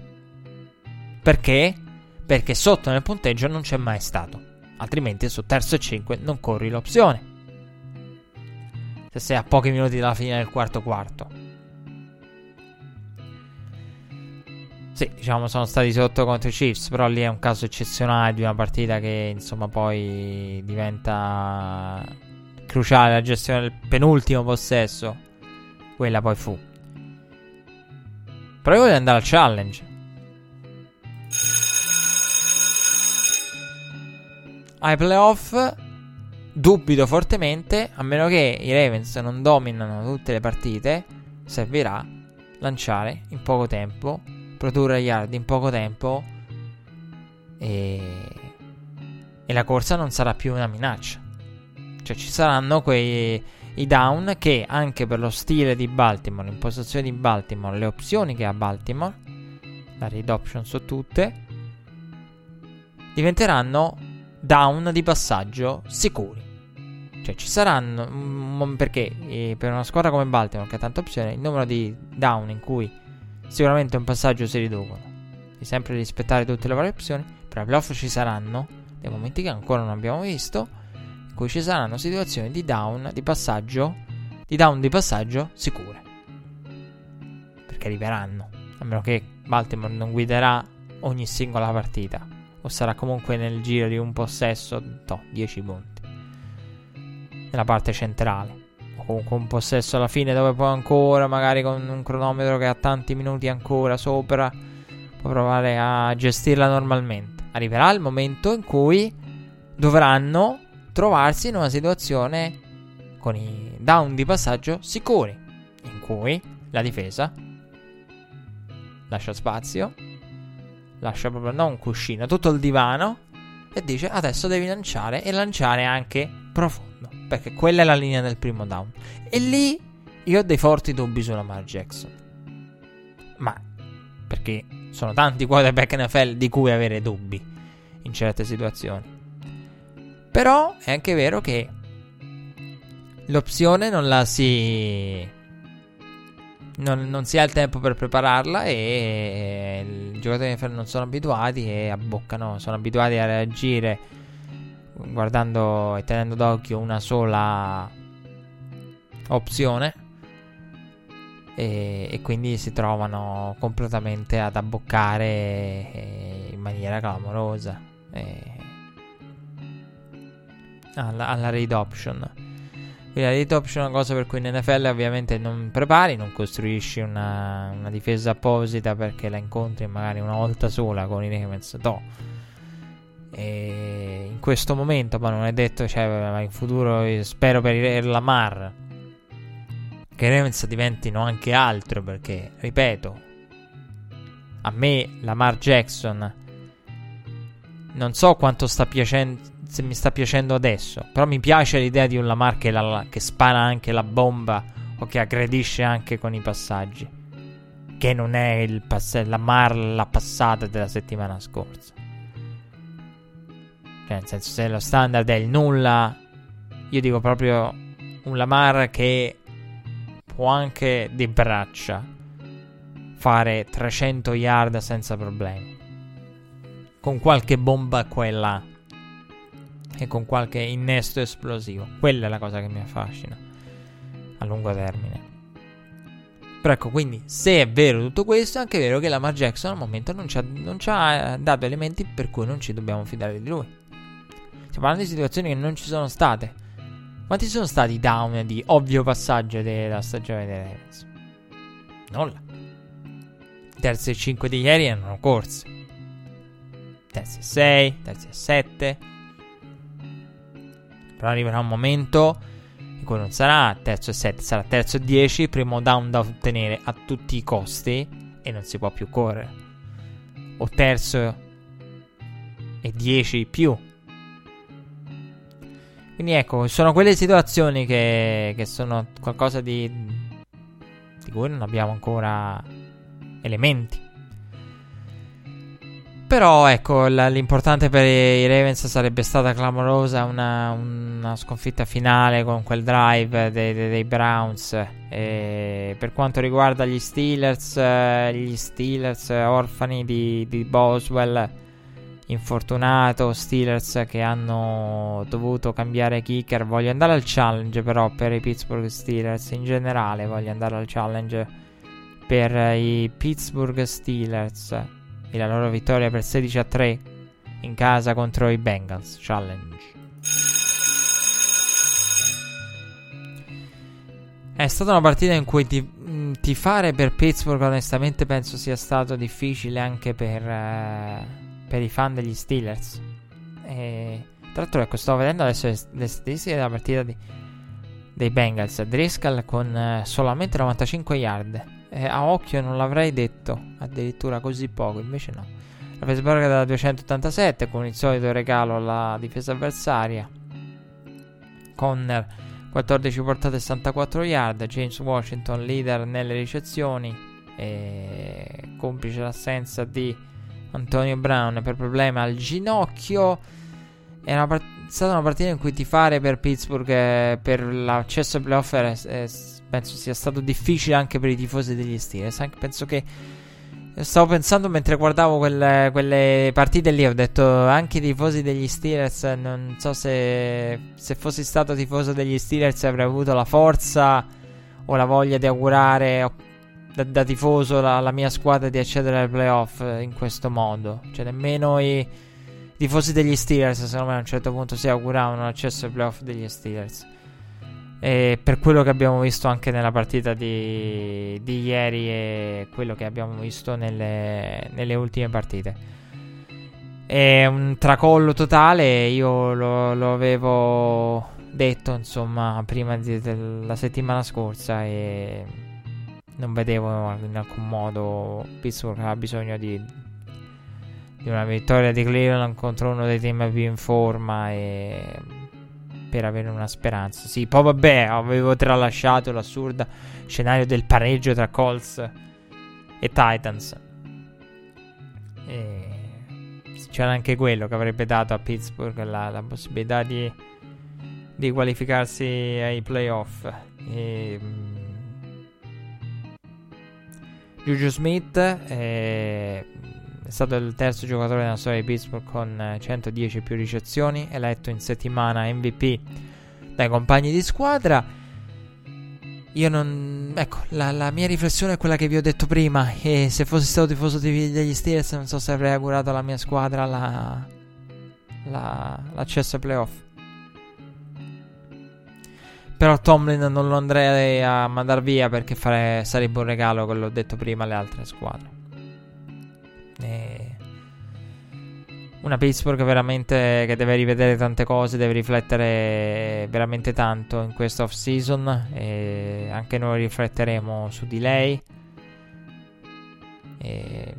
S2: Perché? Perché sotto nel punteggio non c'è mai stato. Altrimenti su terzo e 5 non corri l'opzione. Se sei a pochi minuti dalla fine del quarto quarto. Sì, diciamo sono stati sotto contro i Chiefs, però lì è un caso eccezionale di una partita che insomma poi diventa cruciale la gestione del penultimo possesso. Quella poi fu. Però io voglio andare al challenge. Ai playoff dubito fortemente, a meno che i Ravens non dominano tutte le partite, servirà lanciare in poco tempo, produrre yard in poco tempo e, e la corsa non sarà più una minaccia. Cioè ci saranno quei i down che anche per lo stile di Baltimore, in posizione di Baltimore, le opzioni che ha Baltimore, la read option su tutte, diventeranno down di passaggio sicuri. Cioè ci saranno, mm, perché eh, per una squadra come Baltimore che ha tante opzioni, il numero di down in cui sicuramente un passaggio si riducono. Di sempre rispettare tutte le varie opzioni, però ai playoff ci saranno dei momenti che ancora non abbiamo visto, in cui ci saranno situazioni di down di passaggio, di down di passaggio sicure. Perché arriveranno, a meno che Baltimore non guiderà ogni singola partita o sarà comunque nel giro di un possesso, no, 10 punti. Nella parte centrale. Comunque un possesso alla fine dove poi ancora, magari con un cronometro che ha tanti minuti ancora sopra, può provare a gestirla normalmente. Arriverà il momento in cui dovranno trovarsi in una situazione con i down di passaggio sicuri, in cui la difesa lascia spazio lascia proprio non un cuscino, tutto il divano e dice adesso devi lanciare e lanciare anche profondo, perché quella è la linea del primo down. E lì io ho dei forti dubbi sulla Lamar Jackson. Ma perché sono tanti quarterback NFL di cui avere dubbi in certe situazioni. Però è anche vero che l'opzione non la si non, non, si ha il tempo per prepararla e i giocatori non sono abituati e abboccano, sono abituati a reagire guardando e tenendo d'occhio una sola opzione e, e quindi si trovano completamente ad abboccare in maniera clamorosa alla, alla read option. Quindi la read option è una cosa per cui in NFL ovviamente non prepari, non costruisci una, una difesa apposita perché la incontri magari una volta sola con i Ravens. No. E in questo momento, ma non è detto, cioè, in futuro spero per Lamar che i Ravens diventino anche altro perché, ripeto, a me Lamar Jackson non so quanto sta piacendo se mi sta piacendo adesso. Però mi piace l'idea di un Lamar che, la, che spara anche la bomba o che aggredisce anche con i passaggi. Che non è il pass- Lamar la passata della settimana scorsa. Cioè, nel senso, se lo standard è il nulla, io dico proprio un Lamar che può anche di braccia fare 300 yard senza problemi. Con qualche bomba e là e con qualche innesto esplosivo. Quella è la cosa che mi affascina a lungo termine. Però ecco, quindi, se è vero tutto questo, è anche vero che Lamar Jackson al momento non ci, ha, non ci ha eh, dato elementi per cui non ci dobbiamo fidare di lui. Stiamo parlando di situazioni che non ci sono state. Quanti sono stati i down di ovvio passaggio della stagione dei Ravens? Nulla. Terze e 5 di ieri erano corse. Terzi e 6, terzi e 7. Però arriverà un momento in cui non sarà terzo e 7, sarà terzo e 10, primo down da ottenere a tutti i costi e non si può più correre. O terzo e 10 più. Quindi ecco, sono quelle situazioni che, che sono qualcosa di, di cui non abbiamo ancora elementi. Però ecco, l'importante per i Ravens sarebbe stata clamorosa una, una sconfitta finale con quel drive dei, dei, dei Browns. E per quanto riguarda gli Steelers, gli Steelers orfani di, di Boswell, infortunato, Steelers che hanno dovuto cambiare kicker. Voglio andare al challenge però per i Pittsburgh Steelers, in generale voglio andare al challenge per i Pittsburgh Steelers e la loro vittoria per 16 a 3 in casa contro i Bengals Challenge. È stata una partita in cui ti, mm, tifare per Pittsburgh onestamente penso sia stato difficile anche per, uh, per i fan degli Steelers. E, tra l'altro ecco sto vedendo adesso le, statistiche della partita di, dei Bengals. Driscoll con uh, solamente 95 yard eh, a occhio non l'avrei detto, addirittura così poco, invece no. La Pittsburgh da 287 con il solito regalo alla difesa avversaria. Conner 14 portate e 64 yard, James Washington leader nelle ricezioni e complice l'assenza di Antonio Brown per problema al ginocchio. È una part- stata una partita in cui tifare per Pittsburgh eh, per l'accesso ai playoff è, è penso sia stato difficile anche per i tifosi degli Steelers. Anche penso che stavo pensando mentre guardavo quelle, quelle, partite lì, ho detto anche i tifosi degli Steelers. Non so se, se fossi stato tifoso degli Steelers avrei avuto la forza o la voglia di augurare da, da tifoso la, la, mia squadra di accedere ai playoff in questo modo. Cioè, nemmeno i tifosi degli Steelers, secondo me, a un certo punto si auguravano l'accesso ai playoff degli Steelers. E per quello che abbiamo visto anche nella partita di, di ieri e quello che abbiamo visto nelle, nelle, ultime partite. È un tracollo totale, io lo, lo avevo detto insomma prima della settimana scorsa e non vedevo in alcun modo Pittsburgh ha bisogno di, di una vittoria di Cleveland contro uno dei team più in forma e per avere una speranza. Sì, poi vabbè, avevo tralasciato l'assurdo scenario del pareggio tra Colts e Titans. E c'era anche quello che avrebbe dato a Pittsburgh la, la possibilità di, di, qualificarsi ai playoff. E, Juju Smith è stato il terzo giocatore nella storia di Pittsburgh con 110 più ricezioni, eletto in settimana MVP dai compagni di squadra. Io non. Ecco, la, la, mia riflessione è quella che vi ho detto prima. E se fossi stato tifoso degli Steelers, non so se avrei augurato alla mia squadra la, la, l'accesso ai playoff. Però Tomlin non lo andrei a mandare via perché fare, sarebbe un regalo, come l'ho detto prima, alle altre squadre. E una Pittsburgh veramente che deve rivedere tante cose, deve riflettere veramente tanto in questa off season e anche noi rifletteremo su di lei. E,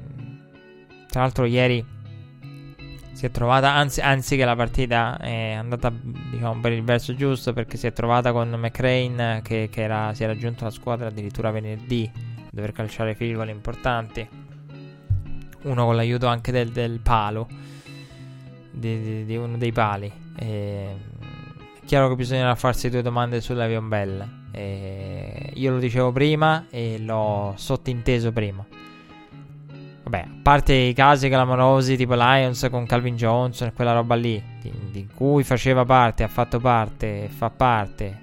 S2: tra l'altro ieri si è trovata, anzi, anzi che la partita è andata diciamo, per il verso giusto perché si è trovata con McRain che, che era, si era giunto alla squadra addirittura venerdì a dover calciare field goal importanti. Uno con l'aiuto anche del, del palo di, di, di uno dei pali. E, è chiaro che bisognerà farsi due domande sull'Avion Bell. E, io lo dicevo prima e l'ho sottinteso prima. Vabbè, a parte i casi clamorosi tipo Lions con Calvin Johnson e quella roba lì, di, di cui faceva parte, ha fatto parte fa parte,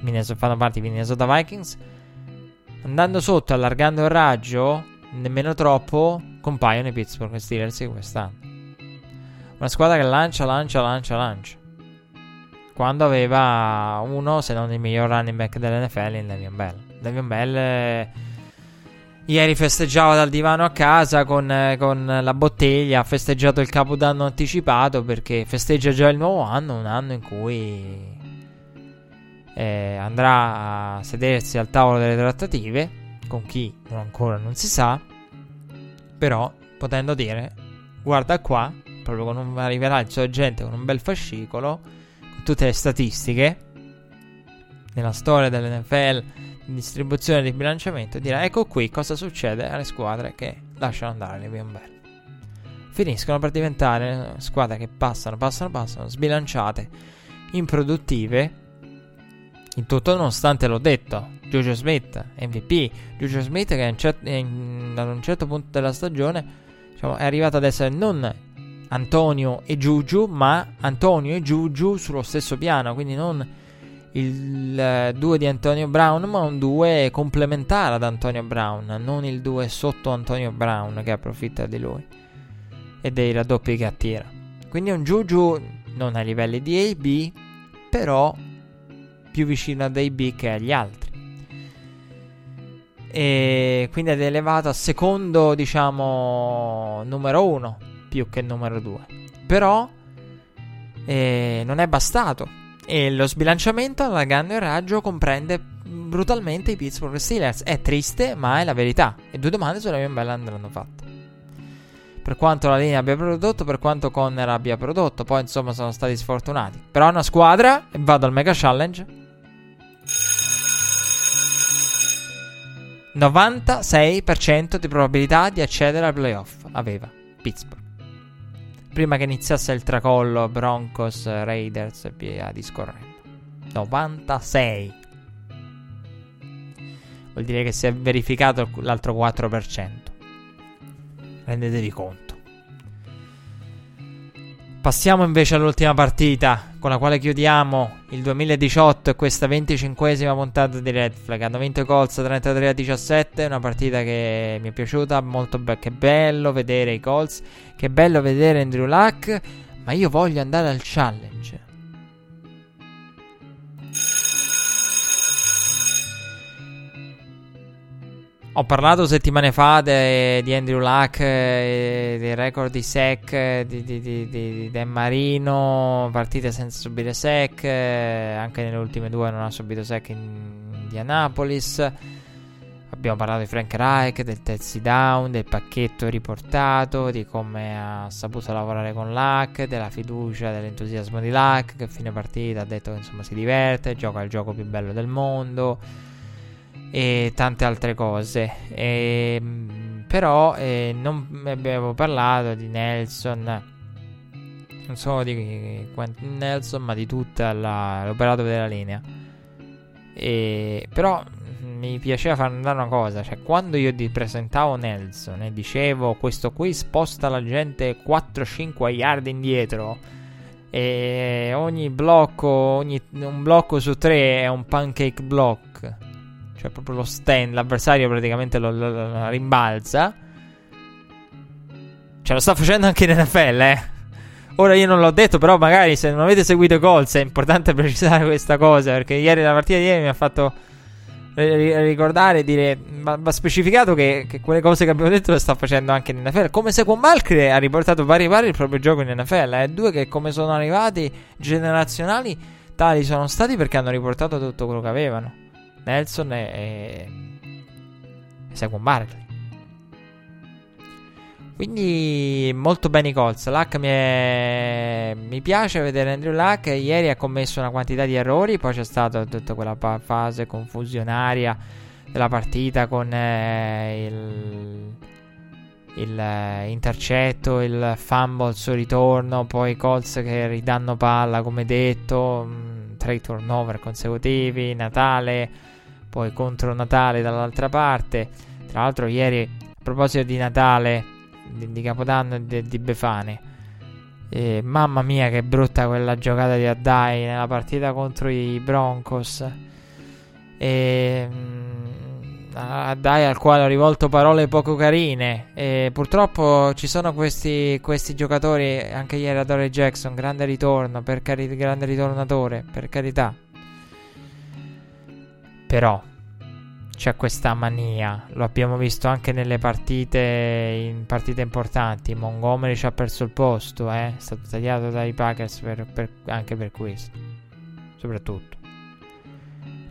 S2: Minnesota, fanno parte i Minnesota Vikings, andando sotto, allargando il raggio, nemmeno troppo, compaiono i Pittsburgh Steelers di quest'anno. Una squadra che lancia, lancia, lancia, lancia. Quando aveva uno, se non il miglior running back dell'NFL, in Le'Veon Bell. Le'Veon Bell eh, ieri festeggiava dal divano a casa con, eh, con, la bottiglia. Ha festeggiato il capodanno anticipato perché festeggia già il nuovo anno, un anno in cui eh, andrà a sedersi al tavolo delle trattative. Con chi ancora non si sa. Però potendo dire, guarda qua, proprio un, arriverà il suo agente con un bel fascicolo, con tutte le statistiche nella storia dell'NFL di distribuzione di bilanciamento e dirà ecco qui cosa succede alle squadre che lasciano andare le Bell. Finiscono per diventare squadre che passano, passano, passano, sbilanciate, improduttive. In tutto nonostante l'ho detto, Jojo Smith, MVP, Jojo Smith che in, ad un certo punto della stagione diciamo, è arrivato ad essere non Antonio e Giugiu, ma Antonio e Giugiu sullo stesso piano, quindi non il 2 uh, di Antonio Brown, ma un 2 complementare ad Antonio Brown, non il 2 sotto Antonio Brown che approfitta di lui e dei raddoppi che attira. Quindi un Giugiu non ai livelli di A B, però più vicino ad A B che agli altri. E quindi è elevato a secondo, diciamo, numero 1 più che numero 2. Però eh, non è bastato. E lo sbilanciamento allargando il raggio comprende brutalmente i Pittsburgh Steelers. È triste, ma è la verità. E due domande sulla mia bella andranno fatte. Per quanto la linea abbia prodotto, per quanto Conner abbia prodotto, poi insomma sono stati sfortunati. Però è una squadra, e vado al Mega Challenge. 96% di probabilità di accedere al playoff aveva Pittsburgh prima che iniziasse il tracollo Broncos, Raiders e via discorrendo. 96. Vuol dire che si è verificato l'altro 4%. Rendetevi conto. Passiamo invece all'ultima partita con la quale chiudiamo il 2018 e questa 25esima puntata di Red Flag. Hanno vinto i Colts 33 a 17, una partita che mi è piaciuta, molto be- che bello vedere i Colts, che bello vedere Andrew Luck, ma io voglio andare al challenge. Ho parlato settimane fa de, di Andrew Luck, eh, dei record di sec eh, di, di, di, di, Dan Marino, partite senza subire sec, eh, anche nelle ultime due non ha subito sec in Indianapolis. Abbiamo parlato di Frank Reich, del terzi down, del pacchetto riportato, di come ha saputo lavorare con Luck, della fiducia, dell'entusiasmo di Luck, che a fine partita ha detto che insomma si diverte, gioca il gioco più bello del mondo e tante altre cose. E, ehm, però eh, non abbiamo parlato di Nelson, non solo di Quentin Nelson, ma di tutta l'operato della linea. E, però mi piaceva far andare una cosa, cioè quando io ti presentavo Nelson e dicevo questo qui sposta la gente 4-5 yard indietro e ogni blocco, ogni, un blocco su tre è un pancake block, cioè proprio lo stand, l'avversario praticamente lo, lo, lo rimbalza. Ce lo sta facendo anche in NFL, eh. Ora io non l'ho detto, però magari se non avete seguito i Colts è importante precisare questa cosa, perché ieri la partita di ieri mi ha fatto ricordare, dire, va, va specificato che, che, quelle cose che abbiamo detto le sta facendo anche in NFL. Come se con Malcre ha riportato vari vari il proprio gioco in NFL. Eh. Due che come sono arrivati generazionali, tali sono stati perché hanno riportato tutto quello che avevano. Nelson e, e, e Saquon Barkley. Quindi molto bene i Colts. Luck mi, è... mi, piace vedere Andrew Luck. Ieri ha commesso una quantità di errori. Poi c'è stata tutta quella pa- fase confusionaria della partita con eh, il, il eh, intercetto, il fumble al suo ritorno. Poi i Colts che ridanno palla, come detto. Mh, mm, tre turnover consecutivi. Natale. Poi contro Natale dall'altra parte. Tra l'altro, ieri a proposito di Natale di, di Capodanno e di, di Befane. E, mamma mia, che brutta quella giocata di Addai nella partita contro i Broncos. E, mm, Addai al quale ho rivolto parole poco carine. E purtroppo ci sono questi, questi giocatori. Anche ieri Adore Jackson, grande ritorno, per cari- grande ritornatore, per carità. Però c'è questa mania. Lo abbiamo visto anche nelle partite, in partite importanti. Montgomery ci ha perso il posto, eh? è stato tagliato dai Packers per, per, anche per questo. Soprattutto.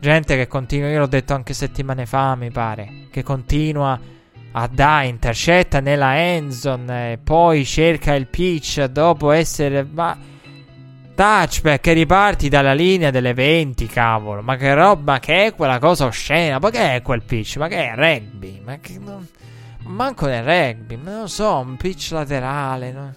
S2: Gente che continua, io l'ho detto anche settimane fa, mi pare, che continua a dare intercetta nella endzone e poi cerca il pitch dopo essere... Ma touchback e riparti dalla linea delle 20, cavolo. Ma che roba, che è quella cosa oscena? Ma che è quel pitch? Ma che è rugby? Ma che non... Manco nel rugby, ma non so, un pitch laterale, no?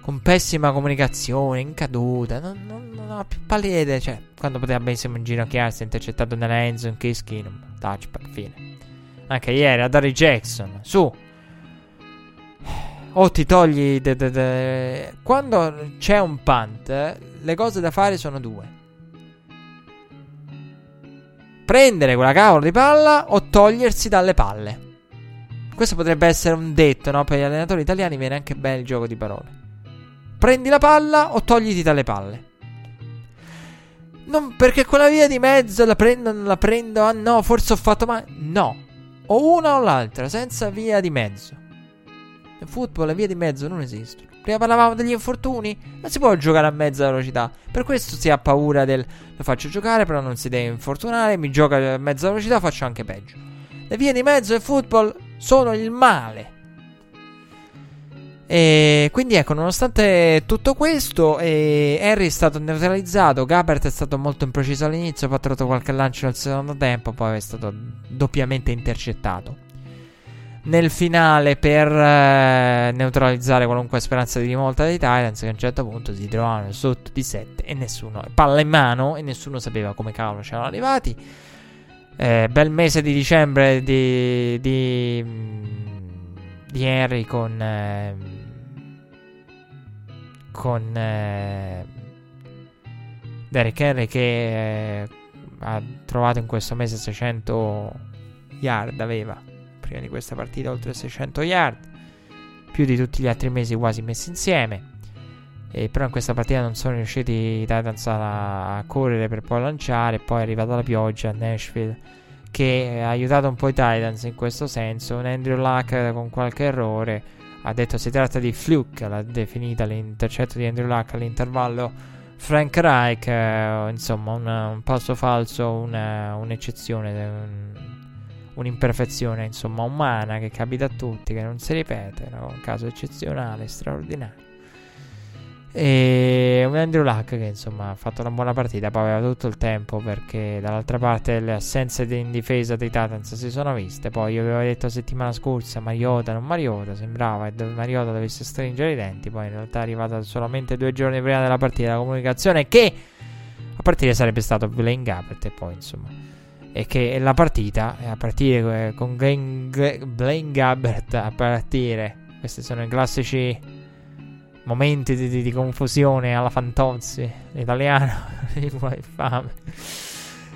S2: con pessima comunicazione, in caduta, non, non, non ho più palede, cioè, quando poteva benissimo inginocchiarsi, intercettato nella Enzo in Keenum, touchback, fine. Anche ieri, a Dari Jackson, su, o ti togli. De, de, de. Quando c'è un punt, le cose da fare sono due: prendere quella cavolo di palla o togliersi dalle palle. Questo potrebbe essere un detto, no? Per gli allenatori italiani viene anche bene il gioco di parole. Prendi la palla o togliti dalle palle. Non perché quella via di mezzo la prendo, non la prendo. Ah no, forse ho fatto male. No. O una o l'altra, senza via di mezzo. Nel football le vie di mezzo non esistono. Prima parlavamo degli infortuni, non si può giocare a mezza velocità. Per questo si ha paura del lo faccio giocare, però non si deve infortunare, mi gioca a mezza velocità, faccio anche peggio. Le vie di mezzo del football sono il male. E quindi ecco, nonostante tutto questo, eh, Harry è stato neutralizzato. Gabbert è stato molto impreciso all'inizio, ha fatto qualche lancio nel secondo tempo, poi è stato doppiamente intercettato nel finale per eh, neutralizzare qualunque speranza di rivolta dei Titans che a un certo punto si trovavano sotto di 7 e nessuno palla in mano e nessuno sapeva come cavolo c'erano arrivati. Eh, bel mese di dicembre di, di, di Henry con eh, con Derek Henry che eh, ha trovato in questo mese 600 yard aveva prima di questa partita oltre 600 yard, più di tutti gli altri mesi quasi messi insieme. E però in questa partita non sono riusciti i Titans a, a correre per poi lanciare. Poi è arrivata la pioggia a Nashville che ha aiutato un po' i Titans in questo senso. Un Andrew Luck con qualche errore ha detto si tratta di fluke, l'ha definita l'intercetto di Andrew Luck all'intervallo. Frank Reich, eh, insomma, un, un passo falso, una, un'eccezione. Un, un'imperfezione insomma umana che capita a tutti, che non si ripete, era un caso eccezionale, straordinario. E un Andrew Luck che insomma ha fatto una buona partita, poi aveva tutto il tempo perché dall'altra parte le assenze in difesa dei Titans si sono viste. Poi io avevo detto la settimana scorsa Mariota, non Mariota, sembrava che Mariota dovesse stringere i denti, poi in realtà è arrivata solamente due giorni prima della partita la comunicazione che a partire sarebbe stato Blaine Gabbert e poi insomma e che la partita, a partire con Glenn, Blaine Gabbert, a partire, questi sono i classici momenti di, di, di confusione alla Fantozzi, italiano, infame,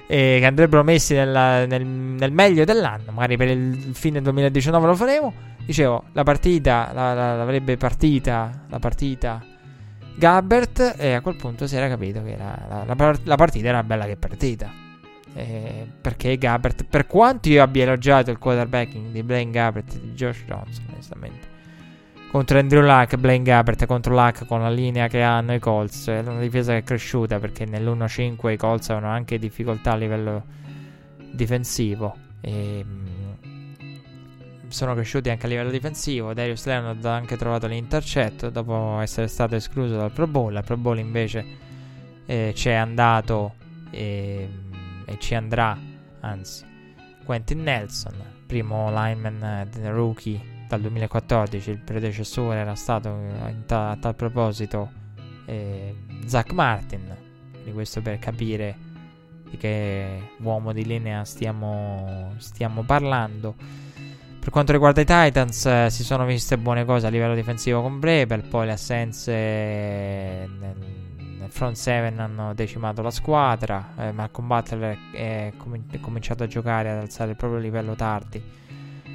S2: e che andrebbero messi nella, nel, nel, meglio dell'anno, magari per il fine 2019 lo faremo. Dicevo, la partita, la, la, l'avrebbe partita, la partita Gabbert e a quel punto si era capito che la, la partita era bella che partita. Eh, perché Gabbert, per quanto io abbia elogiato il quarterbacking di Blaine Gabbert e di Josh Johnson, onestamente, contro Andrew Luck, Blaine Gabbert contro Luck con la linea che hanno i Colts, è una difesa che è cresciuta perché nell'1-5 i Colts avevano anche difficoltà a livello difensivo. E, mh, sono cresciuti anche a livello difensivo. Darius Leonard ha anche trovato l'intercetto dopo essere stato escluso dal Pro Bowl. Al Pro Bowl invece eh, c'è andato. Eh, e ci andrà, anzi, Quentin Nelson, primo lineman eh, rookie dal 2014, il predecessore era stato eh, a tal proposito eh, Zach Martin, quindi questo per capire di che uomo di linea stiamo, stiamo parlando. Per quanto riguarda i Titans, eh, si sono viste buone cose a livello difensivo con Brebel, poi le assenze nel, front 7 hanno decimato la squadra. Eh, Malcolm Butler è, com- cominciato a giocare ad alzare il proprio livello tardi.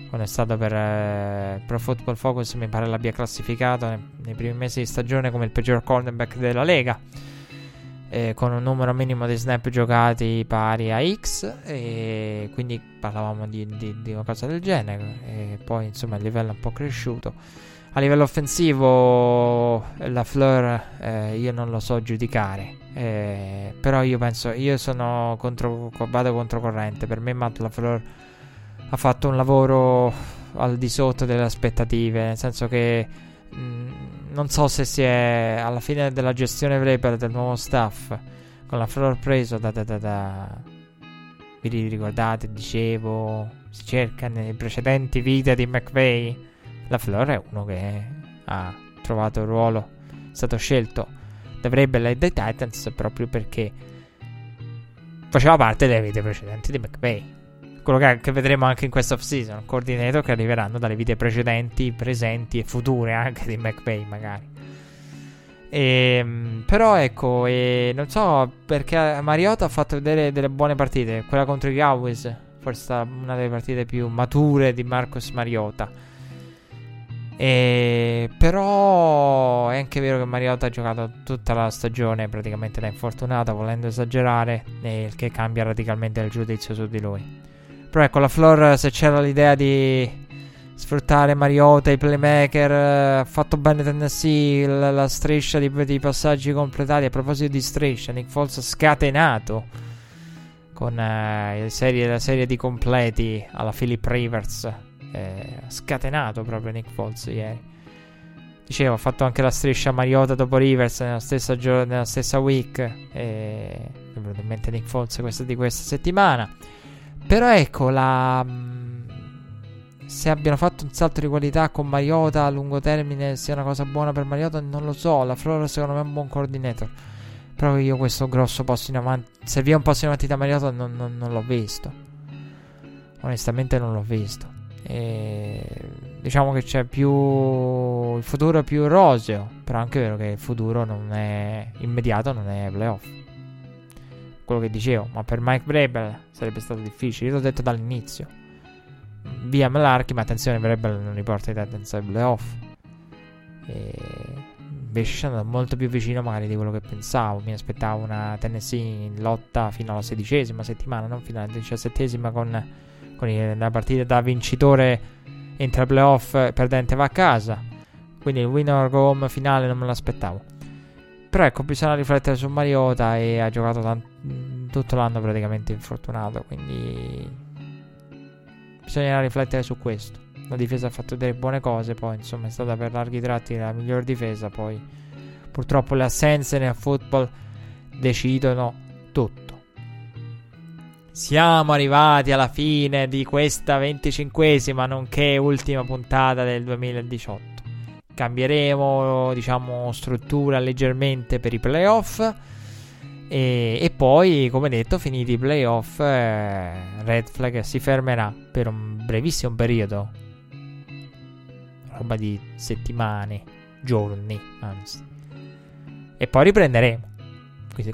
S2: Quando è stato per eh, Pro Football Focus, mi pare l'abbia classificato nei, nei, primi mesi di stagione come il peggior cornerback della lega. Eh, con un numero minimo di snap giocati pari a X. E quindi parlavamo di, di, di una cosa del genere. E poi insomma il livello è un po' cresciuto. A livello offensivo, la Fleur eh, io non lo so giudicare. Eh, però io penso, io sono contro, vado controcorrente. Per me Matt LaFleur ha fatto un lavoro al di sotto delle aspettative. Nel senso che mh, mm, non so se si è alla fine della gestione Vrabel del nuovo staff con la Fleur preso da, da, da, da vi ricordate, dicevo, si cerca nei precedenti video di McVeigh la Flor è uno che ha trovato il ruolo, è stato scelto da Vrabel e dai Titans proprio perché faceva parte delle vite precedenti di McVay. Quello che, che vedremo anche in questa off-season, coordinator che arriveranno dalle vite precedenti, presenti e future anche di McVay magari. E, ehm, però ecco, e non so perché Mariota ha fatto vedere delle buone partite. Quella contro i Cowboys, forse una delle partite più mature di Marcos Mariota. E, però è anche vero che Mariota ha giocato tutta la stagione praticamente da infortunata, volendo esagerare, il che cambia radicalmente il giudizio su di lui. Però ecco, la Flor, se c'era l'idea di sfruttare Mariota, i playmaker, ha fatto bene Tennessee, la, la striscia di, di, passaggi completati. A proposito di striscia, Nick Foles ha scatenato con eh, serie, la serie di completi alla Philip Rivers eh, scatenato proprio Nick Foles ieri. Dicevo, ha fatto anche la striscia Mariota dopo Rivers nella stessa, gio- nella stessa week. E probabilmente Nick Foles questa di questa settimana. Però ecco, la, se abbiano fatto un salto di qualità con Mariota a lungo termine sia una cosa buona per Mariota, non lo so. La Flora secondo me è un buon coordinator. Però io questo grosso passo in avanti, se vi è un passo in avanti da Mariota non, non, non l'ho visto. Onestamente non l'ho visto. E diciamo che c'è più. Il futuro è più roseo. Però è anche vero che il futuro non è immediato, non è playoff. Quello che dicevo, ma per Mike Brebel sarebbe stato difficile. Io l'ho detto dall'inizio. Via Melarchi, ma attenzione, Brebel non riporta i Titans ai playoff. E invece ci andato molto più vicino magari di quello che pensavo. Mi aspettavo una Tennessee in lotta fino alla sedicesima settimana, non fino alla diciassettesima con con la partita da vincitore entra ai playoff, perdente va a casa. Quindi il winner go home finale non me l'aspettavo. Però ecco, bisogna riflettere su Mariota e ha giocato tant- tutto l'anno praticamente infortunato. Quindi bisogna riflettere su questo. La difesa ha fatto delle buone cose, poi insomma è stata per larghi tratti la miglior difesa. Poi purtroppo le assenze nel football decidono tutto. Siamo arrivati alla fine di questa venticinquesima, nonché ultima puntata del 2018. Cambieremo, diciamo, struttura leggermente per i playoff. E, e, poi, come detto, finiti i playoff, eh, Red Flag si fermerà per un brevissimo periodo, roba di settimane, giorni, anzi. E poi riprenderemo.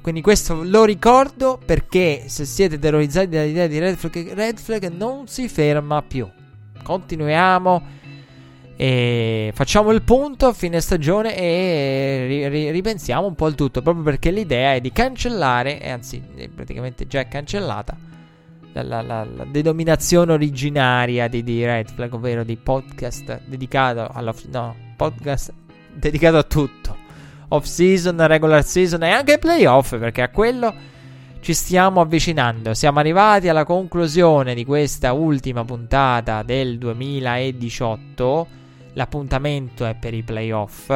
S2: Quindi questo lo ricordo perché se siete terrorizzati dall'idea di Red Flag, Red Flag non si ferma più. Continuiamo e facciamo il punto a fine stagione e ri- ri- ripensiamo un po' il tutto. Proprio perché l'idea è di cancellare, anzi, è praticamente già cancellata. La, la, la, la denominazione originaria di, di, Red Flag, ovvero di podcast dedicato alla. No, podcast dedicato a tutto off season, regular season e anche playoff, perché a quello ci stiamo avvicinando. Siamo arrivati alla conclusione di questa ultima puntata del 2018. L'appuntamento è per i playoff.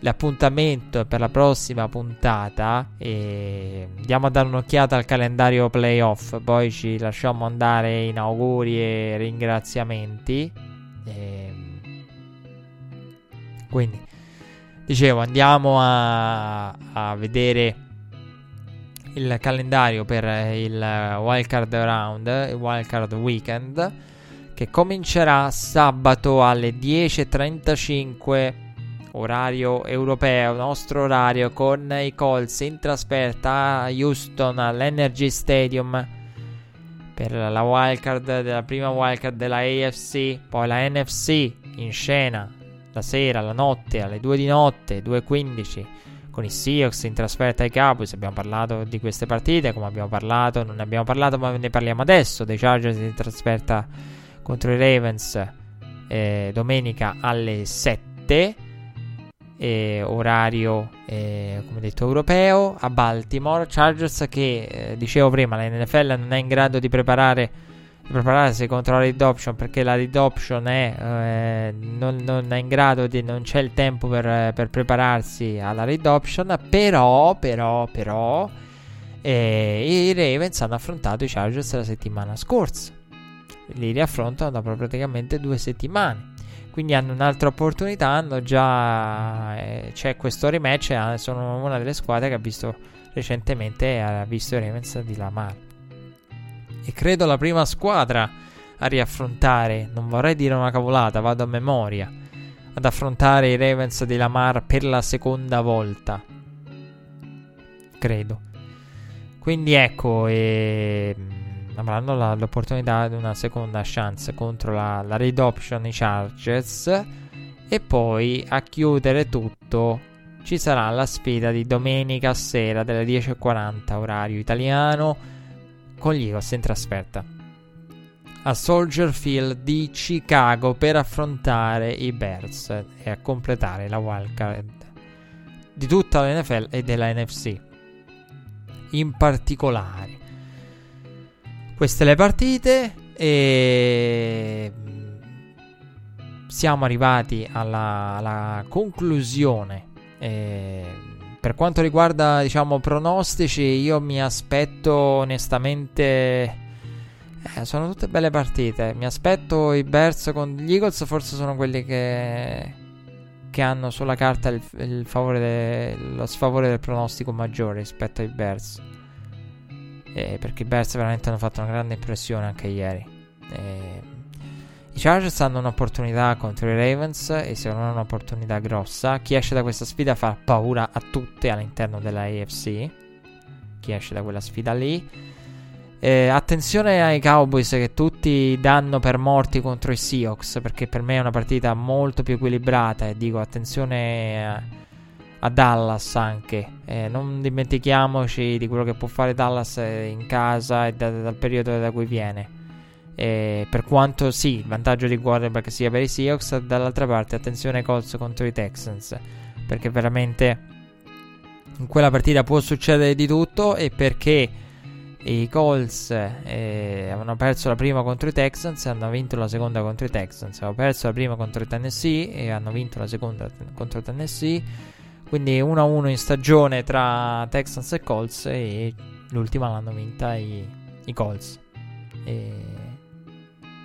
S2: L'appuntamento è per la prossima puntata. E andiamo a dare un'occhiata al calendario playoff. Poi ci lasciamo andare in auguri e ringraziamenti. E... Quindi Dicevo, andiamo a, a vedere il calendario per il Wildcard Round, il Wildcard Weekend, che comincerà sabato alle 10.35 orario europeo, nostro orario, con i Colts in trasferta a Houston all'Energy Stadium per la wildcard della prima wildcard della AFC, poi la NFC in scena la sera, la notte, alle 2 di notte, 2.15 con i Seahawks in trasferta ai Cowboys. Abbiamo parlato di queste partite, come abbiamo parlato, non ne abbiamo parlato, ma ne parliamo adesso. Dei Chargers in trasferta contro i Ravens eh, domenica alle 7. Eh, orario eh, come detto europeo a Baltimore Chargers che eh, dicevo prima la NFL non è in grado di preparare prepararsi contro la read option perché la read option è, eh, non, non, è in grado di non c'è il tempo per, per prepararsi alla read option però però però eh, i Ravens hanno affrontato i Chargers la settimana scorsa. Li riaffrontano dopo praticamente due settimane. Quindi hanno un'altra opportunità hanno già eh, c'è questo rematch e sono una delle squadre che ha visto recentemente ha visto i Ravens di Lamar e credo la prima squadra a riaffrontare, non vorrei dire una cavolata, vado a memoria, ad affrontare i Ravens di Lamar per la seconda volta. Credo. Quindi ecco, e... Mm, avranno la, l'opportunità di una seconda chance contro la, la Red Option i Chargers. E poi a chiudere tutto ci sarà la sfida di domenica sera delle 10.40 orario italiano con gli Eagles in trasferta a Soldier Field di Chicago per affrontare i Bears e a completare la wildcard di tutta la NFL e della NFC. In particolare, queste le partite e siamo arrivati alla, alla conclusione. Eh, per quanto riguarda, diciamo, pronostici, io mi aspetto onestamente. Eh, sono tutte belle partite. Mi aspetto i Bears con gli Eagles, forse sono quelli che. che hanno sulla carta il, il favore de, lo sfavore del pronostico maggiore rispetto ai Bears. Eh, perché i Bears veramente hanno fatto una grande impressione anche ieri. Eh, i Chargers hanno un'opportunità contro i Ravens e secondo me è un'opportunità grossa. Chi esce da questa sfida fa paura a tutte all'interno della AFC. Chi esce da quella sfida lì. Eh, attenzione ai Cowboys che tutti danno per morti contro i Seahawks perché per me è una partita molto più equilibrata e dico attenzione a, a Dallas anche. Eh, non dimentichiamoci di quello che può fare Dallas in casa e da, dal periodo da cui viene. E per quanto sì, il vantaggio di quarterback sia per i Seahawks, dall'altra parte attenzione Colts contro i Texans, perché veramente in quella partita può succedere di tutto e perché i Colts eh, avevano perso la prima contro i Texans e hanno vinto la seconda contro i Texans. Hanno perso la prima contro i Tennessee e hanno vinto la seconda contro i Tennessee. Quindi 1-1 in stagione tra Texans e Colts e l'ultima l'hanno vinta i, i Colts. E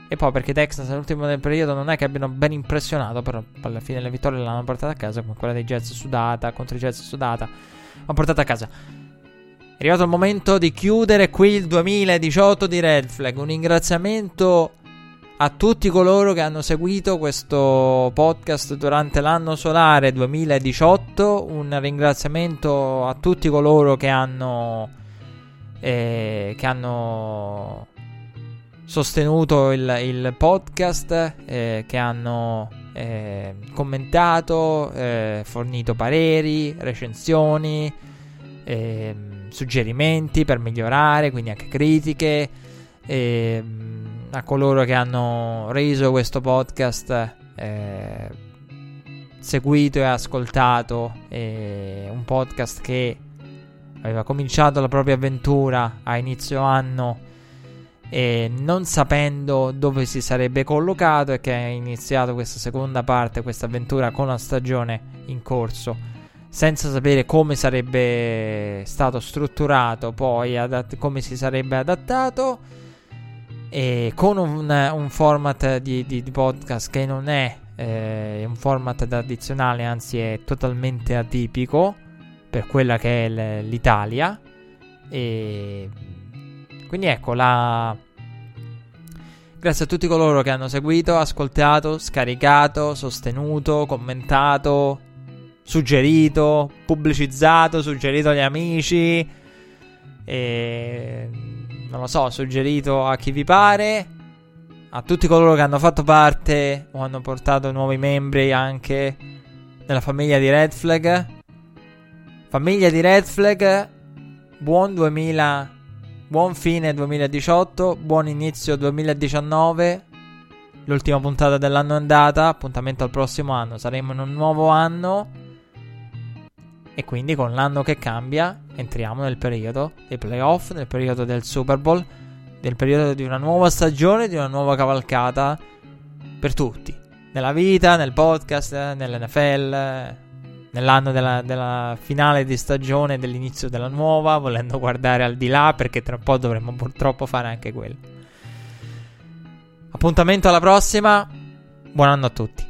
S2: e poi perché Texas nell'ultimo del periodo non è che abbiano ben impressionato, però alla fine le vittorie l'hanno portata a casa, come quella dei Jets sudata contro i Jets sudata. L'hanno portata a casa. È arrivato il momento di chiudere qui il 2018 di Red Flag. Un ringraziamento a tutti coloro che hanno seguito questo podcast durante l'anno solare 2018. Un ringraziamento a tutti coloro che hanno, eh, che hanno sostenuto il, il podcast, eh, che hanno eh, commentato, eh, fornito pareri, recensioni, ehm, suggerimenti per migliorare, quindi anche critiche. Ehm, a coloro che hanno reso questo podcast eh, seguito e ascoltato un podcast che aveva cominciato la propria avventura a inizio anno e non sapendo dove si sarebbe collocato e che ha iniziato questa seconda parte, questa avventura con la stagione in corso senza sapere come sarebbe stato strutturato poi, adat- come si sarebbe adattato e con un, un format di, di, di, podcast che non è eh, un format tradizionale, anzi è totalmente atipico per quella che è l'Italia. E quindi ecco la. Grazie a tutti coloro che hanno seguito, ascoltato, scaricato, sostenuto, commentato, suggerito, pubblicizzato, suggerito agli amici. E non lo so, suggerito a chi vi pare. A tutti coloro che hanno fatto parte o hanno portato nuovi membri anche nella famiglia di Red Flag. Famiglia di Red Flag, buon 2000, buon fine 2018, buon inizio 2019. L'ultima puntata dell'anno è andata, appuntamento al prossimo anno. Saremo in un nuovo anno e quindi con l'anno che cambia entriamo nel periodo dei playoff, nel periodo del Super Bowl, nel periodo di una nuova stagione, di una nuova cavalcata per tutti. Nella vita, nel podcast, nell'NFL, nell'anno della, della finale di stagione, dell'inizio della nuova, volendo guardare al di là perché tra un po' dovremmo purtroppo fare anche quello. Appuntamento alla prossima, buon anno a tutti.